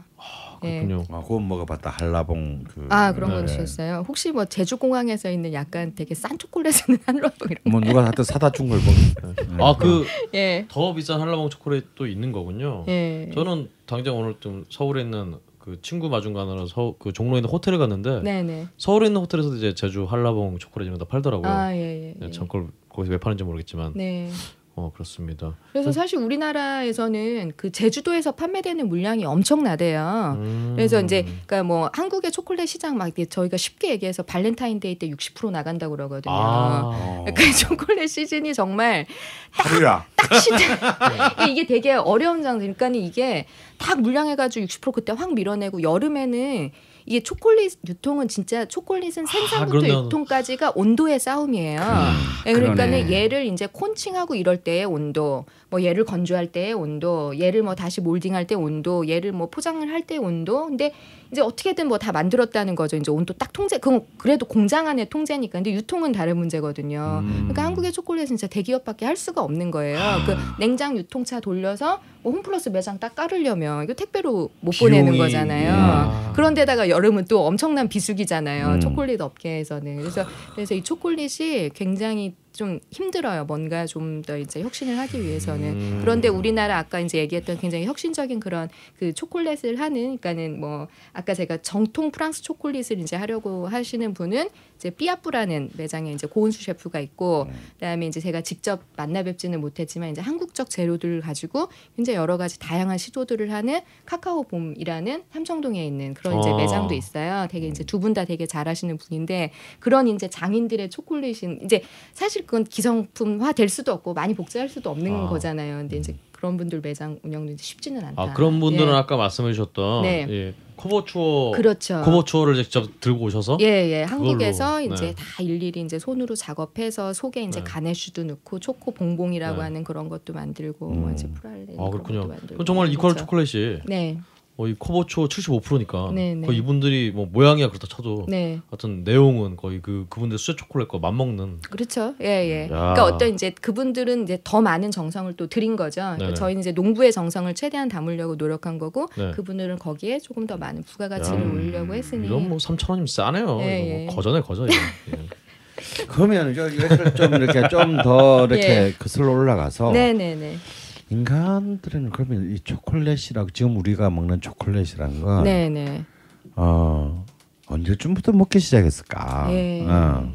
예. 그렇군요. 아 그건 먹어봤다 한라봉 그. 아 그런 거 네. 드셨어요? 혹시 뭐 제주 공항에서 있는 약간 되게 싼 초콜릿은 한라봉 이런 뭐 누가 하여튼 사다 준걸 먹. 아그더 예. 비싼 한라봉 초콜릿도 있는 거군요. 예. 저는 당장 오늘 좀 서울에 있는 그 친구 마중 가느라 서, 그 종로에 있는 호텔에 갔는데 네네. 서울에 있는 호텔에서도 이제 제주 한라봉 초콜릿 이런 거 팔더라고요. 아 예 예. 예, 네, 참 그걸 거기서 왜 파는지 모르겠지만 네. 어 그렇습니다. 그래서 사실 우리나라에서는 그 제주도에서 판매되는 물량이 엄청나대요. 음. 그래서 이제 그러니까 뭐 한국의 초콜릿 시장 막 저희가 쉽게 얘기해서 발렌타인데이 때 60% 나간다 고 그러거든요. 아. 어. 그 초콜릿 시즌이 정말 하루야. 딱 시즌 이게 되게 어려운 장사. 그러니까 이게 딱 물량해가지고 60% 그때 확 밀어내고 여름에는 이게 초콜릿 유통은 진짜 초콜릿은 생산부터 그러면- 유통까지가 온도의 싸움이에요. 예, 그러네. 그러니까는 얘를 이제 콘칭하고 이럴 때의 온도, 뭐 얘를 건조할 때의 온도, 얘를 뭐 다시 몰딩할 때 온도, 얘를 뭐 포장을 할 때 온도. 근데 이제 어떻게든 뭐 다 만들었다는 거죠. 이제 온도 딱 통제. 그건 그래도 공장 안에 통제니까. 근데 유통은 다른 문제거든요. 음. 그러니까 한국의 초콜릿은 진짜 대기업밖에 할 수가 없는 거예요. 그 냉장 유통차 돌려서 뭐 홈플러스 매장 딱 깔으려면 이거 택배로 못 보내는 비용이, 거잖아요. 아. 그런데다가 여름은 또 엄청난 비수기잖아요. 음. 초콜릿 업계에서는. 그래서 그래서 이 초콜릿이 굉장히 좀 힘들어요. 뭔가 좀 더 이제 혁신을 하기 위해서는. 음. 그런데 우리나라 아까 이제 얘기했던 굉장히 혁신적인 그런 그 초콜릿을 하는 그러니까는 뭐 아까 제가 정통 프랑스 초콜릿을 이제 하려고 하시는 분은 이제 삐아뿌라는 매장에 이제 고은수 셰프가 있고 그다음에 이제 제가 직접 만나 뵙지는 못했지만 이제 한국적 재료들을 가지고 굉장히 여러 가지 다양한 시도들을 하는 카카오 봄이라는 삼청동에 있는 그런 이제 아. 매장도 있어요. 되게 이제 두 분 다 되게 잘하시는 분인데 그런 이제 장인들의 초콜릿인 이제 사실 그건 기성품화 될 수도 없고 많이 복제할 수도 없는 아. 거잖아요. 근데 이제 그런 분들 매장 운영도 이제 쉽지는 않다. 아 그런 분들은 예. 아까 말씀해 주셨던 네. 예, 코보 추어 그렇죠. 코보 추어를 직접 들고 오셔서 예, 예. 한국에서 그걸로, 이제 네. 다 일일이 이제 손으로 작업해서 속에 이제 네. 가네슈도 넣고 초코 봉봉이라고 네. 하는 그런 것도 만들고 음. 뭐 이제 프랄레 아 그렇군요. 그럼 정말 이퀄 그렇죠. 초콜릿이 네, 어, 이 코보초 75%니까 네, 네. 거의 이분들이 뭐 모양이야 그렇다 쳐도 네. 하여튼 내용은 거의 그 그분들 수제 초콜릿과 맞먹는 그렇죠. 예, 예. 야. 그러니까 어떤 이제 그분들은 이제 더 많은 정성을 또 들인 거죠. 그러니까 네네. 저희는 이제 농부의 정성을 최대한 담으려고 노력한 거고 네. 그분들은 거기에 조금 더 많은 부가가치를 야. 올리려고 했으니 이건 뭐 3천 원이면 싸네요. 예, 이거 예. 뭐 이거. 예. 그러면 좀 이렇게 좀 더 이렇게 예. 거슬러 올라가서 네, 네, 네. 인간들은 그러면 이 초콜릿이라고 지금 우리가 먹는 초콜릿이라는 건 네, 네. 어, 언제쯤부터 먹기 시작했을까? 예. 어.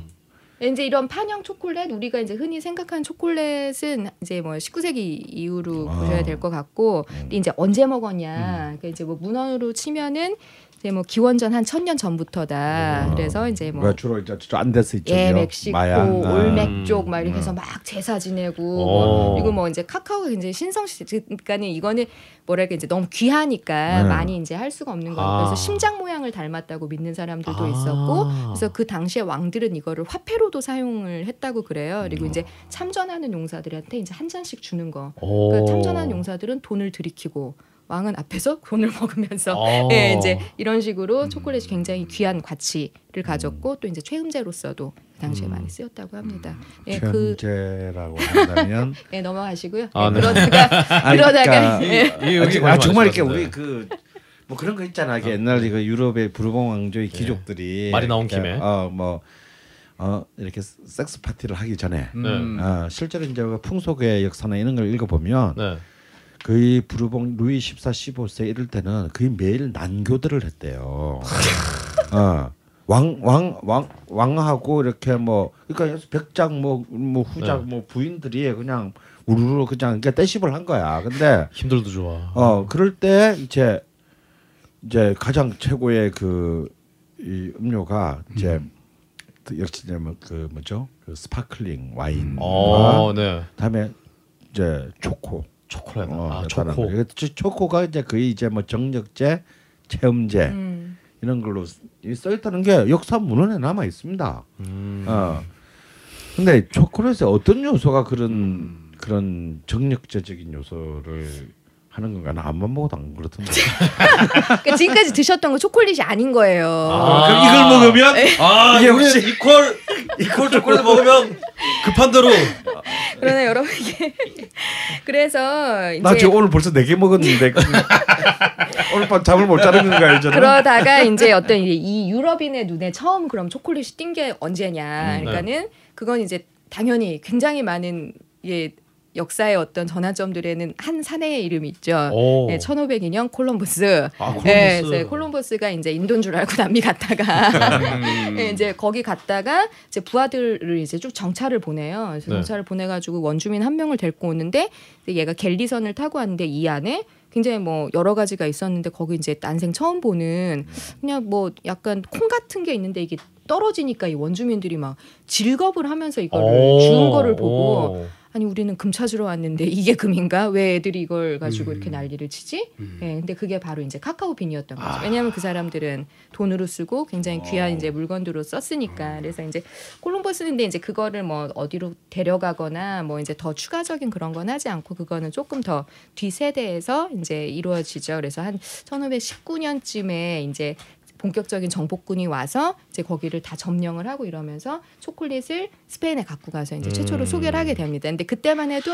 이제 이런 판형 초콜릿 우리가 이제 흔히 생각하는 초콜릿은 이제 뭐 19세기 이후로 아. 보셔야 될 것 같고 근데 이제 언제 먹었냐 그러니까 이제 뭐 문헌으로 치면은 이제 뭐 기원전 한 천년 전부터다 그래서 이제 뭐그 주로 이제 안 됐어 있죠. 예, 멕시코. 아. 올맥 쪽막 이렇게 음. 해서 막 제사 지내고 어. 뭐 그리고 뭐 이제 카카오가 굉장히 신성시 그러니까는 이거는 뭐랄까 이제 너무 귀하니까 네. 많이 이제 할 수가 없는 거예요. 아. 그래서 심장 모양을 닮았다고 믿는 사람들도 아. 있었고 그래서 그 당시에 왕들은 이거를 화폐로도 사용을 했다고 그래요. 그리고 음. 이제 참전하는 용사들한테 이제 한 잔씩 주는 거. 오. 그러니까 참전하는 용사들은 돈을 들이키고 왕은 앞에서 돈을 먹으면서 어. 예, 이제 이런 식으로 음. 초콜릿이 굉장히 귀한 가치를 가졌고 또 이제 최음제로서도 그 당시에 음. 많이 쓰였다고 합니다. 예, 그 현재라고 한다면 예, 넘어가시고요. 아, 예, 네. 그러다가 그러다가 그러니까 예. 아, 아, 정말 이렇게 우리 것그뭐 그런 거 있잖아. 이게 옛날에 그 유럽의 부르봉 왕조의 귀족들이 말이 나온 김에. 어뭐 어, 이렇게 섹스 파티를 하기 전에 음. 어, 실제로 이제 그 풍속의 역사나 이런 걸 읽어보면 네. 거의 부르봉 루이 14, 15세 이럴 때는 거의 매일 난교들을 했대요. 어. 왕, 왕, 왕, 왕하고 이렇게 뭐, 그러니까 백장 뭐, 뭐 후작 네. 뭐 부인들이 그냥 우르르 그냥 그러니까 떼씹을 한 거야. 근데 힘들도 좋아. 어 그럴 때 이제 이제 가장 최고의 그 이 음료가 이제 그 역시 이제 뭐그 뭐죠 그 sparkling 와인과 어, 네. 다음에 이제 초코 초콜릿. 어, 아, 나타나는 초코. 초- 초코가 이제 거의 이제 뭐 정력제 최음제 음. 이런 걸로 써 있다는 게 역사 문헌에 남아 있습니다. 음. 어 근데 초콜릿에 어떤 요소가 그런 그런 정력제적인 요소를 하는 건가? 나 안만 먹어도 안 그렇던데. 그러니까 지금까지 드셨던 거 초콜릿이 아닌 거예요. 아, 그럼 이걸 먹으면 아, 이게 혹시- 이퀄 이퀄 초콜릿 먹으면 급한 대로 그러나 여러분 이게 그래서 이제 나 지금 오늘 벌써 네 개 먹었는데 오늘 밤 잠을 못 자는 건가요, 저는? 그러다가 이제 어떤 이제 이 유럽인의 눈에 처음 그럼 초콜릿이 띈 게 언제냐? 음, 그러니까는 그건 이제 당연히 굉장히 많은 예 역사의 어떤 전환점들에는 한 사내의 이름이 있죠. 오. 예, 1502년 콜럼버스. 아, 예, 콜럼버스. 그래서 콜럼버스가 이제 인도인 줄 알고 남미 갔다가 예, 이제 거기 갔다가 이제 부하들을 이제 쭉 정찰을 보내요. 그래서 네. 정찰을 보내가지고 원주민 한 명을 데리고 오는데 얘가 갤리선을 타고 왔는데 이 안에 굉장히 뭐 여러 가지가 있었는데 거기 이제 난생 처음 보는 그냥 뭐 약간 콩 같은 게 있는데 이게 떨어지니까 이 원주민들이 막 질겁을 하면서 이거를 오. 주운 거를 보고 오. 아니 우리는 금 찾으러 왔는데 이게 금인가? 왜 애들이 이걸 가지고 음. 이렇게 난리를 치지? 음. 예, 근데 그게 바로 이제 카카오 빈이었던 거죠. 아. 왜냐하면 그 사람들은 돈으로 쓰고 굉장히 귀한 어. 이제 물건으로 썼으니까. 그래서 이제 콜럼버스인데 이제 그거를 뭐 어디로 데려가거나 뭐 이제 더 추가적인 그런 건 하지 않고 그거는 조금 더 뒤 세대에서 이제 이루어지죠. 그래서 한 1519년쯤에 이제 본격적인 정복군이 와서 이제 거기를 다 점령을 하고 이러면서 초콜릿을 스페인에 갖고 가서 이제 최초로 음. 소개를 하게 됩니다. 근데 그때만 해도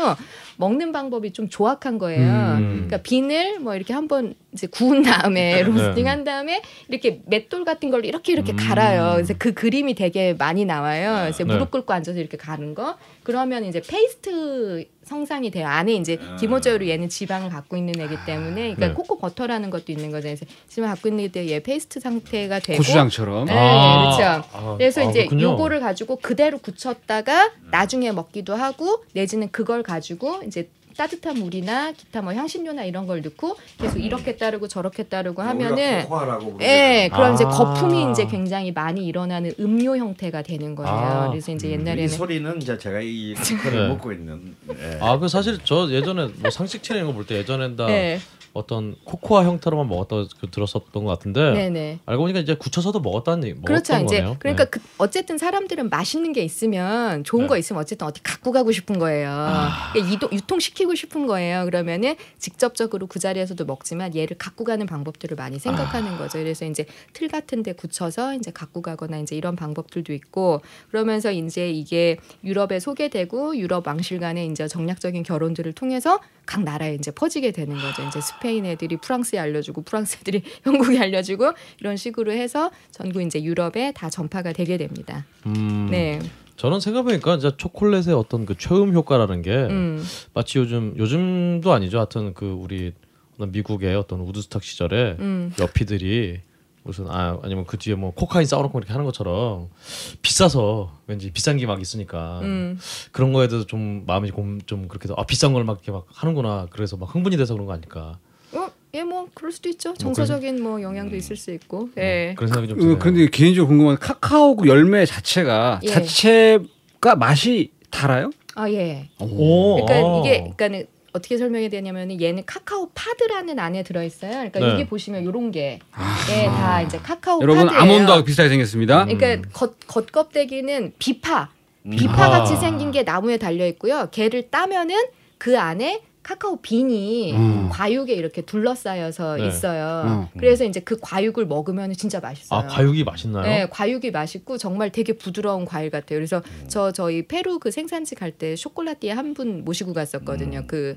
먹는 방법이 좀 조악한 거예요. 음. 그러니까 비늘 뭐 이렇게 한번 이제 구운 다음에 로스팅 한 다음에 이렇게 맷돌 같은 걸로 이렇게 이렇게 음. 갈아요. 그래서 그 그림이 되게 많이 나와요. 그래서 네. 무릎 꿇고 앉아서 이렇게 가는 거. 그러면 이제 페이스트 성상이 돼요. 안에 이제 기본적으로 얘는 지방을 갖고 있는 애기 때문에 그러니까 네. 코코 버터라는 것도 있는 거죠. 그래서 지방 갖고 있는 애기 때문에 얘 페이스트 상태가 되고 고추장처럼. 네, 아. 그렇죠. 아, 그래서 아, 이제 그렇군요. 요거를 가지고 그대로 굳혔다가 나중에 먹기도 하고 내지는 그걸 가지고 이제 따뜻한 물이나 기타 뭐 향신료나 이런 걸 넣고 계속 이렇게 따르고 저렇게 따르고 하면은 예, 그럼 이제 아. 거품이 이제 굉장히 많이 일어나는 음료 형태가 되는 거예요. 아. 그래서 이제 이 옛날에는 소리는 이제 제가 이 스티커를 네. 먹고 있는 예. 아, 그 사실 저 예전에 뭐 상식체나 이런 거볼 때 예전엔 다 네, 어떤 코코아 형태로만 먹었다 그 들었었던 것 같은데 네, 네. 알고 보니까 이제 굳혀서도 먹었다는 얘기. 그렇죠. 먹었던 이제 거네요. 그러니까 네. 그 어쨌든 사람들은 맛있는 게 있으면 좋은 네. 거 있으면 어쨌든 어디 갖고 가고 싶은 거예요. 아. 그러니까 이동, 유통시키고 싶은 거예요. 그러면은 직접적으로 그 자리에서도 먹지만 얘를 갖고 가는 방법들을 많이 생각하는 아. 거죠. 그래서 이제 틀 같은 데 굳혀서 이제 갖고 가거나 이제 이런 방법들도 있고 그러면서 이제 이게 유럽에 소개되고 유럽 왕실 간의 이제 정략적인 결혼들을 통해서 각 나라에 이제 퍼지게 되는 거죠. 이제 스페인 애들이 프랑스에 알려주고 프랑스 애들이 영국에 알려주고 이런 식으로 해서 전국 이제 유럽에 다 전파가 되게 됩니다. 음, 네, 저는 생각해보니까 진짜 초콜릿의 어떤 그 최음 효과라는 게 음, 마치 요즘 요즘도 아니죠. 하여튼 그 우리 미국의 어떤 우드스탁 시절에 음, 여피들이 무슨 아 아니면 그 뒤에 뭐 코카인 싸워놓고 이렇게 하는 것처럼 비싸서 왠지 비싼 게 막 있으니까 음. 그런 거에 대해서 좀 마음이 좀, 좀 그렇게 아 비싼 걸 막 이렇게 막 하는구나 그래서 막 흥분이 돼서 그런 거 아닐까 어, 예, 뭐 그럴 수도 있죠. 정서적인 뭐 영향도 있을 수 있고. 예. 그런 생각이 좀 어, 드네요. 그런데 개인적으로 궁금한 게 카카오 그 열매 자체가 예. 자체가 맛이 달아요? 아 예. 오, 그러니까 아. 이게 그러니까는 어떻게 설명이 되냐면은 얘는 카카오 pod라는 안에 들어 있어요. 그러니까 네. 여기 보시면 요런 게 예, 다 이제 카카오 여러분 pod예요. 아몬드하고 비슷하게 생겼습니다. 그러니까 겉, 겉껍데기는 비파, 음. 비파 같이 아. 생긴 게 나무에 달려 있고요. 걔를 따면은 그 안에 카카오 bean이 음. 과육에 이렇게 둘러싸여서 네. 있어요. 음. 그래서 이제 그 과육을 먹으면 진짜 맛있어요. 아 과육이 맛있나요? 네, 과육이 맛있고 정말 되게 부드러운 과일 같아요. 그래서 저 저희 페루 그 생산지 갈 때 chocolatier 한 분 모시고 갔었거든요. 그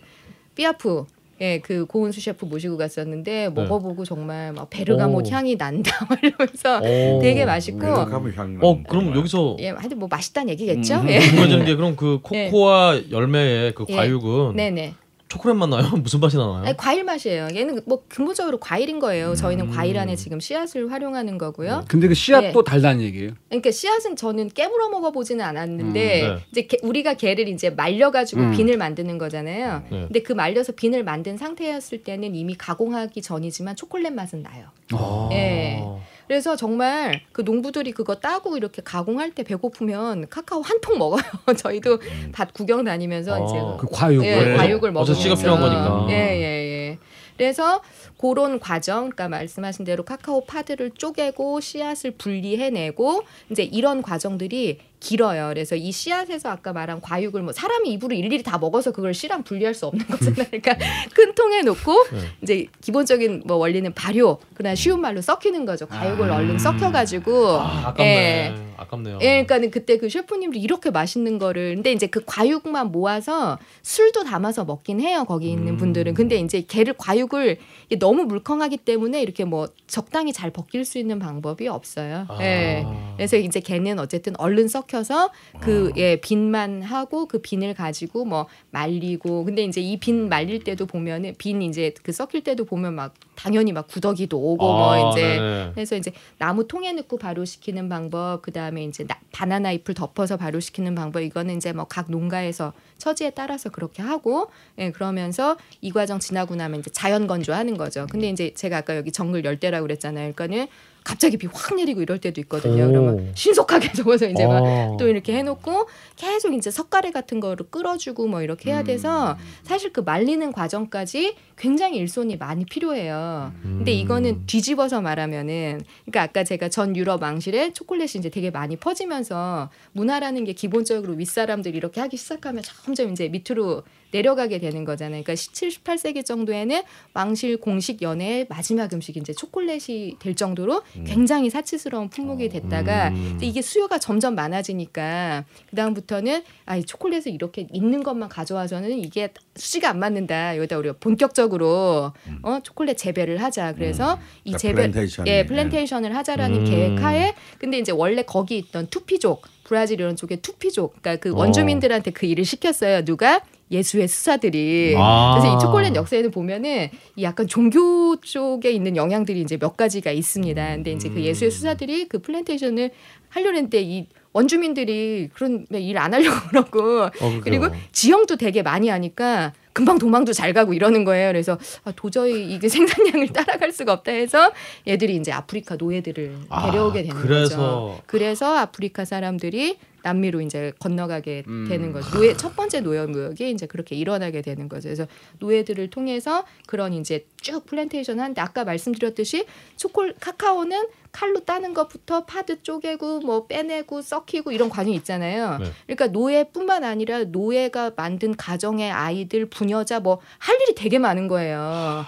삐아프 예, 그 고은수 셰프 모시고 갔었는데 먹어보고 정말 막 베르가못 오. 향이 난다 막 이러면서 오. 되게 맛있고 가면 향어 그럼 여기서 예, 하여튼 뭐 맛있다는 얘기겠죠? 음. 예. 궁금해지는 게 그럼 그 코코아 열매의 그 예. 과육은 네네. 초콜릿 맛 나요? 무슨 맛이 나나요? 아니, 과일 맛이에요. 얘는 뭐 근본적으로 과일인 거예요. 저희는 음. 과일 안에 지금 씨앗을 활용하는 거고요. 근데 그 씨앗도 예. 달다는 얘기예요. 그러니까 씨앗은 저는 깨물어 먹어보지는 않았는데 음, 네. 이제 게- 우리가 걔를 이제 말려가지고 음. 빈을 만드는 거잖아요. 네. 근데 그 말려서 빈을 만든 상태였을 때는 이미 가공하기 전이지만 초콜릿 맛은 나요. 아. 예. 그래서 정말 그 농부들이 그거 따고 이렇게 가공할 때 배고프면 카카오 한 통 먹어요. 저희도 밭 구경 다니면서 아. 이제 그 과육을. 예, 과육을 먹으면서 어차피 씨가 필요한 거니까. 예, 예, 예. 그래서 그런 과정, 그러니까 말씀하신 대로 카카오 파드를 쪼개고 씨앗을 분리해내고 이제 이런 과정들이 길어요. 그래서 이 씨앗에서 아까 말한 과육을 뭐 사람이 입으로 일일이 다 먹어서 그걸 씨랑 분리할 수 없는 거잖아요. 그러니까 큰 통에 놓고 네. 이제 기본적인 뭐 원리는 발효, 그다음 쉬운 말로 썩히는 거죠. 과육을 아. 얼른 썩혀가지고 아, 아깝네. 예. 아깝네요. 예, 그러니까는 그때 그 셰프님들이 이렇게 맛있는 거를 근데 이제 그 과육만 모아서 술도 담아서 먹긴 해요. 거기 있는 음. 분들은. 근데 이제 걔를 과육을 이게 너무 물컹하기 때문에 이렇게 뭐 적당히 잘 벗길 수 있는 방법이 없어요. 아. 예. 그래서 이제 걔는 어쨌든 얼른 썩혀서 그 예, 빈만 하고 그 빈을 가지고 뭐 말리고 근데 이제 이 빈 말릴 때도 보면은 빈 이제 그 썩힐 때도 보면 막 당연히 막 구더기도 오고 뭐 아, 이제 네네. 그래서 이제 나무 통에 넣고 발효시키는 방법, 그 다음에 이제 나- 바나나 잎을 덮어서 발효시키는 방법, 이거는 이제 뭐 각 농가에서 처지에 따라서 그렇게 하고, 예, 그러면서 이 과정 지나고 나면 이제 자연 건조하는 거죠. 근데 이제 제가 아까 여기 정글 열대라고 그랬잖아요. 그러니까는 갑자기 비 확 내리고 이럴 때도 있거든요. 오. 그러면 신속하게 적어서 이제 막 아. 또 이렇게 해놓고 계속 이제 석가래 같은 거를 끌어주고 뭐 이렇게 해야 돼서 사실 그 말리는 과정까지 굉장히 일손이 많이 필요해요. 근데 이거는 뒤집어서 말하면은 그러니까 아까 제가 전 유럽 왕실에 초콜릿이 이제 되게 많이 퍼지면서 문화라는 게 기본적으로 윗사람들이 이렇게 하기 시작하면 점점 이제 밑으로 내려가게 되는 거잖아요. 그러니까 17, 18세기 정도에는 왕실 공식 연회의 마지막 음식이 이제 초콜릿이 될 정도로 굉장히 사치스러운 품목이 됐다가 이제 이게 수요가 점점 많아지니까 그 다음부터는 아, 이 초콜릿을 이렇게 있는 것만 가져와서는 이게 수지가 안 맞는다. 여기다 우리가 본격적으로 어 초콜릿 재배를 하자. 그래서 이 그러니까 재배 플랜테이션이, 예 플랜테이션을 하자라는 음. 계획하에 근데 이제 원래 거기 있던 투피족 브라질 이런 쪽에 투피족 그러니까 그 원주민들한테 그 일을 시켰어요. 누가 예수의 수사들이 아. 그래서 이 초콜릿 역사에는 보면은 이 약간 종교 쪽에 있는 영향들이 이제 몇 가지가 있습니다. 근데 이제 그 예수의 수사들이 그 플랜테이션을 하려고 했는데 이 원주민들이 그런 일 안 하려고 그러고 그래요. 그리고 지형도 되게 많이 하니까 금방 도망도 잘 가고 이러는 거예요. 그래서 아, 도저히 이게 생산량을 따라갈 수가 없다 해서 얘들이 이제 아프리카 노예들을 아, 데려오게 되는 그래서- 거죠. 그래서 아프리카 사람들이 남미로 이제 건너가게 음. 되는 거죠. 노예 첫 번째 노예 무역이 이제 그렇게 일어나게 되는 거죠. 그래서 노예들을 통해서 그런 이제 쭉 플랜테이션 하는데 아까 말씀드렸듯이 초콜 카카오는 칼로 따는 것부터 pod 쪼개고 뭐 빼내고 썩히고 이런 과정이 있잖아요. 네. 그러니까 노예뿐만 아니라 노예가 만든 가정의 아이들 부녀자 뭐 할 일이 되게 많은 거예요.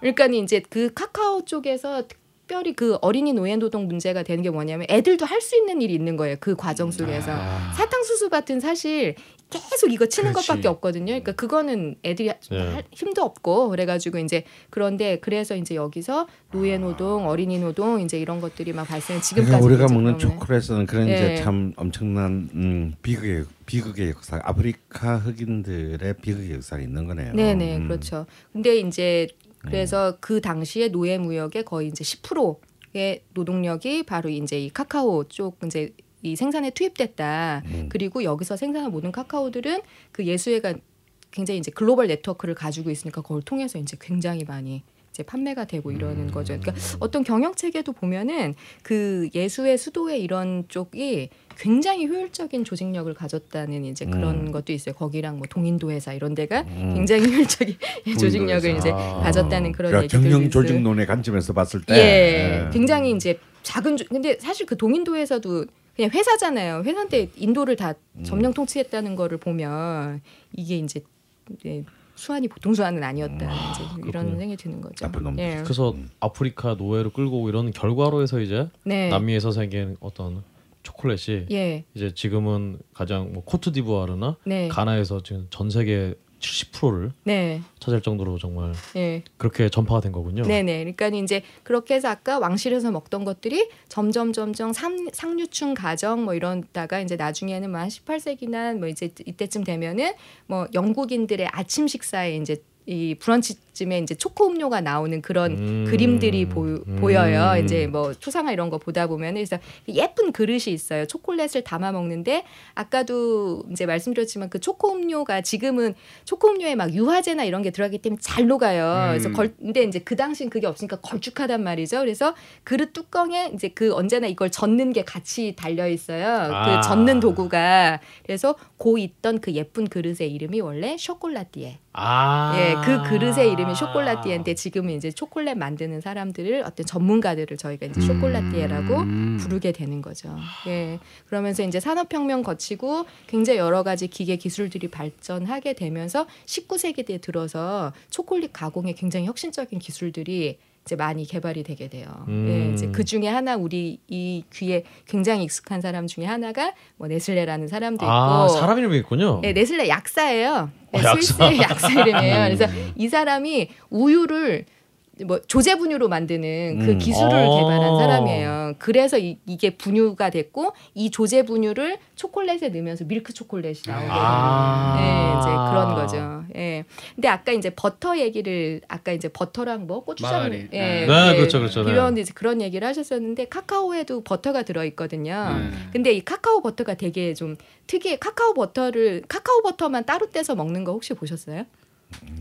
그러니까 이제 그 카카오 쪽에서 특별히 그 어린이 노예 노동 문제가 되는 게 뭐냐면 애들도 할 수 있는 일이 있는 거예요. 그 과정 속에서 아. 사탕수수 밭은 사실 계속 이거 치는 그렇지. 것밖에 없거든요. 그러니까 그거는 애들이 하- 네. 할 힘도 없고 그래가지고 이제 그런데 그래서 이제 여기서 노예 노동, 어린이 노동 이제 이런 것들이 막 발생 지금까지 우리가 먹는. 초콜릿은 그런 예. 이제 참 엄청난 음, 비극의 비극의 역사, 아프리카 흑인들의 비극의 역사가 있는 거네요. 네네 음. 그렇죠. 근데 이제 그래서 그 당시에 노예 무역의 거의 이제 10%의 노동력이 바로 이제 이 카카오 쪽 이제 이 생산에 투입됐다. 음. 그리고 여기서 생산한 모든 카카오들은 그 예수회가 굉장히 이제 글로벌 네트워크를 가지고 있으니까 그걸 통해서 이제 굉장히 많이 이제 판매가 되고 이러는 거죠. 그러니까 어떤 경영 체계도 보면은 그 예수의 수도의 이런 쪽이 굉장히 효율적인 조직력을 가졌다는 이제 그런 음. 것도 있어요. 거기랑 뭐 동인도 회사 이런 데가 음. 굉장히 효율적인 조직력을 회사. 이제 아. 가졌다는 그런 그러니까 얘기들도 경영 있어요. 조직론의 관점에서 봤을 때 예, 예. 굉장히 이제 작은 조, 근데 사실 그 동인도에서도 그냥 회사잖아요. 회사인데 인도를 다 음. 점령 통치했다는 거를 보면 이게 이제 이제 수완이 보통 수완은 아니었다. 이제 이런 그렇군요. 생각이 드는 거죠. 예. 그래서 아프리카 노예를 끌고 오고 이런 결과로 해서 이제 네. 남미에서 생긴 어떤 초콜릿이 예. 이제 지금은 가장 뭐 코트디부아르나 네. 가나에서 지금 전 세계 70%를 네. 차지할 정도로 정말 예. 그렇게 전파가 된 거군요. 네네. 그러니까 이제 그렇게 해서 아까 왕실에서 먹던 것들이 점점 점점 상, 상류층 가정 뭐 이런다가 이제 나중에는 뭐한 18세기나 뭐 이제 이때쯤 되면은 뭐 영국인들의 아침 식사에 이제 이 브런치 쯤에 이제 초코 음료가 나오는 그런 음. 그림들이 보, 음. 보여요. 이제 뭐 초상화 이런 거 보다 보면 그래서 예쁜 그릇이 있어요. 초콜릿을 담아 먹는데 아까도 이제 말씀드렸지만 그 초코 음료가 지금은 초코 음료에 막 유화제나 이런 게 들어가기 때문에 잘 녹아요. 그래서 음. 걸 근데 이제 그 당시엔 그게 없으니까 걸쭉하단 말이죠. 그래서 그릇 뚜껑에 이제 그 언제나 이걸 젓는 게 같이 달려 있어요. 아. 그 젓는 도구가 그래서 고 있던 그 예쁜 그릇의 이름이 원래 쇼콜라띠에. 아. 예, 그 그릇의 이름 이 쇼콜라띠에인데 지금은 이제 초콜릿 만드는 사람들을 어떤 전문가들을 저희가 이제 쇼콜라띠에라고 음. 부르게 되는 거죠. 예. 그러면서 이제 산업혁명 거치고 굉장히 여러 가지 기계 기술들이 발전하게 되면서 19세기에 들어서 초콜릿 가공에 굉장히 혁신적인 기술들이 이제 많이 개발이 되게 돼요. 음. 예, 이제 그 중에 하나 우리 이 귀에 굉장히 익숙한 사람 중에 하나가 뭐 네슬레라는 사람도 있고 아, 사람 이름이 있군요. 네, 네슬레 약사예요. 네, 어, 약사. 스위스의 약사 이름이에요. 그래서 이 사람이 우유를 뭐 조제 분유로 만드는 그 음. 기술을 어. 개발한 사람이에요. 그래서 이, 게 분유가 됐고 이 조제 분유를 초콜릿에 넣으면서 밀크 초콜릿이 나오게 되는 아. 예, 이제 그런 거죠. 예. 근데 아까 이제 버터 얘기를 아까 이제 버터랑 뭐 고추장. 예, 네. 네, 예, 그렇죠, 그렇죠. 네. 비볐는데 이제 그런 얘기를 하셨었는데 카카오에도 버터가 들어 있거든요. 네. 근데 이 카카오 버터가 되게 좀 특이해. 카카오 버터를 카카오 버터만 따로 떼서 먹는 거 혹시 보셨어요?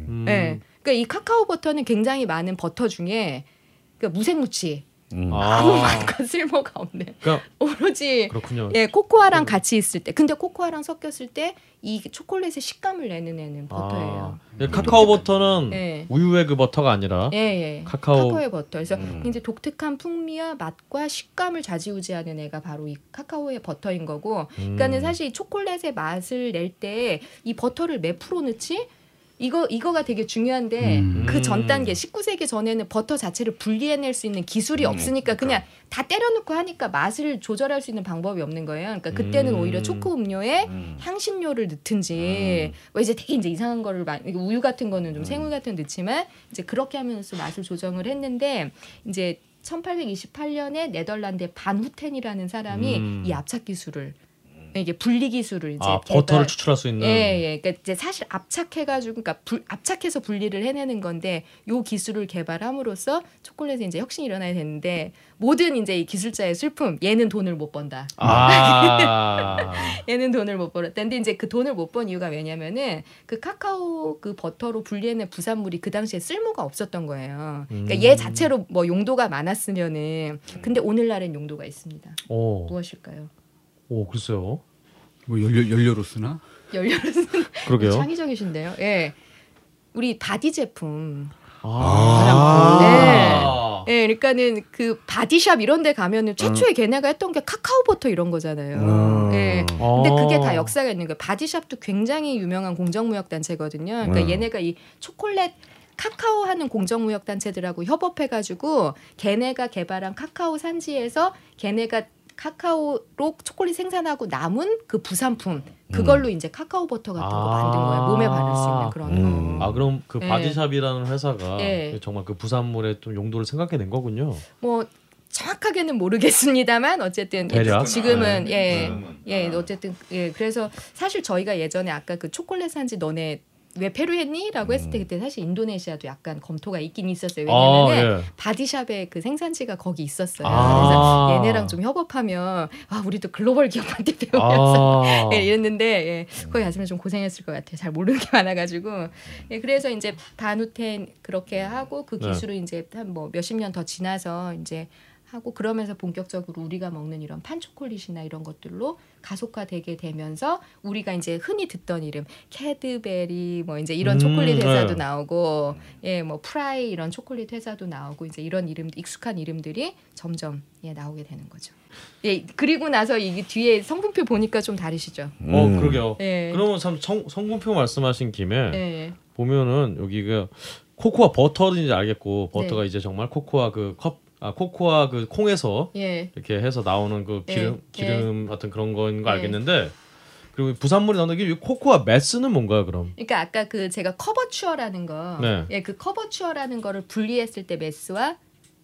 음. 네. 그러니까 이 카카오 버터는 굉장히 많은 버터 중에 그러니까 무색무취 아무 아, 맛과 쓸모가 없는 그러니까 오로지 그렇군요. 예 코코아랑 같이 있을 때 근데 코코아랑 섞였을 때 이 초콜릿의 식감을 내는 애는 버터예요. 아, 카카오 버터는 예. 우유의 그 버터가 아니라 예, 예. 카카오- 카카오의 버터. 그래서 음. 이제 독특한 풍미와 맛과 식감을 좌지우지하는 애가 바로 이 카카오의 버터인 거고. 음. 그러니까는 사실 이 초콜릿의 맛을 낼 때 이 버터를 몇 프로 넣지? 이거 이거가 되게 중요한데 음. 그전 단계 19세기 전에는 버터 자체를 분리해낼 수 있는 기술이 음, 없으니까 그냥 다 때려넣고 하니까 맛을 조절할 수 있는 방법이 없는 거예요. 그러니까 그때는 음. 오히려 초코 음료에 음. 향신료를 넣든지 뭐 이제 되게 이제 이상한 거를 많이 우유 같은 거는 음. 좀 생우유 같은 거 넣지만 이제 그렇게 하면서 맛을 조정을 했는데 이제 1828년에 네덜란드의 반 후텐이라는 사람이 음. 이 압착 기술을 이게 분리 기술을 이제 아 개발- 버터를 추출할 수 있는 예, 예. 그러니까 이제 사실 압착해 가지고, 그러니까 불, 압착해서 분리를 해내는 건데, 요 기술을 개발함으로써 초콜릿에 이제 혁신이 일어나야 되는데, 모든 이제 이 기술자의 슬픔, 얘는 돈을 못 번다. 아 얘는 돈을 못 벌었다. 근데 이제 그 돈을 못 번 이유가 왜냐면은 그 카카오 그 버터로 분리해낸 부산물이 그 당시에 쓸모가 없었던 거예요. 그러니까 음. 얘 자체로 뭐 용도가 많았으면은, 근데 오늘날엔 용도가 있습니다. 오, 무엇일까요? 오 글쎄요. 뭐 연료 연료로 쓰나? 연료를 쓰는 그러게요. 창의적이신데요. 예. 우리 바디 제품. 아. 예, 그러니까는 그 바디샵 이런 데 가면은 최초에 걔네가 했던 게 카카오 버터 이런 거잖아요. 음. 예. 근데 아. 그게 다 역사가 있는 거예요. 바디샵도 굉장히 유명한 공정무역 단체거든요. 그러니까 음. 얘네가 이 초콜릿 카카오 하는 공정무역 단체들하고 협업해가지고 걔네가 개발한 카카오 산지에서 걔네가 카카오로 초콜릿 생산하고 남은 그 부산품 그걸로 이제 카카오 버터 같은 거 아. 만든 거예요. 몸에 바를 수 있는 그런 음. 거. 아 그럼 그 예. 바디샵이라는 회사가 예. 정말 그 부산물의 좀 용도를 생각해 낸 거군요. 뭐 정확하게는 모르겠습니다만 어쨌든 대략? 지금은 네. 예. 지금은. 예, 아. 어쨌든 예, 그래서 사실 저희가 예전에 아까 그 초콜릿 산지 너네 왜 페루 했니?라고 했을 때 그때 사실 인도네시아도 약간 검토가 있긴 있었어요. 아, 왜냐면은 예. 바디샵의 그 생산지가 거기 있었어요. 아. 그래서 얘네랑 좀 협업하면 아 우리도 글로벌 기업한테 배우면서 아. 예, 이랬는데 예, 거기 갔으면 좀 고생했을 것 같아요. 잘 모르는 게 많아가지고 예, 그래서 이제 바누텐 그렇게 하고 그 네. 기술을 이제 한 뭐 몇십 년 더 지나서 이제 하고 그러면서 본격적으로 우리가 먹는 이런 판 초콜릿이나 이런 것들로 가속화되게 되면서 우리가 이제 흔히 듣던 이름 캐드베리 뭐 이제 이런 음, 초콜릿 회사도 네. 나오고 예 뭐 프라이 이런 초콜릿 회사도 나오고 이제 이런 이름 익숙한 이름들이 점점 예 나오게 되는 거죠. 예 그리고 나서 이게 뒤에 성분표 보니까 좀 다르시죠. 어 음. 그러게요. 예. 그러면 참 성, 성분표 말씀하신 김에 예. 보면은 여기 그 코코아 버터인지 알겠고 버터가 네. 이제 정말 코코아 그 컵 아 코코아 그 콩에서 예. 이렇게 해서 나오는 그 네, 기름 네. 기름 같은 그런 거인 거 네. 알겠는데 그리고 부산물이 나오는 게 이 코코아 mass는 뭔가요 그럼? 그러니까 아까 그 제가 couverture라는 거, 네. 예, 그 couverture라는 거를 분리했을 때 mass와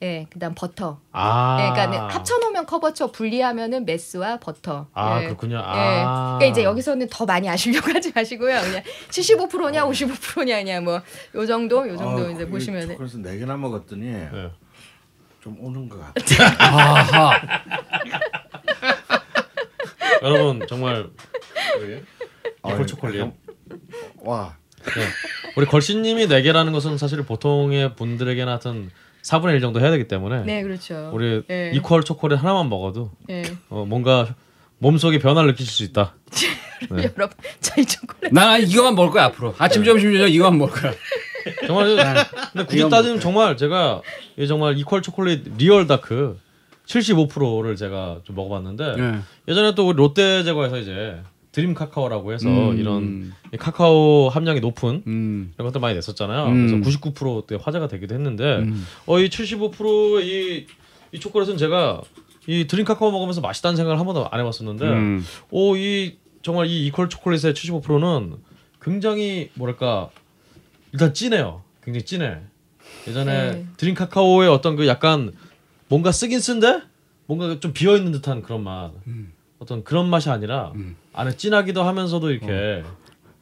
예, 그다음 버터. 아, 예, 그러니까 합쳐놓으면 couverture 분리하면은 mass와 버터. 아 예. 그렇군요. 예. 아, 그러니까 이제 여기서는 더 많이 아시려고 하지 마시고요. 그냥 75%냐 55%냐 그냥 뭐요 정도 요 정도 아, 이제 그 보시면은 그래서 네 개나 먹었더니 네. 좀 오는 것 같아. 아하. 여러분 정말 아, 이퀄 초콜릿. 와. 네. 우리 걸신님이 네 개라는 것은 사실 보통의 분들에게는 하여튼 4분의 1 정도 해야 되기 때문에 네 그렇죠. 우리 예. 이퀄 초콜릿 하나만 먹어도 예. 어, 뭔가 몸속에 변화를 느끼실 수 있다. 네. 여러분 저희 초콜릿 난 이거만 먹을 거야 앞으로. 아침 점심 저녁 이거만 먹을 거야. 정말 근데 굳이 따지면 정말 제가 이 정말 이퀄 초콜릿 리얼 다크 75%를 제가 좀 먹어봤는데 예. 예전에 또 우리 롯데 제과에서 이제 드림 카카오라고 해서 음. 이런 이 카카오 함량이 높은 음. 이런 것들 많이 냈었잖아요. 음. 그래서 99%때 화제가 되기도 했는데 음. 어 이 75%의 이, 이 초콜릿은 제가 이 드림 카카오 먹으면서 맛있다는 생각을 한 번도 안 해봤었는데 음. 오이 정말 이 이퀄 초콜릿의 75%는 굉장히 뭐랄까 일단 진해요. 굉장히 진해. 예전에 네. 드림 카카오의 어떤 그 약간 뭔가 쓰긴 쓴데 뭔가 좀 비어 있는 듯한 그런 맛. 음. 어떤 그런 맛이 아니라 안에 진하기도 하면서도 이렇게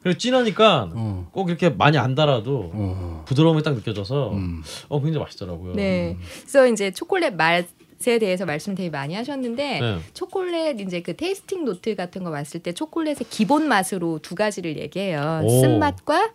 그리고 진하니까 어. 꼭 이렇게 많이 안 달아도 어. 부드러움이 딱 느껴져서 음. 어 굉장히 맛있더라고요. 네. 그래서 이제 초콜릿 맛에 대해서 말씀 되게 많이 하셨는데 네. 초콜릿 이제 그 tasting note 같은 거 봤을 때 초콜릿의 기본 맛으로 두 가지를 얘기해요. 오. 쓴맛과 네.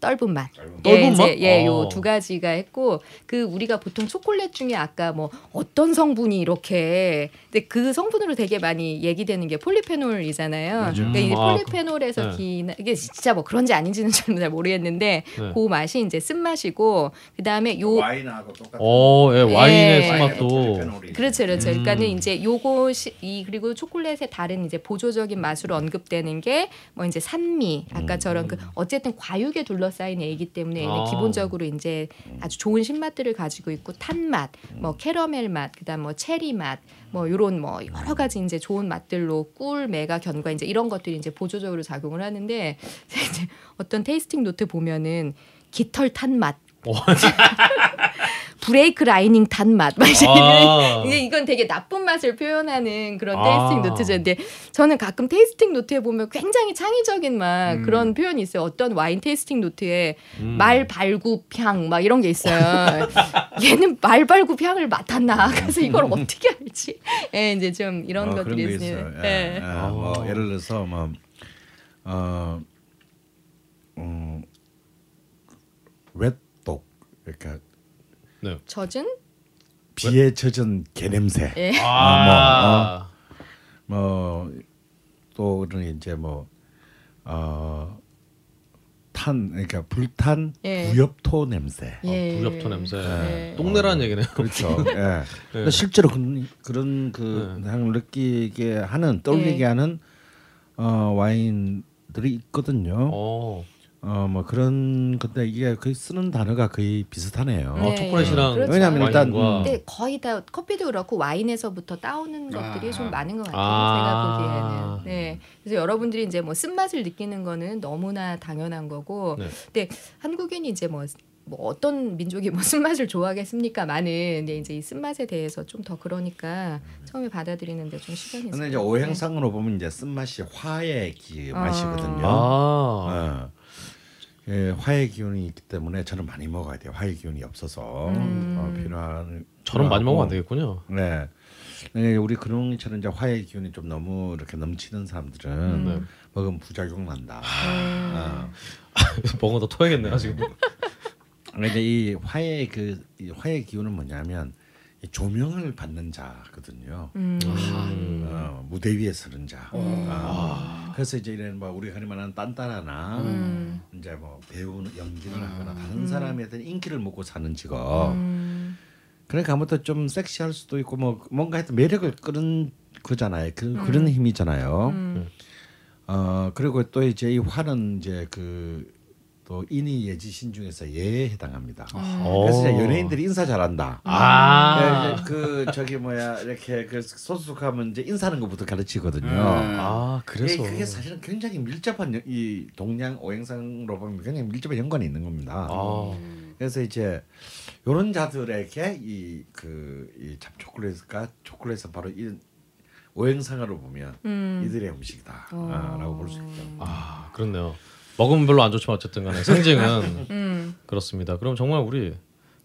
떫은 맛. 떫은 예, 맛? 이제 예, 어. 요 두 가지가 했고 그 우리가 보통 초콜릿 중에 아까 뭐 어떤 성분이 이렇게 근데 그 성분으로 되게 많이 얘기되는 게 폴리페놀이잖아요. 그러니까 이제 아, 폴리페놀에서 네. 기 이게 진짜 뭐 그런지 아닌지는 저는 잘 모르겠는데 네. 그 맛이 이제 쓴 맛이고 그다음에 요 와인하고 똑같은. 어, 예, 와인의 예. 쓴맛도 그렇죠, 그렇죠. 음. 그러니까는 이제 요것이 이 그리고 초콜릿의 다른 이제 보조적인 맛으로 언급되는 게 뭐 이제 산미, 아까처럼 그 어쨌든 과육에 둘러 싸인 애이기 때문에 얘는 아. 기본적으로 이제 아주 좋은 신맛들을 가지고 있고 탄 맛, 뭐 캐러멜 맛, 그다음 뭐 체리 맛, 뭐 요런 뭐 여러 가지 이제 좋은 맛들로 꿀, 메가, 견과 이제 이런 것들이 이제 보조적으로 작용을 하는데 이제 어떤 tasting note 보면은 깃털 탄 맛. 어. 브레이크 라이닝 탄 맛. 막 이제 아. 이게 이건 되게 나쁜 맛을 표현하는 그런 아. tasting note죠. 근데 저는 가끔 tasting note에 보면 굉장히 창의적인 막 음. 그런 표현이 있어요. 어떤 와인 tasting note에 음. 말 발굽 향 막 이런 게 있어요. 얘는 말 발굽 향을 맡았나? 그래서 이걸 어떻게 알지? 예, 이제 좀 이런 어, 것들이 그런 게 있어요. 예. 예, 예. 뭐 아. 예를 들어서 뭐 어, 음, 웹독 그러니까 젖은 비에 젖은 개냄새. 예. 아. 뭐또 그런 이제 뭐 어, 탄 그러니까 불탄 예. 부엽토 냄새. 예. 어, 부엽토 냄새. 예. 똥내라는 얘기네요. 그렇죠. 예. 근데 네. 실제로 그런 그런 그 향을 느끼게 하는 떠올리게 예. 하는 어, 와인들이 있거든요. 어. 어뭐 그런 건데 이게 거의 쓰는 단어가 거의 비슷하네요. 어, 초콜릿이랑 그렇죠. 왜냐하면 일단, 와인과 근데 거의 다 커피도 그렇고 와인에서부터 따오는 것들이 아. 좀 많은 것 같아요. 아. 제가 보기에는. 네. 그래서 여러분들이 이제 뭐 쓴맛을 느끼는 거는 너무나 당연한 거고, 네. 근데 한국인이 이제 뭐, 뭐 어떤 민족이 뭐 쓴맛을 좋아하겠습니까? 많은 근데 이제 이 쓴맛에 대해서 좀 더 그러니까 처음에 받아들이는데 좀 시간이. 근데 이제 오행상으로 보면 이제 쓴맛이 화의 기 아. 맛이거든요. 아. 어. 예, 화의 기운이 있기 때문에 저는 많이 먹어야 돼요. 화의 기운이 없어서 음. 어, 필요한. 저런 많이. 먹으면 안 되겠군요. 네. 네, 우리 그런이처럼 이제 화의 기운이 좀 너무 이렇게 넘치는 사람들은 네. 먹으면 부작용 난다. 음. 어. 먹어도 토해겠네요 지금. 그러니까 이 화의 그 이 화의 기운은 뭐냐면 이 조명을 받는 자거든요. 음. 음. 어, 무대 위에 서는 자. 어. 그래서 이제 이런 뭐 우리가 흔히 말하는 딴따라나 음. 이제 뭐 배우 연기를 하거나 다른 사람에 대한 인기를 먹고 사는 직업. 음. 그러니까 아무튼 좀 섹시할 수도 있고 뭐 뭔가 하여튼 매력을 끄는 거잖아요. 그 그런 힘이잖아요. 음. 어 그리고 또 이제 이 화는 이제 그 또 인이 예지신 중에서 예에 해당합니다. 어. 그래서 연예인들이 인사 잘한다. 아. 네, 그 저기 뭐야 이렇게 그 소속하면 이제 인사하는 것부터 가르치거든요. 아 그래서. 예, 그게 사실은 굉장히 밀접한 연- 이 동양 오행상으로 보면 굉장히 밀접한 연관이 있는 겁니다. 아. 그래서 이제 이런 자들에게 이 그이 초콜릿가 초콜릿은 바로 이 오행상으로 보면 음. 이들의 음식이다라고 볼 수 있죠. 아 그렇네요. 먹으면 별로 안 좋지만 어쨌든 간에 상징은 음. 그렇습니다. 그럼 정말 우리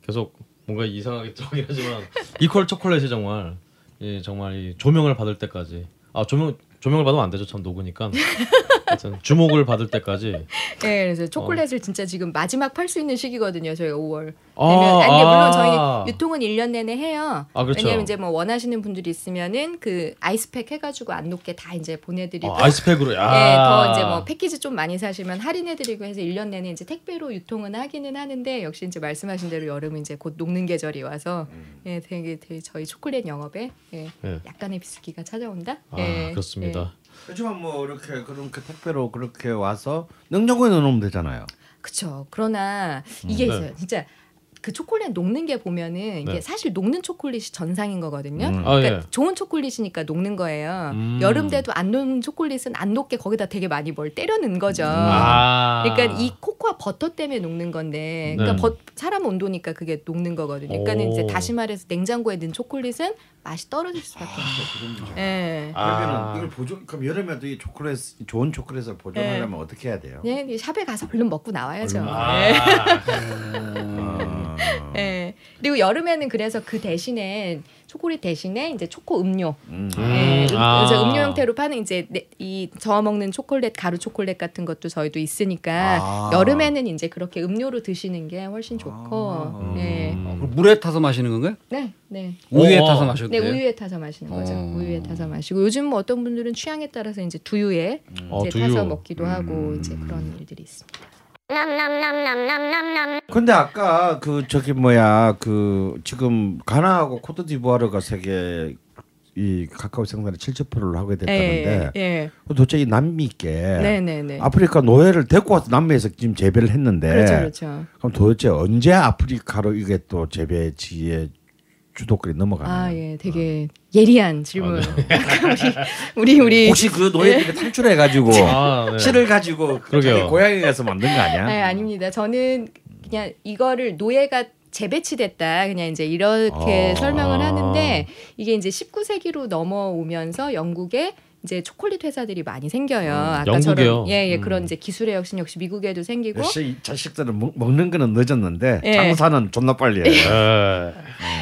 계속 뭔가 이상하게 들어긴 하지만 이퀄 초콜릿이 정말 이 정말 이 조명을 받을 때까지 아 조명 조명을 받으면 안 되죠. 전 녹으니까. 주목을 받을 때까지 네, 그래서 초콜릿을 진짜 지금 마지막 팔 수 있는 시기거든요. 저희가 5월. 아, 되면 아니 물론 아. 저희 유통은 1년 내내 해요. 아, 그렇죠. 왜냐면 이제 뭐 원하시는 분들이 있으면은 그 아이스팩 해가지고 안 녹게 다 이제 보내드리고. 아, 아이스팩으로 야. 예, 더 이제 뭐 패키지 좀 많이 사시면 할인해드리고 해서 1년 내내 이제 택배로 유통은 하기는 하는데 역시 이제 말씀하신 대로 여름은 이제 곧 녹는 계절이 와서 예, 되게, 되게 저희 초콜릿 영업에 예, 예. 약간의 비스기가 찾아온다. 아 예, 그렇습니다. 그렇지만 뭐 이렇게 그런 그 택배로 그렇게 와서 냉장고에 넣어놓으면 되잖아요. 그쵸. 그러나 이게 네. 있어요. 진짜 그 초콜릿 녹는 게 보면은 이게 네. 사실 녹는 초콜릿이 전상인 거거든요. 음. 아 그러니까 예. 좋은 초콜릿이니까 녹는 거예요. 음. 여름 돼도 안 녹는 초콜릿은 안 녹게 거기다 되게 많이 뭘 때려 넣은 거죠. 아. 그러니까 이 코코아 버터 때문에 녹는 건데, 그러니까 네. 버- 사람 온도니까 그게 녹는 거거든요. 그러니까는 오. 이제 다시 말해서 냉장고에 넣은 초콜릿은 맛이 떨어질 수밖에 없어요. 예. 그러면은 아. 이걸 보존 그럼 여름에도 이 초콜릿 좋은 초콜릿을 보존하려면 어떻게 해야 돼요? 네, 샵에 가서 얼른 먹고 나와야죠. 아. 예. 어, 예. 그리고 여름에는 그래서 그 대신에 초콜릿 대신에 이제 초코 음료, 음. 예, 음, 아. 그래서 음료 형태로 파는 이제 네, 이 저어 먹는 초콜릿 가루 초콜릿 같은 것도 저희도 있으니까 아. 여름에는 이제 그렇게 음료로 드시는 게 훨씬 좋고, 아. 네, 어, 그럼 물에 타서 마시는 건가요? 네, 네. 우유에 어. 타서 마셔도 네, 돼요? 우유에 타서 마시는 거죠. 어. 우유에 타서 마시고 요즘 뭐 어떤 분들은 취향에 따라서 이제 두유에 어, 이제 두유. 타서 먹기도 하고 이제 그런 일들이 있습니다. 근데 아까 그 저기 뭐야 그 지금 가나하고 코트디부아르가 세계 이 카카오 생산의 70%를 하게 됐다는데 예, 예. 도대체 이 남미께 네, 네, 네. 아프리카 노예를 데리고 와서 남미에서 지금 재배를 했는데 그렇죠, 그렇죠. 그럼 도대체 언제 아프리카로 이게 또 재배지의 주도권이 넘어가나요? 아, 예, 되게 예리한 질문. 우리 우리 우리 혹시 그 노예들이 탈출해 가지고 아, 네. 실을 가지고 그러게요. 자기 고향에 가서 만든 거 아니야? 네, 아닙니다. 저는 그냥 이거를 노예가 재배치됐다 그냥 이제 이렇게 아. 설명을 하는데 이게 이제 19세기로 넘어오면서 영국에 이제 초콜릿 회사들이 많이 생겨요. 아까처럼 영국이요? 예, 예 그런 이제 기술의 혁신 역시 미국에도 생기고 역시 이 자식들은 먹, 먹는 거는 늦었는데 예. 장사는 존나 빨리 해. 예.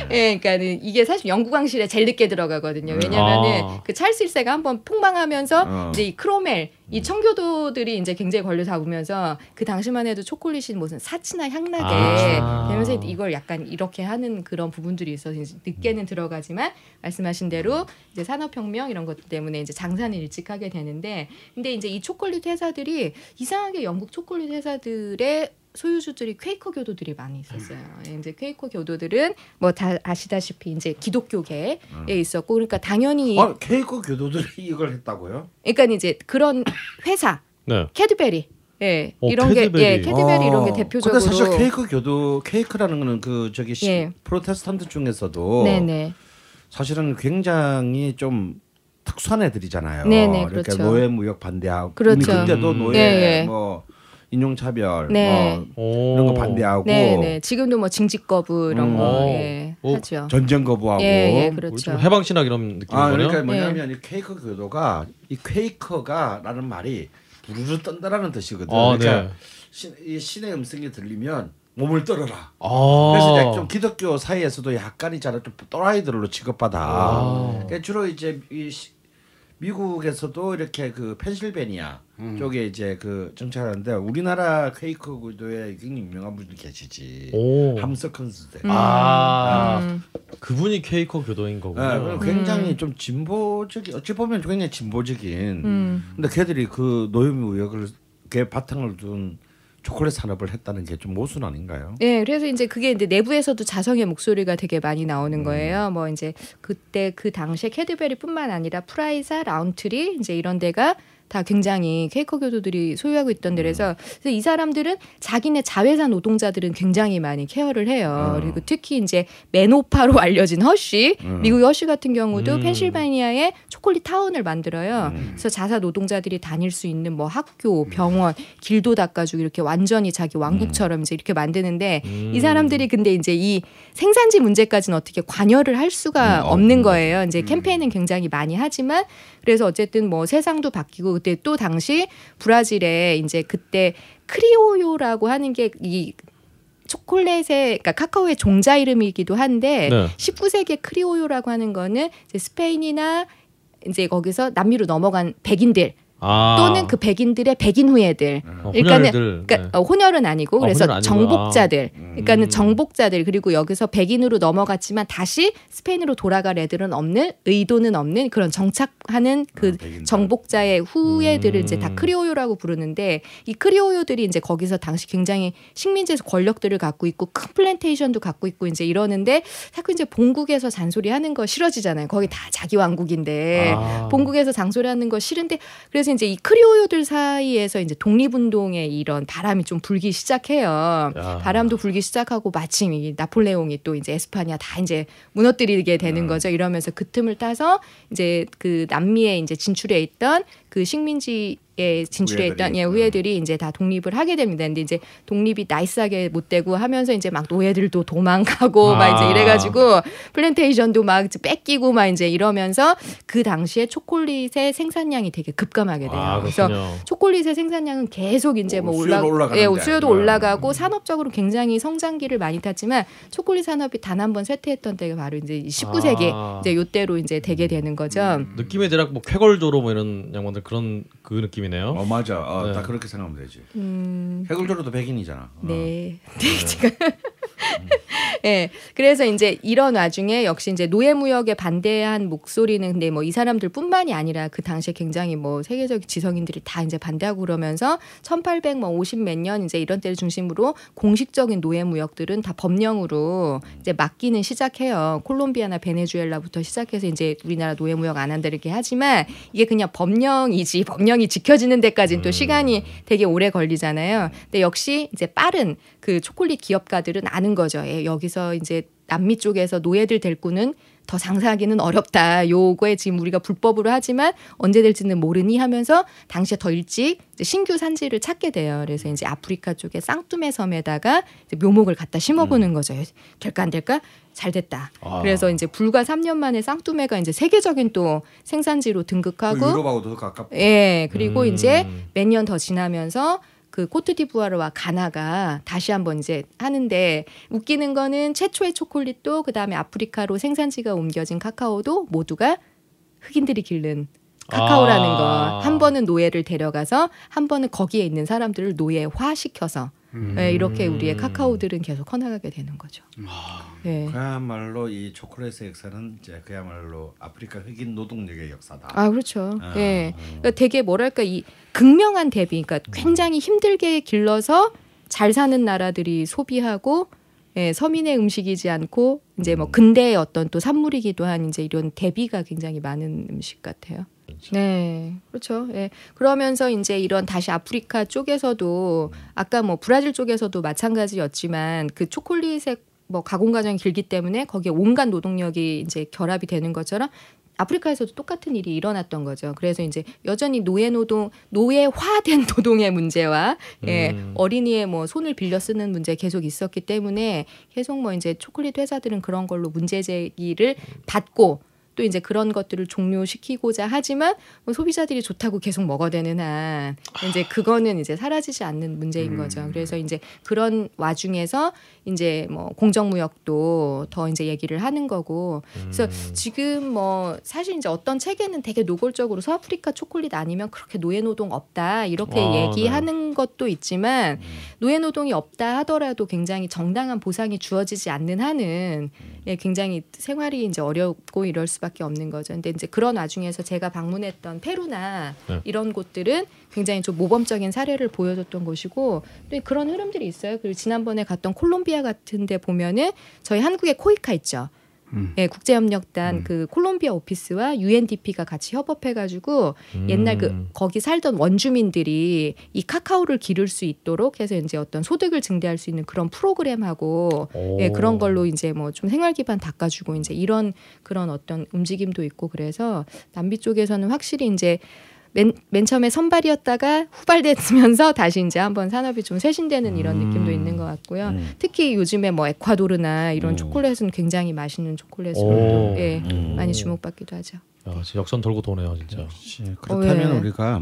예, 그러니까는 이게 사실 영국 왕실에 제일 늦게 들어가거든요. 왜냐면은 아. 그 찰스 1세가 한번 폭망하면서 어. 이제 이 크로멜 이 청교도들이 이제 굉장히 권력 잡으면서 그 당시만 해도 초콜릿이 무슨 사치나 향나게 아. 되면서 이걸 약간 이렇게 하는 그런 부분들이 있어서 이제 늦게는 들어가지만 말씀하신 대로 이제 산업혁명 이런 것 때문에 이제 장사는 일찍 하게 되는데 근데 이제 이 초콜릿 회사들이 이상하게 영국 초콜릿 회사들의 소유주들이 퀘이커 교도들이 많이 있었어요. 예, 이제 퀘이커 교도들은 뭐 다 아시다시피 이제 기독교계에 있었고 그러니까 당연히 아, 퀘이커 교도들이 이걸 했다고요? 그러니까 이제 그런 회사 네. 캐드베리 예 어, 이런 게 캐드베리. 예 캐드베리 이런 게 어, 대표적으로 근데 사실 퀘이커 교도 퀘이커라는 거는 그 저기 시, 예. 프로테스탄트 중에서도 네네 사실은 굉장히 좀 특수한 애들이잖아요. 네네, 이렇게 그렇죠. 노예 무역 반대하고 그렇죠. 그때도 음. 노예 예, 예. 뭐 인종 차별 네. 뭐 오. 이런 거 반대하고 네 네 지금도 뭐 징집 거부 이런 음. 거 오. 예, 오. 하죠 전쟁 거부하고 예, 예, 그렇죠 좀 해방 신학 이런 느낌인 아. 그러니까 뭐냐면 이 케이크 교도가 이 퀘이커가라는 말이 부르르 떤다라는 뜻이거든. 아, 그러니까 네. 신, 이 신의 음성이 들리면 몸을 떨어라. 아. 그래서 이제 좀 기독교 사이에서도 약간 이잖아 좀 또라이들로 취급받아. 아. 그러니까 주로 이제 이 시- 미국에서도 이렇게 그 펜실베니아 음. 쪽에 이제 그 정착하는데 우리나라 퀘이커 구도에 굉장히 유명한 분이 계시지. 오. 함석헌스대. 아. 음. 그분이 케이커 교도인 거군요. 네, 굉장히 좀 진보적인 어찌 보면 굉장히 진보적인. 음. 근데 걔들이 그 노예무역을 그 바탕을 둔 초콜릿 산업을 했다는 게 좀 모순 아닌가요? 예, 그래서 이제 그게 이제 내부에서도 자성의 목소리가 되게 많이 나오는 거예요. 뭐 이제 그때 그 당시에 캐드베리뿐만 아니라 프라이사, 라운트리 이제 이런 데가 다 굉장히 퀘이커 교도들이 소유하고 있던 데라서 그래서 이 사람들은 자기네 자회사 노동자들은 굉장히 많이 care를 해요. 그리고 특히 이제 메노파로 알려진 허쉬, 미국의 허쉬 같은 경우도 음. 펜실바니아에 초콜릿 타운을 만들어요. 음. 그래서 자사 노동자들이 다닐 수 있는 뭐 학교, 병원, 길도 닦아주고 이렇게 완전히 자기 왕국처럼 이제 이렇게 만드는데 음. 이 사람들이 근데 이제 이 생산지 문제까지는 어떻게 관여를 할 수가 음, 어, 없는 음. 거예요. 이제 캠페인은 굉장히 많이 하지만 그래서 어쨌든 뭐 세상도 바뀌고 그때 또 당시 브라질에 이제 그때 크리오요라고 하는 게이 초콜릿의 그러니까 카카오의 종자 이름이기도 한데 네. 19세기의 크리오요라고 하는 거는 이제 스페인이나 이제 거기서 남미로 넘어간 백인들 아. 또는 그 백인들의 백인 후예들 어, 그러니까는 혼혈들. 그러니까 네. 어, 혼혈은 아니고 아, 그래서 혼혈 정복자들 음. 그러니까는 정복자들 그리고 여기서 백인으로 넘어갔지만 다시 스페인으로 돌아갈 애들은 없는 의도는 없는 그런 정착하는 그 아. 정복자의 후예들을 음. 이제 다 크리오요라고 부르는데 이 크리오요들이 이제 거기서 당시 굉장히 식민지에서 권력들을 갖고 있고 큰 플랜테이션도 갖고 있고 이제 이러는데 자꾸 이제 본국에서 잔소리하는 거 싫어지잖아요. 거기 다 자기 왕국인데 아. 본국에서 장소리하는 거 싫은데 그래서 이제 이 크리오요들 사이에서 이제 독립운동의 이런 바람이 좀 불기 시작해요. 야. 바람도 불기 시작하고 마침 이 나폴레옹이 또 이제 에스파냐 다 이제 무너뜨리게 되는 거죠. 이러면서 그 틈을 타서 이제 그 남미에 이제 진출해 있던 그 식민지에 진출했던 후예들이. 예, 후예들이 이제 다 독립을 하게 됩니다. 근데 이제 독립이 nice하게 못 되고 하면서 이제 막 노예들도 도망가고 막 이제 아. 이래가지고 플랜테이션도 막 이제 뺏기고 막 이제 이러면서 그 당시에 초콜릿의 생산량이 되게 급감하게 돼요. 아, 그래서. 초콜릿의 생산량은 계속 이제 뭐 어, 올라, 수요도 올라가는데. 예, 수요도 음. 올라가고 산업적으로 굉장히 성장기를 많이 탔지만 초콜릿 산업이 단 한 번 쇠퇴했던 때가 바로 이제 19세기 아. 이제 요때로 이제 되게 되는 거죠. 느낌에 대략 뭐 쾌걸조로 뭐 이런 양반들 그런 그 느낌이네요. 어 맞아. 어, 네. 다 그렇게 생각하면 되지. 음, 해골조로도 백인이잖아. 어. 네. 네, 제가 예. 그래서 이제 이런 와중에 역시 이제 노예 무역에 반대한 목소리는 근데 뭐 이 사람들뿐만이 아니라 그 당시에 굉장히 뭐 세계적 지성인들이 다 이제 반대하고 그러면서 1850몇 년 이제 이런 때를 중심으로 공식적인 노예 무역들은 다 법령으로 이제 맡기는 시작해요. 콜롬비아나 베네수엘라부터 시작해서 이제 우리나라 노예 무역 안 한다 이렇게 하지만 이게 그냥 법령이지 법령 이 지켜지는 데까지는 또 시간이 되게 오래 걸리잖아요. 근데 역시 이제 빠른 그 초콜릿 기업가들은 아는 거죠. 예, 여기서 이제 남미 쪽에서 노예들 데리고는 더 장사하기는 어렵다. 요거에 지금 우리가 불법으로 하지만 언제 될지는 모르니 하면서 당시에 더 일찍 신규 산지를 찾게 돼요. 그래서 이제 아프리카 쪽에 쌍뚜메 섬에다가 묘목을 갖다 심어보는 거죠. 될까 안 될까? 잘 됐다. 아. 그래서 이제 불과 3년 만에 쌍뚜메가 이제 세계적인 또 생산지로 그 등극하고 유럽하고도 더 가깝고. 예, 그리고 음. 이제 몇 년 더 지나면서 그 코트디부아르와 가나가 다시 한번 이제 하는데 웃기는 거는 최초의 초콜릿도 그다음에 아프리카로 생산지가 옮겨진 카카오도 모두가 흑인들이 기른 카카오라는 아. 거. 한 번은 노예를 데려가서 한 번은 거기에 있는 사람들을 노예화 시켜서 예, 이렇게 우리의 카카오들은 계속 커나가게 되는 거죠. 예. 그야말로 이 초콜릿의 역사는 이제 그야말로 아프리카 흑인 노동력의 역사다. 아 그렇죠. 아, 예, 그러니까 되게 뭐랄까 이 극명한 대비, 그러니까 굉장히 힘들게 길러서 잘 사는 나라들이 소비하고 예, 서민의 음식이지 않고 이제 뭐 근대의 어떤 또 산물이기도 한 이제 이런 대비가 굉장히 많은 음식 같아요. 네, 그렇죠. 예. 그러면서 이제 이런 다시 아프리카 쪽에서도 아까 뭐 브라질 쪽에서도 마찬가지였지만 그 초콜릿의 뭐 가공 과정이 길기 때문에 거기에 온갖 노동력이 이제 결합이 되는 것처럼 아프리카에서도 똑같은 일이 일어났던 거죠. 그래서 이제 여전히 노예 노동, 노예화된 노동의 문제와 예, 음. 어린이의 뭐 손을 빌려 쓰는 문제 계속 있었기 때문에 계속 뭐 이제 초콜릿 회사들은 그런 걸로 문제 제기를 받고 또 이제 그런 것들을 종료시키고자 하지만 뭐 소비자들이 좋다고 계속 먹어대는 한 이제 그거는 이제 사라지지 않는 문제인 거죠. 그래서 이제 그런 와중에서 이제 뭐 공정무역도 더 이제 얘기를 하는 거고. 그래서 지금 뭐 사실 이제 어떤 책에는 되게 노골적으로 서아프리카 초콜릿 아니면 그렇게 노예 노동 없다 이렇게 아, 얘기하는 것도 있지만 노예 노동이 없다 하더라도 굉장히 정당한 보상이 주어지지 않는 한은 예, 굉장히 생활이 이제 어렵고 이럴 수밖에 없는 거죠. 근데 이제 그런 와중에서 제가 방문했던 페루나 네. 이런 곳들은 굉장히 좀 모범적인 사례를 보여줬던 곳이고 또 그런 흐름들이 있어요. 그리고 지난번에 갔던 콜롬비아 같은 데 보면은 저희 한국에 코이카 있죠. 음. 예, 국제협력단 그 콜롬비아 오피스와 UNDP가 같이 협업해가지고 음. 옛날 그 거기 살던 원주민들이 이 카카오를 기를 수 있도록 해서 이제 어떤 소득을 증대할 수 있는 그런 프로그램하고 오. 예, 그런 걸로 이제 뭐 좀 생활 기반 닦아주고 이제 이런 그런 어떤 움직임도 있고 그래서 남비 쪽에서는 확실히 이제 맨, 맨 처음에 선발이었다가 후발되면서 다시 이제 한번 산업이 좀 쇄신되는 이런 느낌도 있는 것 같고요. 음. 특히 요즘에 뭐 에콰도르나 이런 음. 초콜릿은 굉장히 맛있는 초콜릿으로 오. 예, 음. 많이 주목받기도 하죠. 야, 진짜 역선 돌고 도네요, 진짜. 예, 그렇다면 어, 왜? 우리가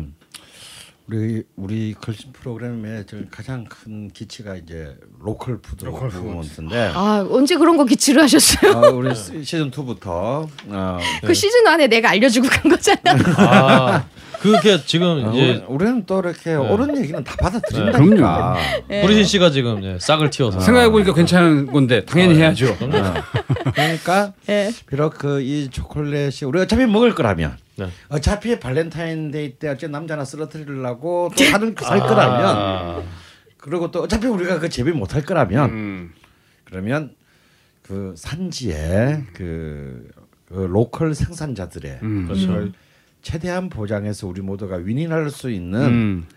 우리 우리 글씨 프로그램의 저 가장 큰 기치가 이제 로컬 푸드 로컬 푸드. 부분인데 아 언제 그런 거 기치를 하셨어요? 어, 우리 시- 시즌 2부터 어, 그 시즌 1에 내가 알려주고 간 거잖아. 아, 그게 지금 어, 이제 우리, 우리는 또 이렇게 옳은 얘기는 다 받아들인다니까. 그럼요. 예. 뿌리신 씨가 지금 이제 싹을 틔워서 생각해 보니까 괜찮은 건데 당연히 해야죠. 그러니까 예. 비록 그 이 초콜릿이 우리 어차피 먹을 거라면 네. 어차피 발렌타인데이 때 어째 남자나 쓰러뜨리려고 또 사는 살 아. 거라면 그리고 또 어차피 우리가 그 재배 못할 거라면 음. 그러면 그 산지에 그, 그 로컬 생산자들의 음. 것을 최대한 보장해서 우리 모두가 윈윈할 수 있는 음.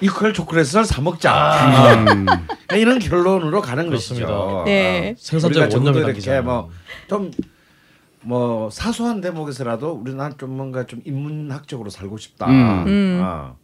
이퀄 초콜릿을 사 먹자 음. 이런 결론으로 가는 그렇습니다. 것이죠. 네. 어. 생산자 우리가 적어도 원념이 이렇게. 뭐좀 뭐 사소한 대목에서라도 우리는 좀 뭔가 좀 인문학적으로 살고 싶다. 음. 음. 아.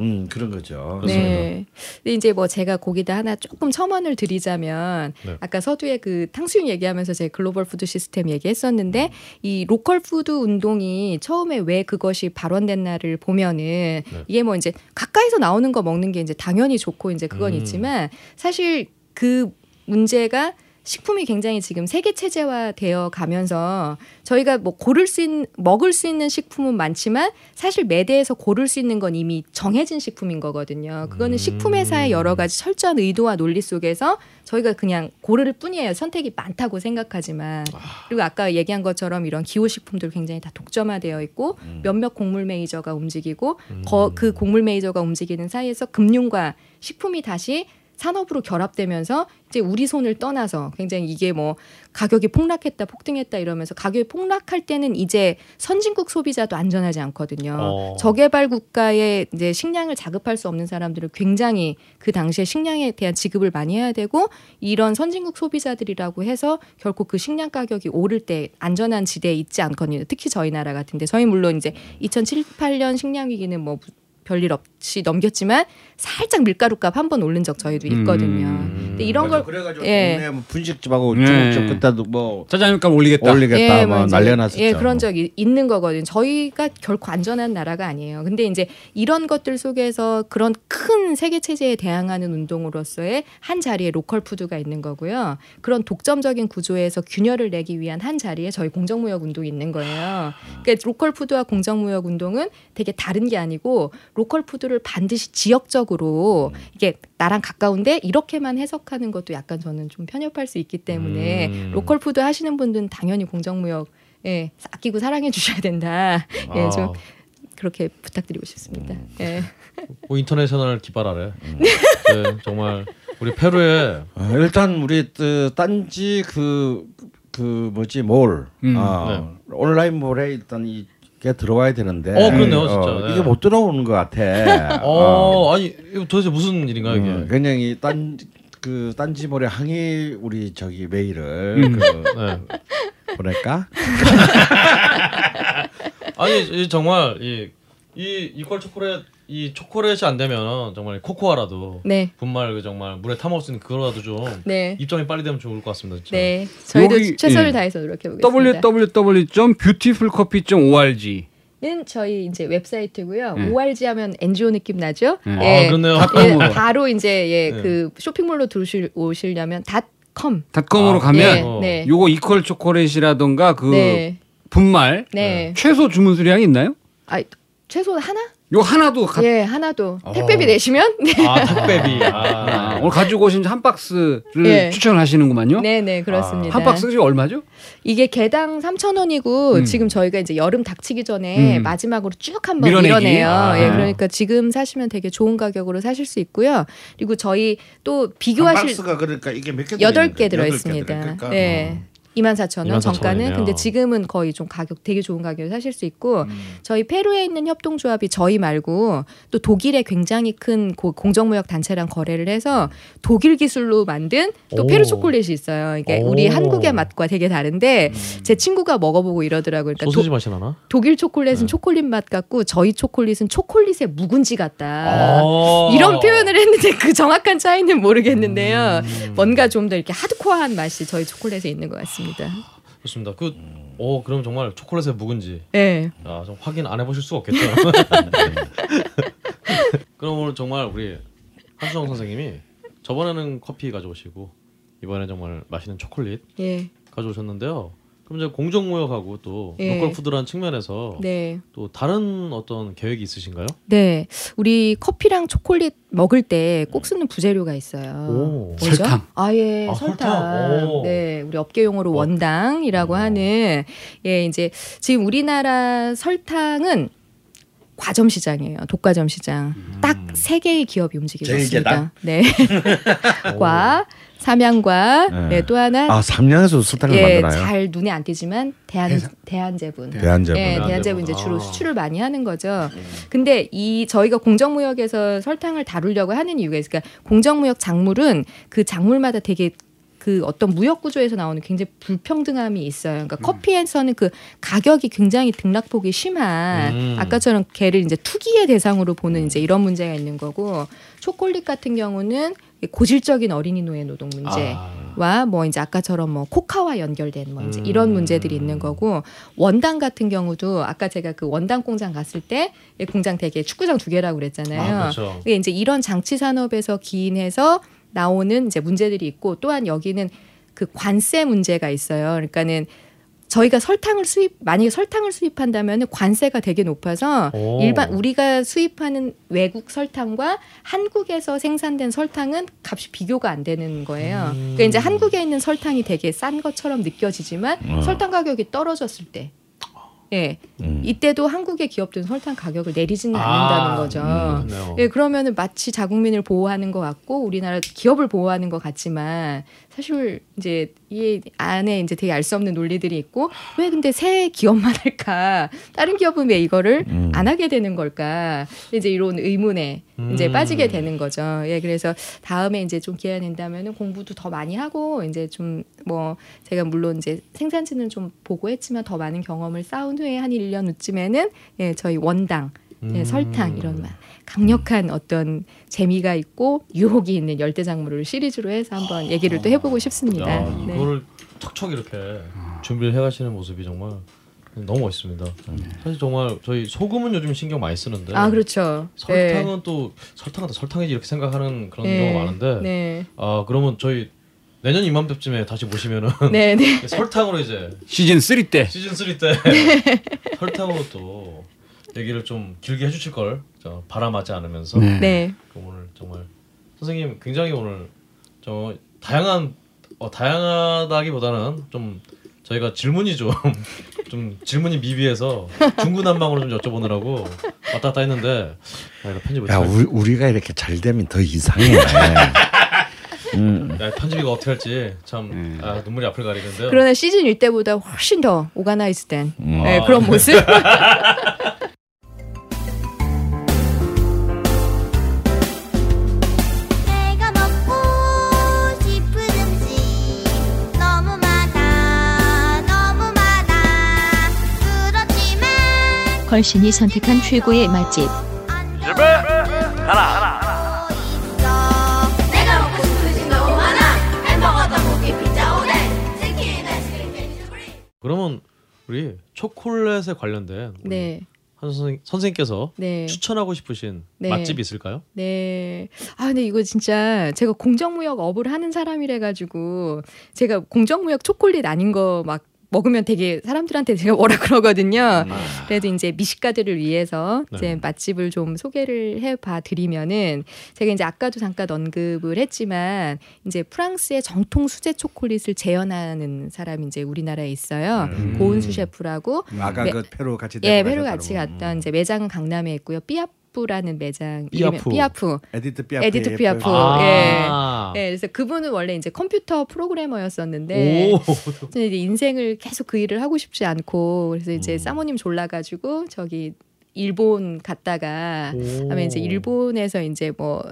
음 그런 거죠. 네. 근데 이제 뭐 제가 거기다 하나 조금 첨언을 드리자면 네. 아까 서두에 그 탕수육 얘기하면서 제 global food system 얘기했었는데 이 로컬 푸드 운동이 처음에 왜 그것이 발원됐나를 보면은 이게 뭐 이제 가까이서 나오는 거 먹는 게 이제 당연히 좋고 이제 그건 음. 있지만 사실 그 문제가 식품이 굉장히 지금 세계 체제화 되어 가면서 저희가 뭐 고를 수 있는 먹을 수 있는 식품은 많지만 사실 매대에서 고를 수 있는 건 이미 정해진 식품인 거거든요. 그거는 식품 회사의 여러 가지 철저한 의도와 논리 속에서 저희가 그냥 고를 뿐이에요. 선택이 많다고 생각하지만. 그리고 아까 얘기한 것처럼 이런 기호 식품들 굉장히 다 독점화되어 있고 몇몇 곡물 메이저가 움직이고 거- 그 곡물 메이저가 움직이는 사이에서 금융과 식품이 다시 산업으로 결합되면서 이제 우리 손을 떠나서 굉장히 이게 뭐 가격이 폭락했다 폭등했다 이러면서 가격이 폭락할 때는 이제 선진국 소비자도 안전하지 않거든요. 어. 저개발 국가의 이제 식량을 자급할 수 없는 사람들은 굉장히 그 당시에 식량에 대한 지급을 많이 해야 되고 이런 선진국 소비자들이라고 해서 결코 그 식량 가격이 오를 때 안전한 지대에 있지 않거든요. 특히 저희 나라 같은데 저희 물론 이제 2007, 8년 식량 위기는 뭐 별일 없이 넘겼지만 살짝 밀가루값 한번 오른 적 저희도 있거든요. 음. 근데 이런 걸 그래가지고 예. 동네 뭐 분식집하고 네. 중국집 그때도 뭐 짜장면값 올리겠다. 올리겠다 뭐 맞아요. 난리가 났었죠. 예, 그런 적이 있는 거거든요. 저희가 결코 안전한 나라가 아니에요. 근데 이제 이런 것들 속에서 그런 큰 세계 체제에 대항하는 운동으로서의 한 자리에 로컬 푸드가 있는 거고요. 그런 독점적인 구조에서 균열을 내기 위한 한 자리에 저희 공정무역 운동이 있는 거예요. 그러니까 로컬 푸드와 공정무역 운동은 되게 다른 게 아니고 로컬 푸드를 반드시 지역적으로 이게 나랑 가까운데 이렇게만 해석하는 것도 약간 저는 좀 편협할 수 있기 때문에 음. 로컬 푸드 하시는 분들은 당연히 공정무역 예, 아끼고 사랑해 주셔야 된다. 예, 아, 좀 그렇게 부탁드리고 싶습니다. 예. 뭐 인터내셔널 깃발 아래. 네, 정말 우리 페루에 어, 일단 우리 그 딴지 그, 그 뭐지 몰 음. 어, 온라인 몰에 일단 이 게 들어와야 되는데 어, 그렇네요, 진짜. 네. 이게 못 들어오는 것 같아. 어, 아니 이거 도대체 무슨 일인가 이게? 음, 굉장히 딴 그 딴지몰에 항의 우리 저기 메일을 음. 그 네. 보낼까? 아니 이 정말 이, 이 이퀄 초콜릿 이 초콜릿이 안 되면 정말 코코아라도 네. 분말 그 정말 물에 타 먹을 수 있는 그거라도 좀 네. 입점이 빨리 되면 좋을 것 같습니다. 진짜. 네. 저희도 여기, 최선을 예. 다해서 노력해 보겠습니다. www.beautifulcoffee.org 는 저희 이제 웹사이트고요. 네. ORG 하면 NGO 느낌 나죠? 네. 아 그렇네요. 예. 바로 이제 예, 네. 그 쇼핑몰로 들어오실 오시려면 닷컴. 닷컴으로 아, 가면 네. 어. 네. 요거 이퀄 초콜릿이라던가 그 네. 분말 네. 최소 주문 수량이 있나요? 아, 최소 하나? 요 하나도 가, 예, 하나도. 어. 택배비 내시면 네. 아 택배비. 아, 아, 오늘 가지고 오신 한 박스를 예. 추천하시는구만요. 네, 네, 그렇습니다. 한 박스가 얼마죠? 이게 개당 3,000원이고 음. 지금 저희가 이제 여름 닥치기 전에 음. 마지막으로 쭉 한번 밀어내기. 밀어내요. 아. 예, 그러니까 지금 사시면 되게 좋은 가격으로 사실 수 있고요. 그리고 저희 또한 비교하실 박스가 그러니까 이게 몇개 여덟 개 들어 있습니다. 그러니까. 네. 24,000원 24,000원 정가는. 근데 지금은 거의 좀 가격 되게 좋은 가격에 사실 수 있고 음. 저희 페루에 있는 협동조합이 저희 말고 또 독일에 굉장히 큰 고- 공정무역 단체랑 거래를 해서 독일 기술로 만든 또 오. 페루 초콜릿이 있어요. 이게 오. 우리 한국의 맛과 되게 다른데 음. 제 친구가 먹어보고 이러더라고요. 그러니까 소시지 맛이 나나? 독일 초콜릿은 네. 초콜릿 맛 같고 저희 초콜릿은 초콜릿의 묵은지 같다. 아. 이런 표현을 했는데 그 정확한 차이는 모르겠는데요. 음. 뭔가 좀 더 이렇게 하드코어한 맛이 저희 초콜릿에 있는 것 같습니다. 좋습니다. 그, 오 그럼 정말 초콜릿의 묵은지. 네. 아, 좀 확인 안 해보실 수가 없겠죠. 그럼 오늘 정말 우리 한수정 선생님이 저번에는 커피 가져오시고 이번에 정말 맛있는 초콜릿 예. 가져오셨는데요. 그럼 이제 공정무역하고 또 예. 로컬 푸드라는 측면에서 네. 또 다른 어떤 계획이 있으신가요? 네. 우리 커피랑 초콜릿 먹을 때 꼭 쓰는 부재료가 있어요. 오. 뭐죠? 설탕. 아예 아, 설탕. 설탕. 오. 네, 우리 업계 용어로 어. 원당이라고 어. 하는 예 이제 지금 우리나라 설탕은 과점 시장이에요. 독과점 시장. 딱세 개의 기업이 움직이고 있습니다. 네. 과 삼양과 네. 네, 또 하나 아 삼양에서 설탕을 예, 만드나요? 잘 눈에 안 띄지만 대한 대사- 대한제분. 대한제분. 예, 대한제분. 이제 주로 아. 수출을 많이 하는 거죠. 근데 이 저희가 공정무역에서 설탕을 다루려고 하는 이유가 있어요. 그러니까 공정무역 작물은 그 작물마다 되게 그 어떤 무역 구조에서 나오는 굉장히 불평등함이 있어요. 그러니까 커피에서는 그 가격이 굉장히 등락폭이 심한 음. 아까처럼 걔를 이제 투기의 대상으로 보는 이제 이런 문제가 있는 거고 초콜릿 같은 경우는 고질적인 어린이 노예 노동 문제. 아. 와뭐 이제 아까처럼 뭐 코카와 연결된 뭐 이제 이런 음. 문제들이 있는 거고 원당 같은 경우도 아까 제가 그 원당 공장 갔을 때이 공장 되게 축구장 두 개라고 그랬잖아요. 아, 그렇죠. 이제 이런 장치 산업에서 기인해서 나오는 이제 문제들이 있고 또한 여기는 그 관세 문제가 있어요. 그러니까는 저희가 설탕을 수입 만약에 설탕을 수입한다면 관세가 되게 높아서 오. 일반 우리가 수입하는 외국 설탕과 한국에서 생산된 설탕은 값이 비교가 안 되는 거예요. 음. 그러니까 이제 한국에 있는 설탕이 되게 싼 것처럼 느껴지지만 어. 설탕 가격이 떨어졌을 때 예. 음. 이때도 한국의 기업들은 설탕 가격을 내리지는 않는다는 아, 거죠. 음. 예, 그러면은 마치 자국민을 보호하는 것 같고 우리나라 기업을 보호하는 것 같지만 사실 이제 이 안에 이제 되게 알 수 없는 논리들이 있고 왜 근데 새 기업만 할까? 다른 기업은 왜 이거를 음. 안 하게 되는 걸까? 이제 이런 의문에 이제 음. 빠지게 되는 거죠. 예, 그래서 다음에 이제 좀 기회가 된다면은 공부도 더 많이 하고 이제 좀 뭐 제가 물론 이제 생산지는 좀 보고 했지만 더 많은 경험을 쌓은 후에 한 1년 후쯤에는 예, 저희 원당 예, 음. 설탕 이런 막 강력한 어떤 재미가 있고 유혹이 있는 열대 작물을 시리즈로 해서 한번 얘기를 또 해보고 싶습니다. 야, 네. 이거를 척척 이렇게 준비를 해가시는 모습이 정말 너무 멋있습니다. 사실 정말 저희 소금은 요즘 신경 많이 쓰는데 아 그렇죠. 설탕은 또 설탕은 다 설탕이지 이렇게 생각하는 그런 네. 경우가 많은데 네, 아 그러면 저희 내년 이맘때쯤에 다시 보시면은 네, 네. 설탕으로 이제 시즌 3 때. 시즌 3때 설탕으로 또 얘기를 좀 길게 해주실 걸 저, 바람하지 않으면서 네. 네. 그 오늘 정말 선생님 굉장히 오늘 저 다양한 어, 다양하다기보다는 좀 저희가 질문이 좀 좀 질문이 미비해서 중구난방으로 좀 여쭤보느라고 왔다 갔다 했는데 아, 이거 편집을 야 잘- 우리, 우리가 이렇게 잘 되면 더 이상해. 음. 야, 편집 이거 어떻게 할지 참 음. 아, 눈물이 앞을 가리는데요. 그러나 시즌 1 때보다 훨씬 더 오가나이즈된 음. 네, 아. 그런 모습. 걸신이 선택한 최고의 맛집 집에 가라 그러면 우리 초콜릿에 관련된 우리 네, 한 선생, 선생님께서 네. 추천하고 싶으신 네. 맛집이 있을까요? 네. 아, 근데 이거 진짜 제가 공정무역 업을 하는 사람이라 가지고 제가 공정무역 초콜릿 아닌 거 막 먹으면 되게 사람들한테 제가 뭐라 그러거든요. 그래도 이제 미식가들을 위해서 이제 네. 맛집을 좀 소개를 해봐 드리면은 제가 이제 아까도 잠깐 언급을 했지만 이제 프랑스의 정통 수제 초콜릿을 재현하는 사람이 이제 우리나라에 있어요. 음. 고은수 셰프라고 아까 네. 그 페루 같이 예, 페루 가셨다고. 같이 갔던 음. 이제 매장은 강남에 있고요. 삐아프라는 매장 삐아프. 이름이 삐아프. 에디트 피아프 에디트 피아프. 아. 예, 그래서 그분은 원래 이제 컴퓨터 프로그래머였었는데 이제 인생을 계속 그 일을 하고 싶지 않고 그래서 이제 음. 사모님 졸라 가지고 저기 일본 갔다가 하면 이제 일본에서 이제 뭐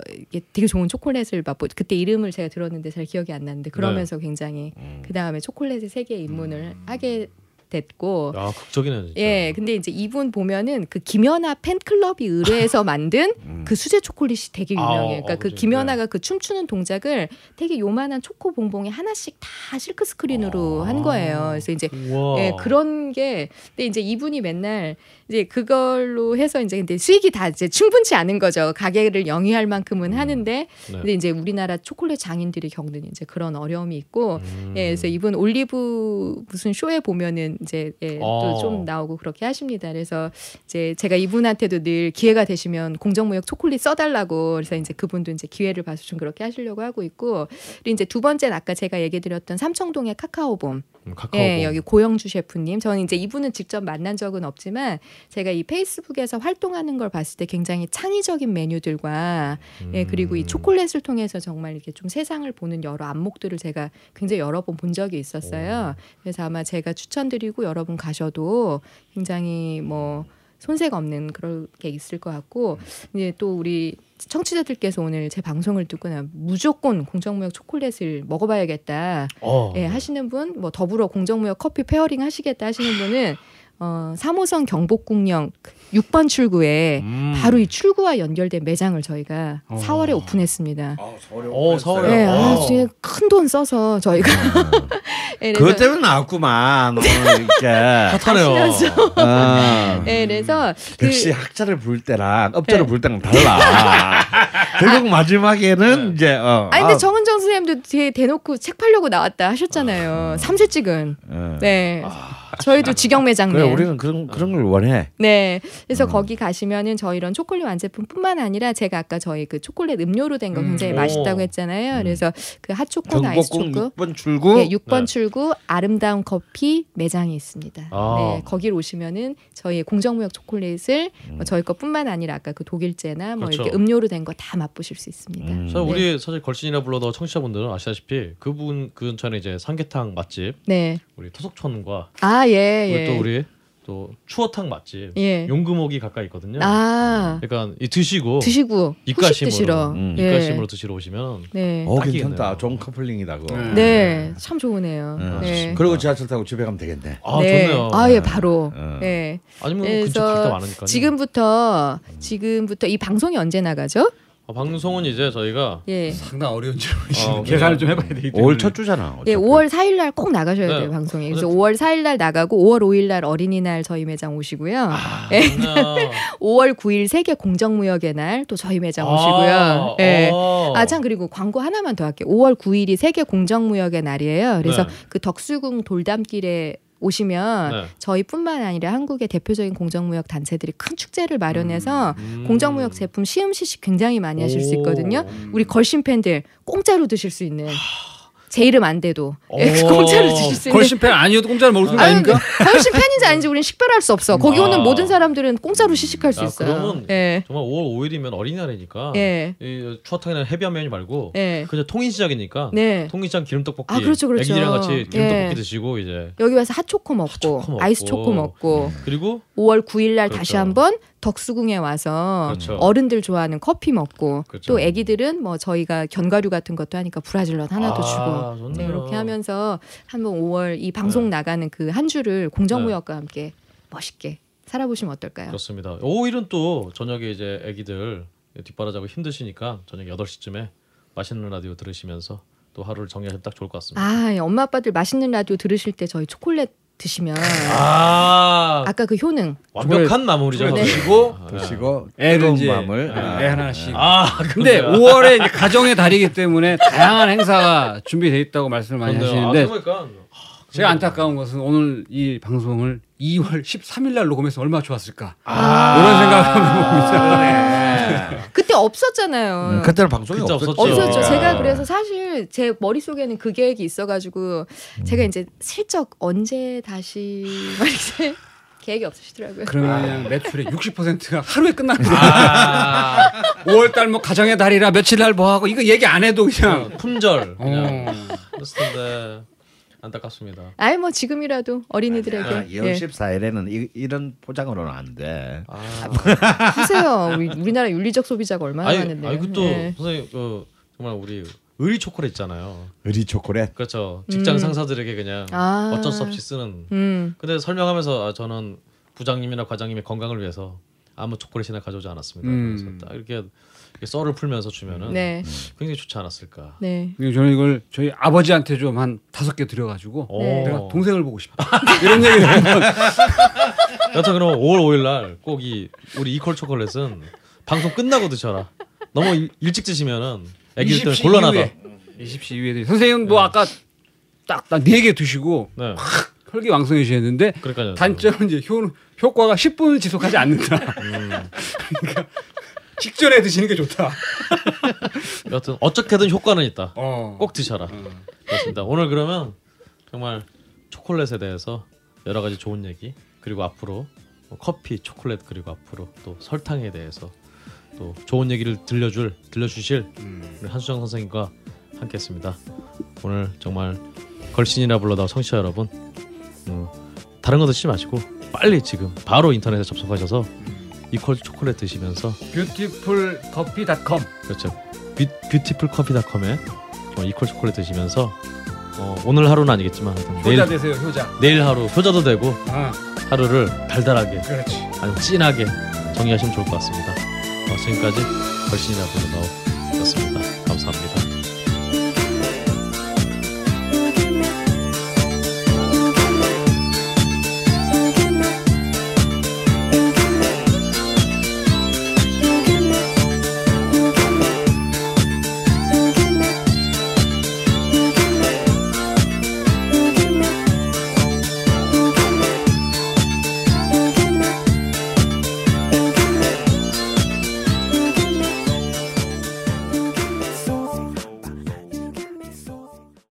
되게 좋은 초콜릿을 맛보 그때 이름을 제가 들었는데 잘 기억이 안 나는데 그러면서 굉장히 음. 그 다음에 초콜릿의 세계에 입문을 하게 됐고 야 극적이네 진짜. 예, 근데 이제 이분 보면은 그 김연아 팬클럽이 의뢰해서 만든 음. 그 수제 초콜릿이 되게 아, 유명해요. 그러니까 어, 그. 김연아가 그 춤추는 동작을 되게 요만한 초코 봉봉에 하나씩 다 실크 스크린으로 한 거예요. 그래서 이제 우와. 예, 그런 게 근데 이제 이분이 맨날 이제 그걸로 해서 이제 근데 수익이 다 이제 충분치 않은 거죠. 가게를 영위할 만큼은 하는데 네. 근데 이제 우리나라 초콜릿 장인들이 겪는 이제 그런 어려움이 있고 음. 예, 그래서 이분 올리브 무슨 쇼에 보면은 이제 예, 어. 또좀 나오고 그렇게 하십니다. 그래서 이제 제가 이분한테도 늘 기회가 되시면 공정무역 초콜릿 써달라고 그래서 이제 그분도 이제 기회를 봐서 좀 그렇게 하시려고 하고 있고 그리고 이제 두 번째는 아까 제가 얘기 드렸던 삼청동의 카카오봄 음, 카카오. 예, 여기 고영주 셰프님. 저는 이제 이분은 직접 만난 적은 없지만 제가 이 페이스북에서 활동하는 걸 봤을 때 굉장히 창의적인 메뉴들과 예, 그리고 이 초콜릿을 통해서 정말 이렇게 좀 세상을 보는 여러 안목들을 제가 굉장히 여러 번 본 적이 있었어요. 그래서 아마 제가 추천드리고 여러분 가셔도 굉장히 뭐 손색 없는 그런 게 있을 것 같고 이제 또 우리 청취자들께서 오늘 제 방송을 듣고 나 무조건 공정무역 초콜릿을 먹어봐야겠다. 어. 예, 하시는 분, 뭐 더불어 공정무역 커피 pairing 하시겠다 하시는 분은 어, 3호선 경복궁역 6번 출구에 음. 바로 이 출구와 연결된 매장을 저희가 어. 4월에 오픈했습니다. 어, 서울에. 네, 아, 어. 진짜 큰돈 써서 저희가 예, 그것 그래서, 때문에 나왔구만. 이렇게. hot하네요. 아, 예, 그래서 그 역시 학자를 부를 때랑 업자를 부를 때랑 달라. 결국 마지막에는 이제 어. 아니 근데 아, 정은정 선생님도 뒤에 대놓고 책 팔려고 나왔다 하셨잖아요. 삼세 찍은. 어. 네. 저희도 직영 매장님. 그래 우리는 그런 그런 걸 원해. 네. 그래서 거기 가시면은 저희 이런 초콜릿 완제품뿐만 아니라 제가 아까 저희 그 초콜릿 음료로 된거 음. 굉장히 오. 맛있다고 했잖아요. 그래서 그 핫초코 아이스 초코 6번 출구. 예, 6번 네. 출구 아름다운 커피 매장이 있습니다. 아. 네, 거기를 오시면은 저희 공정무역 초콜릿을 뭐 저희 것뿐만 아니라 아까 그 독일제나 뭐 그렇죠. 이렇게 음료로 된 거 다 맛보실 수 있습니다. 음. 저 네. 우리 사실 걸신이라 불러도 청취자분들은 아시다시피 그분 그 근처에 이제 삼계탕 맛집 네. 우리 토속촌과 아, 예, 예. 또 우리 또 추어탕 맛집 예. 용금옥이 가까이 있거든요. 아. 그러니까 이 드시고 드시고 입가심으로 드시러. 음. 예. 입가심으로 드시러 오시면 네. 어. 괜찮다. 좋은 커플링이다 그거. 네. 네. 참 좋으네요. 음. 네. 그리고 지하철 타고 집에 가면 되겠네. 아 네. 좋네요. 아, 예, 바로. 어. 네. 아니면 근처 그래서 갈데 많으니까. 지금부터 지금부터 이 방송이 언제 나가죠? 아, 방송은 이제 저희가 예. 상당 어려운 질문이시네. 어, 계산을 좀 해봐야 되기 때문에. 5월 첫 주잖아. 예, 5월 4일 날 꼭 나가셔야 네. 돼요, 방송에. 그래서 네. 5월 4일 날 나가고 5월 5일 날 어린이날 저희 매장 오시고요. 아, 예. 좋네요. 5월 9일 세계 공정무역의 날 또 저희 매장 아, 오시고요. 예. 어. 아, 참 그리고 광고 하나만 더 할게요. 5월 9일이 세계 공정무역의 날이에요. 그래서 네. 그 덕수궁 돌담길에 오시면 네. 저희뿐만 아니라 한국의 대표적인 공정무역 단체들이 큰 축제를 마련해서 음. 공정무역 제품 시음 시식 굉장히 많이 하실 수 오. 있거든요. 우리 걸신 팬들 공짜로 드실 수 있는 제 이름 안 돼도 오. 예, 공짜로 드실 수 있는 걸신 팬 아니어도 공짜로 먹을 수 있는 아닙니까? 걸신 팬인지 아닌지 우리는 식별할 수 없어. 거기 아. 오는 모든 사람들은 공짜로 시식할 수 야, 있어요. 그러면 예. 정말 5월 5일이면 어린이날이니까 예. 이 추어탕이나 heavy한 메뉴 말고 예. 그냥 통인시장이니까 네. 통인시장 기름떡볶이 아, 그렇죠, 그렇죠. 애기랑 같이 기름떡볶이 예. 드시고 이제 여기 와서 핫초코 먹고, 핫초코 먹고. 아이스 초코 먹고 그리고 5월 9일 날 다시 그렇죠. 한번 덕수궁에 와서 그렇죠. 어른들 좋아하는 커피 먹고 그렇죠. 또 애기들은 뭐 저희가 견과류 같은 것도 하니까 브라질넛 하나도 아, 주고. 네, 이렇게 하면서 한번 5월 이 방송 네. 나가는 그 한 주를 공정무역과 함께 멋있게 살아보시면 어떨까요? 그렇습니다. 5일은 또 저녁에 이제 애기들 뒷바라지하고 힘드시니까 저녁 8시쯤에 맛있는 라디오 들으시면서 또 하루를 정리하시면 딱 좋을 것 같습니다. 아, 예, 엄마 아빠들 맛있는 라디오 들으실 때 저희 초콜릿 드시면 아, 아까 그 효능 완벽한 마무리죠. 사실. 드시고 아, 네. 드시고 애들 뜨거운 이제 밤을 애 아, 하나씩. 아, 근데 그러네요. 5월에 이제 가정의 달이기 때문에 다양한 행사가 준비되어 있다고 말씀을 많이 그렇네요. 하시는데 아, 그러니까 제가 안타까운 것은 오늘 이 방송을 2월 13일 날 녹음해서 얼마나 좋았을까 아, 이런 생각을 해봅니다. 그때 없었잖아요. 음, 그때는 방송이 그때 없었죠. 없었죠. 아. 제가 그래서 사실 제 머릿속에는 그 계획이 있어가지고 제가 이제 슬쩍 언제 다시 막 이렇게 계획이 없으시더라고요. 그러면 그냥 매출의 60%가 하루에 끝납니다. 아, 5월 달 뭐 가정의 달이라 며칠 날 뭐 하고 이거 얘기 안 해도 그냥 품절 그냥 어. 텐데 안타깝습니다. 아예 뭐 지금이라도 어린이들에게 아, 2월 예. 14일에는 이, 이런 포장으로는 안 돼. 아, 하세요. 우리, 우리나라 윤리적 소비자가 얼마나 아니, 많은데. 아니 그또 예. 선생님 그 정말 우리 의리 초콜릿 있잖아요. 의리 초콜릿. 그렇죠. 직장 음. 상사들에게 그냥 아. 어쩔 수 없이 쓰는. 음. 근데 설명하면서 아, 저는 부장님이나 과장님의 건강을 위해서 아무 초콜릿이나 가져오지 않았습니다. 음. 그래서 딱 이렇게 썰을 풀면서 주면은 네. 굉장히 좋지 않았을까. 네. 그리고 저는 이걸 저희 아버지한테 좀 한 다섯 개 드려가지고 오. 네. 내가 동생을 보고 싶다 이런 얘기를 한번 여튼 그럼 5월 5일 날 꼭 이 우리 이퀄 초콜릿은 방송 끝나고 드셔라. 너무 일, 일찍 드시면은 애기들 때문에 20시 곤란하다. 이후에 20시 이후에. 선생님 뭐 아까 딱네 개 드시고 네. 혈기왕성해 지셨는데 그러니까요. 단점은 이제 효, 효과가 10분을 지속하지 않는다. 음. 그러니까 직전에 드시는 게 좋다. 여튼 어떻게든 효과는 있다. 어. 꼭 드셔라. 그렇습니다. 오늘 그러면 정말 초콜릿에 대해서 여러 가지 좋은 얘기 그리고 앞으로 뭐 커피, 초콜릿 그리고 앞으로 또 설탕에 대해서 또 좋은 얘기를 들려줄 들려주실 우리 한수정 선생님과 함께했습니다. 오늘 정말 걸신이라 불러다 청취자 여러분 음, 다른 거 드시지 마시고 빨리 지금 바로 인터넷에 접속하셔서 Equal 초콜릿 드시면서 Beautiful Coffee.com 그렇죠. Beautiful Coffee.com에 Equal 초콜릿 드시면서 어, 오늘 하루는 아니겠지만 효자 내일 되세요 효자. 내일 하루 효자도 되고 아 하루를 달달하게 그렇지. 아니면 진하게 정리하시면 좋을 것 같습니다. 어, 지금까지 걸신이라 불러다오였습니다. 감사합니다.